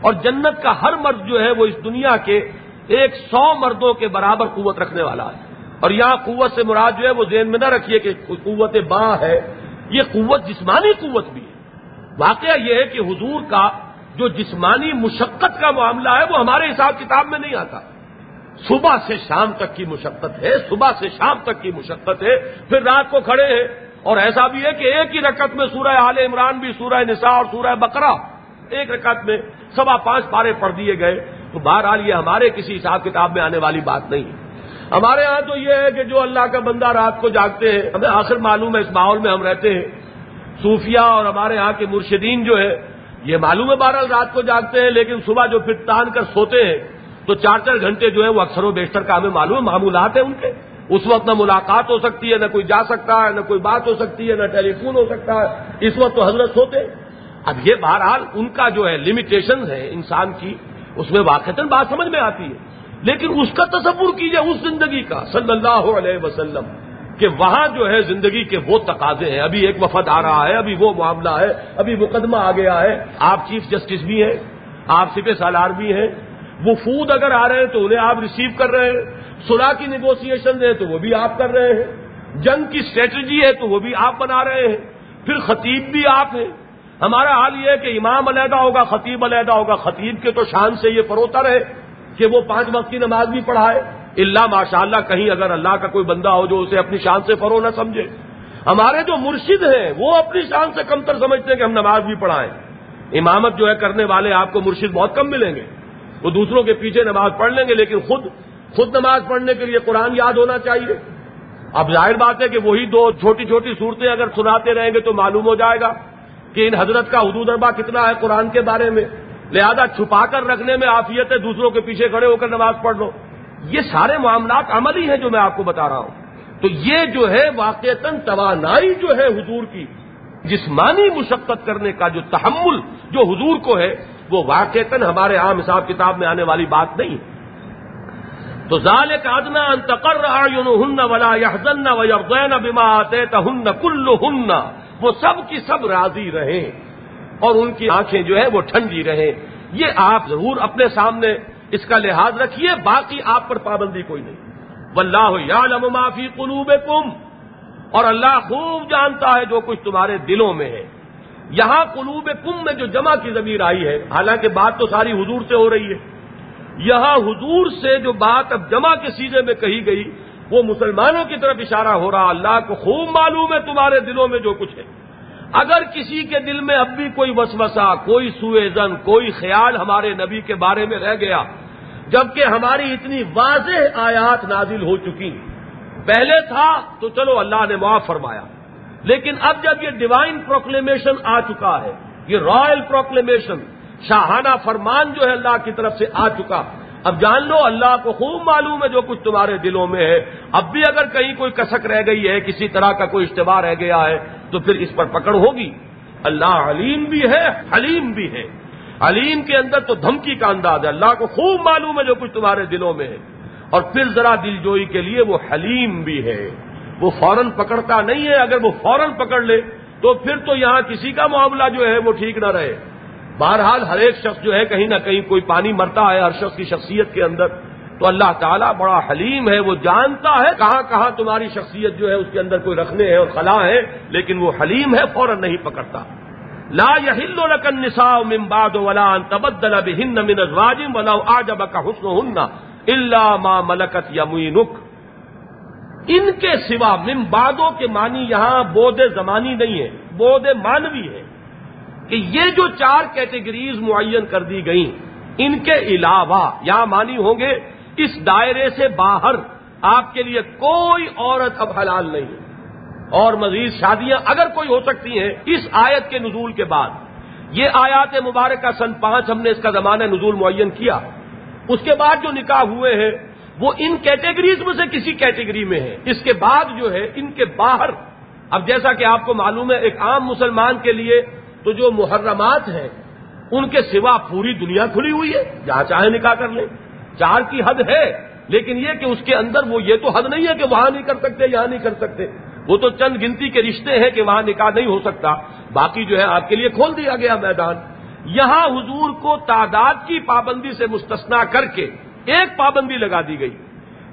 اور جنت کا ہر مرد جو ہے وہ اس دنیا کے ایک سو مردوں کے برابر قوت رکھنے والا ہے۔ اور یہاں قوت سے مراد جو ہے وہ ذہن میں نہ رکھیے کہ قوت با ہے، یہ قوت جسمانی قوت بھی ہے۔ واقعہ یہ ہے کہ حضور کا جو جسمانی مشقت کا معاملہ ہے وہ ہمارے حساب کتاب میں نہیں آتا۔ صبح سے شام تک کی مشقت ہے، صبح سے شام تک کی مشقت ہے، پھر رات کو کھڑے ہیں۔ اور ایسا بھی ہے کہ ایک ہی رکعت میں سورہ عال عمران بھی، سورہ نساء اور سورہ بقرہ ایک رکعت میں سوا پانچ پارے پڑھ دیے گئے۔ تو بہرحال یہ ہمارے کسی حساب کتاب میں آنے والی بات نہیں ہے۔ ہمارے ہاں تو یہ ہے کہ جو اللہ کا بندہ رات کو جاگتے ہیں، ہمیں آخر معلوم ہے اس ماحول میں ہم رہتے ہیں۔ صوفیہ اور ہمارے ہاں کے مرشدین جو ہے یہ معلوم ہے بہرحال رات کو جاگتے ہیں، لیکن صبح جو پھر تان کر سوتے ہیں، تو چار چار گھنٹے جو ہے وہ اکثر و بیشتر کا ہمیں معلوم ہے، معمولات ہیں ان کے۔ اس وقت نہ ملاقات ہو سکتی ہے، نہ کوئی جا سکتا ہے، نہ کوئی بات ہو سکتی ہے، نہ ٹیلی فون ہو سکتا ہے۔ اس وقت تو حضرت سوتے اب یہ بہرحال ان کا جو ہے لمیٹیشن ہے انسان کی، اس میں واقع بات سمجھ میں آتی ہے۔ لیکن اس کا تصور کیجیے اس زندگی کا، صلی اللہ علیہ وسلم، کہ وہاں جو ہے زندگی کے وہ تقاضے ہیں۔ ابھی ایک وفد آ رہا ہے، ابھی وہ معاملہ ہے، ابھی مقدمہ آ گیا ہے۔ آپ چیف جسٹس بھی ہیں، آپ سپہ سالار بھی ہیں۔ وہ فوڈ اگر آ رہے ہیں تو انہیں آپ ریسیو کر رہے ہیں۔ سلا کی نیگوسیشن ہے تو وہ بھی آپ کر رہے ہیں۔ جنگ کی اسٹریٹجی ہے تو وہ بھی آپ بنا رہے ہیں۔ پھر خطیب بھی آپ ہیں۔ ہمارا حال یہ ہے کہ امام علیحدہ ہوگا، خطیب علیحدہ ہوگا۔ خطیب کے تو شان سے یہ فروتا رہے کہ وہ پانچ وقت کی نماز بھی پڑھائے۔ اللہ ماشاء اللہ کہیں اگر اللہ کا کوئی بندہ ہو جو اسے اپنی شان سے فرو نہ سمجھے۔ ہمارے جو مرشد ہیں، وہ اپنی شان سے کم تر سمجھتے ہیں کہ ہم نماز بھی پڑھائیں۔ امامت جو ہے، کرنے والے آپ کو مرشد بہت کم ملیں گے۔ وہ دوسروں کے پیچھے نماز پڑھ لیں گے، لیکن خود خود نماز پڑھنے کے لیے قرآن یاد ہونا چاہیے۔ اب ظاہر بات ہے کہ وہی دو چھوٹی چھوٹی صورتیں اگر سناتے رہیں گے تو معلوم ہو جائے گا کہ ان حضرت کا حدود اربا کتنا ہے قرآن کے بارے میں۔ لہذا چھپا کر رکھنے میں آفیت ہے، دوسروں کے پیچھے کھڑے ہو کر نماز پڑھ لو۔ یہ سارے معاملات عملی ہیں جو میں آپ کو بتا رہا ہوں۔ تو یہ جو ہے واقعتاً توانائی جو ہے حضور کی، جسمانی مشقت کرنے کا جو تحمل جو حضور کو ہے، وہ واقعتاً ہمارے عام حساب کتاب میں آنے والی بات نہیں ہے۔ تو ظال کادنا انتقر رہا یون ہن ولا یحزن و یفین بیما آتے ہن کل ہن وہ سب کی سب راضی رہیں۔ اور ان کی آنکھیں جو ہے وہ ٹھنڈی رہیں۔ یہ آپ ضرور اپنے سامنے اس کا لحاظ رکھیے، باقی آپ پر پابندی کوئی نہیں۔ واللہ یعلم ما فی قلوبکم۔ اور اللہ خوب جانتا ہے جو کچھ تمہارے دلوں میں ہے۔ یہاں قلوب کم میں جو جمع کی ضمیر آئی ہے، حالانکہ بات تو ساری حضور سے ہو رہی ہے۔ یہاں حضور سے جو بات اب جمع کے سیزے میں کہی گئی، وہ مسلمانوں کی طرف اشارہ ہو رہا۔ اللہ کو خوب معلوم ہے تمہارے دلوں میں جو کچھ ہے۔ اگر کسی کے دل میں اب بھی کوئی وسوسہ، کوئی سوئے زن کوئی خیال ہمارے نبی کے بارے میں رہ گیا، جبکہ ہماری اتنی واضح آیات نازل ہو چکی۔ پہلے تھا تو چلو اللہ نے معاف فرمایا، لیکن اب جب یہ ڈیوائن پروکلیمیشن آ چکا ہے، یہ رائل پروکلیمیشن شاہانہ فرمان جو ہے اللہ کی طرف سے آ چکا۔ اب جان لو اللہ کو خوب معلوم ہے جو کچھ تمہارے دلوں میں ہے۔ اب بھی اگر کہیں کوئی کسک رہ گئی ہے، کسی طرح کا کوئی اشتباہ رہ گیا ہے، تو پھر اس پر پکڑ ہوگی۔ اللہ علیم بھی ہے، حلیم بھی ہے۔ علیم کے اندر تو دھمکی کا انداز ہے۔ اللہ کو خوب معلوم ہے جو کچھ تمہارے دلوں میں ہے۔ اور پھر ذرا دل جوئی کے لیے وہ حلیم بھی ہے۔ وہ فوراً پکڑتا نہیں ہے۔ اگر وہ فوراً پکڑ لے، تو پھر تو یہاں کسی کا معاملہ جو ہے وہ ٹھیک نہ رہے۔ بہرحال ہر ایک شخص جو ہے کہیں نہ کہیں کوئی پانی مرتا ہے ہر شخص کی شخصیت کے اندر۔ تو اللہ تعالیٰ بڑا حلیم ہے، وہ جانتا ہے کہاں کہاں تمہاری شخصیت جو ہے اس کے اندر کوئی رکھنے ہیں اور خلا ہے لیکن وہ حلیم ہے، فوراً نہیں پکڑتا۔ لا يحل لك النساء من بعد ولا ان تبدل بهن من ازواج ولو اعجبك حسنهن الا ما ملكت يمينك ان کے سوا ممبادوں کے معنی یہاں بود زمانی نہیں ہے بود مانوی ہے۔ کہ یہ جو چار کیٹیگریز معین کر دی گئیں، ان کے علاوہ یہاں مانی ہوں گے، اس دائرے سے باہر آپ کے لیے کوئی عورت اب حلال نہیں ہے۔ اور مزید شادیاں اگر کوئی ہو سکتی ہیں، اس آیت کے نزول کے بعد۔ یہ آیات مبارکہ سن پانچ ہم نے اس کا زمانہ نزول معین کیا۔ اس کے بعد جو نکاح ہوئے ہیں، وہ ان کیٹیگریز میں سے کسی کیٹیگری میں ہے اس کے بعد جو ہے، ان کے باہر۔ اب جیسا کہ آپ کو معلوم ہے، ایک عام مسلمان کے لیے تو جو محرمات ہیں، ان کے سوا پوری دنیا کھلی ہوئی ہے، جہاں چاہے نکاح کر لیں۔ چار کی حد ہے، لیکن یہ کہ اس کے اندر وہ یہ تو حد نہیں ہے کہ وہاں نہیں کر سکتے، یہاں نہیں کر سکتے۔ وہ تو چند گنتی کے رشتے ہیں کہ وہاں نکاح نہیں ہو سکتا۔ باقی جو ہے، آپ کے لیے کھول دیا گیا میدان۔ یہاں حضور کو تعداد کی پابندی سے مستثنا کر کے ایک پابندی لگا دی گئی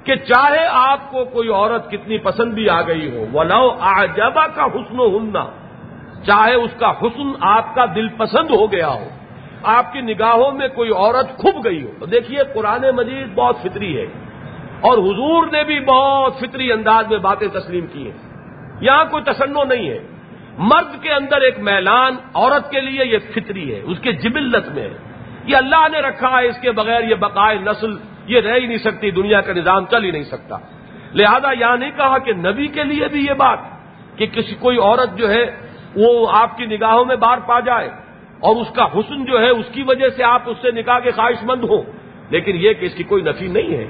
کہ چاہے آپ کو کوئی عورت کتنی پسند بھی آ گئی ہو، ولو آجبا کا حسن و ہننا چاہے اس کا حسن آپ کا دل پسند ہو گیا ہو، آپ کی نگاہوں میں کوئی عورت کھب گئی ہو۔ تو دیکھیے، قرآن مجید بہت فطری ہے، اور حضور نے بھی بہت فطری انداز میں باتیں تسلیم کی ہیں۔ یہاں کوئی تسنو نہیں ہے۔ مرد کے اندر ایک میلان، عورت کے لیے یہ فطری ہے، اس کے جبلت میں ہے۔ یہ اللہ نے رکھا ہے، اس کے بغیر یہ بقائے نسل یہ رہ ہی نہیں سکتی، دنیا کا نظام چل ہی نہیں سکتا۔ لہذا یہاں نہیں کہا کہ نبی کے لیے بھی یہ بات، کہ کسی کوئی عورت جو ہے وہ آپ کی نگاہوں میں بار پا جائے اور اس کا حسن جو ہے اس کی وجہ سے آپ اس سے نکاح کے خواہش مند ہوں۔ لیکن یہ کہ اس کی کوئی نفی نہیں ہے۔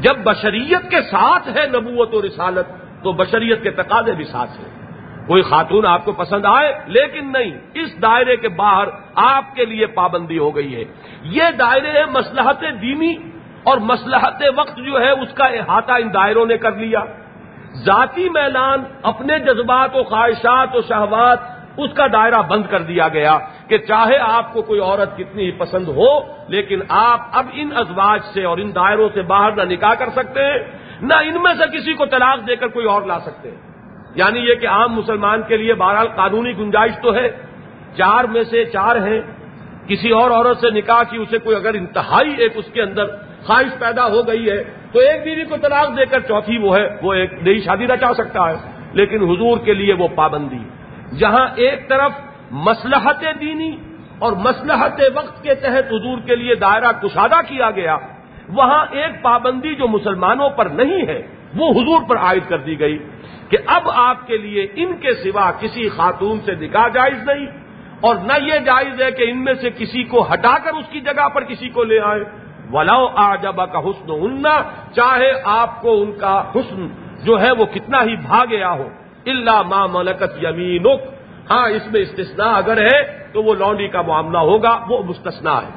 جب بشریت کے ساتھ ہے نبوت و رسالت، تو بشریت کے تقاضے بھی ساتھ ہیں۔ کوئی خاتون آپ کو پسند آئے، لیکن نہیں، اس دائرے کے باہر آپ کے لیے پابندی ہو گئی ہے۔ یہ دائرے ہے مسلحت دینی اور مسلحت وقت جو ہے اس کا احاطہ ان دائروں نے کر لیا۔ ذاتی میلان اپنے جذبات و خواہشات و شہوات اس کا دائرہ بند کر دیا گیا کہ چاہے آپ کو کوئی عورت کتنی ہی پسند ہو، لیکن آپ اب ان ازواج سے اور ان دائروں سے باہر نہ نکاح کر سکتے ہیں نہ ان میں سے کسی کو طلاق دے کر کوئی اور لا سکتے۔ ہیں یعنی یہ کہ عام مسلمان کے لیے بہرحال قانونی گنجائش تو ہے۔ چار میں سے چار ہیں۔ کسی اور عورت سے نکاح کی، اسے کوئی اگر انتہائی ایک اس کے اندر خواہش پیدا ہو گئی ہے تو ایک بیوی کو طلاق دے کر چوتھی وہ ہے، وہ ایک نئی شادی رچا سکتا ہے، لیکن حضور کے لیے وہ پابندی جہاں ایک طرف مسلحت دینی اور مسلحت وقت کے تحت حضور کے لیے دائرہ کشادہ کیا گیا، وہاں ایک پابندی جو مسلمانوں پر نہیں ہے، وہ حضور پر عائد کر دی گئی کہ اب آپ کے لیے ان کے سوا کسی خاتون سے نکاح جائز نہیں، اور نہ یہ جائز ہے کہ ان میں سے کسی کو ہٹا کر اس کی جگہ پر کسی کو لے آئے۔ ولاؤ آجبا کا حسن اننا چاہے آپ کو ان کا حسن جو ہے وہ کتنا ہی بھا گیا ہو اللہ ماں ملکت یمین ہاں اس میں استثناء اگر ہے تو وہ لانڈی کا معاملہ ہوگا، وہ مستثنا ہے۔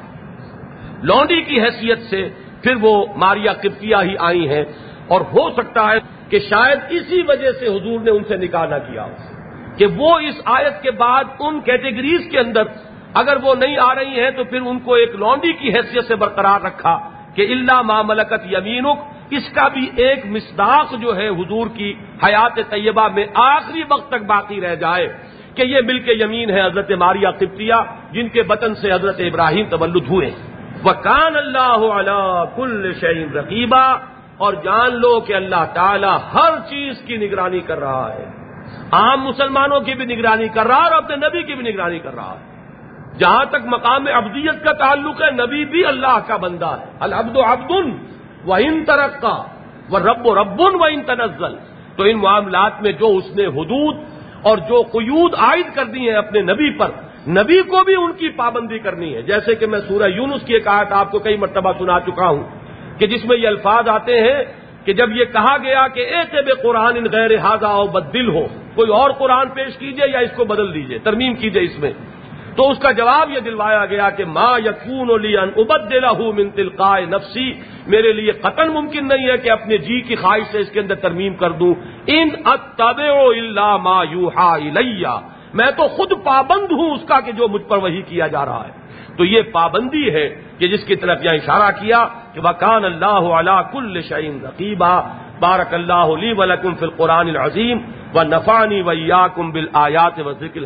لانڈی کی حیثیت سے پھر وہ ماریا کرپیا ہی آئی ہیں، اور ہو سکتا ہے کہ شاید اسی وجہ سے حضور نے ان سے نکاح نہ کیا کہ وہ اس آیت کے بعد ان کیٹیگریز کے اندر اگر وہ نہیں آ رہی ہیں تو پھر ان کو ایک لانڈی کی حیثیت سے برقرار رکھا کہ اللہ ماملکت یمینک، اس کا بھی ایک مصداق جو ہے حضور کی حیات طیبہ میں آخری وقت تک باقی رہ جائے کہ یہ مل کے یمین ہے حضرت ماریا قبطیہ، جن کے بطن سے حضرت ابراہیم تولد ہوئے۔ وہ کان اللہ علیہ کل شعین رقیبہ اور جان لو کہ اللہ تعالی ہر چیز کی نگرانی کر رہا ہے۔ عام مسلمانوں کی بھی نگرانی کر رہا ہے اور اپنے نبی کی بھی نگرانی کر رہا ہے۔ جہاں تک مقام ابدیت کا تعلق ہے، نبی بھی اللہ کا بندہ ہے۔ الحمد و ابدن وہ ان ترقا وہ رب و ربن و ان تنزل۔ تو ان معاملات میں جو اس نے حدود اور جو قیود عائد کر دی ہیں اپنے نبی پر، نبی کو بھی ان کی پابندی کرنی ہے۔ جیسے کہ میں سورہ یونس کی ایک آیت آپ کو کئی مرتبہ سنا چکا ہوں کہ جس میں یہ الفاظ آتے ہیں کہ جب یہ کہا گیا کہ ایسے بے قرآن ان غیر حاضہ و بدل ہو، کوئی اور قرآن پیش کیجیے یا اس کو بدل دیجیے۔ ترمیم کیجیے اس میں۔ تو اس کا جواب یہ دلوایا گیا کہ ماں یقون ابد دلا ہوں من تلقائے نفسی، میرے لیے قتل ممکن نہیں ہے کہ اپنے جی کی خواہش سے اس کے اندر ترمیم کر دوں۔ ان اتب اللہ ما یو میں تو خود پابند ہوں اس کا کہ جو مجھ پر وہی کیا جا رہا ہے۔ تو یہ پابندی ہے کہ جس کی طرف یہاں اشارہ کیا کہ وکان اللہ علا کل شعین رقیبہ بارک اللہ علی ولکم فی القرآن العظیم۔ و نفانی ویا کم بل آیات و ذکر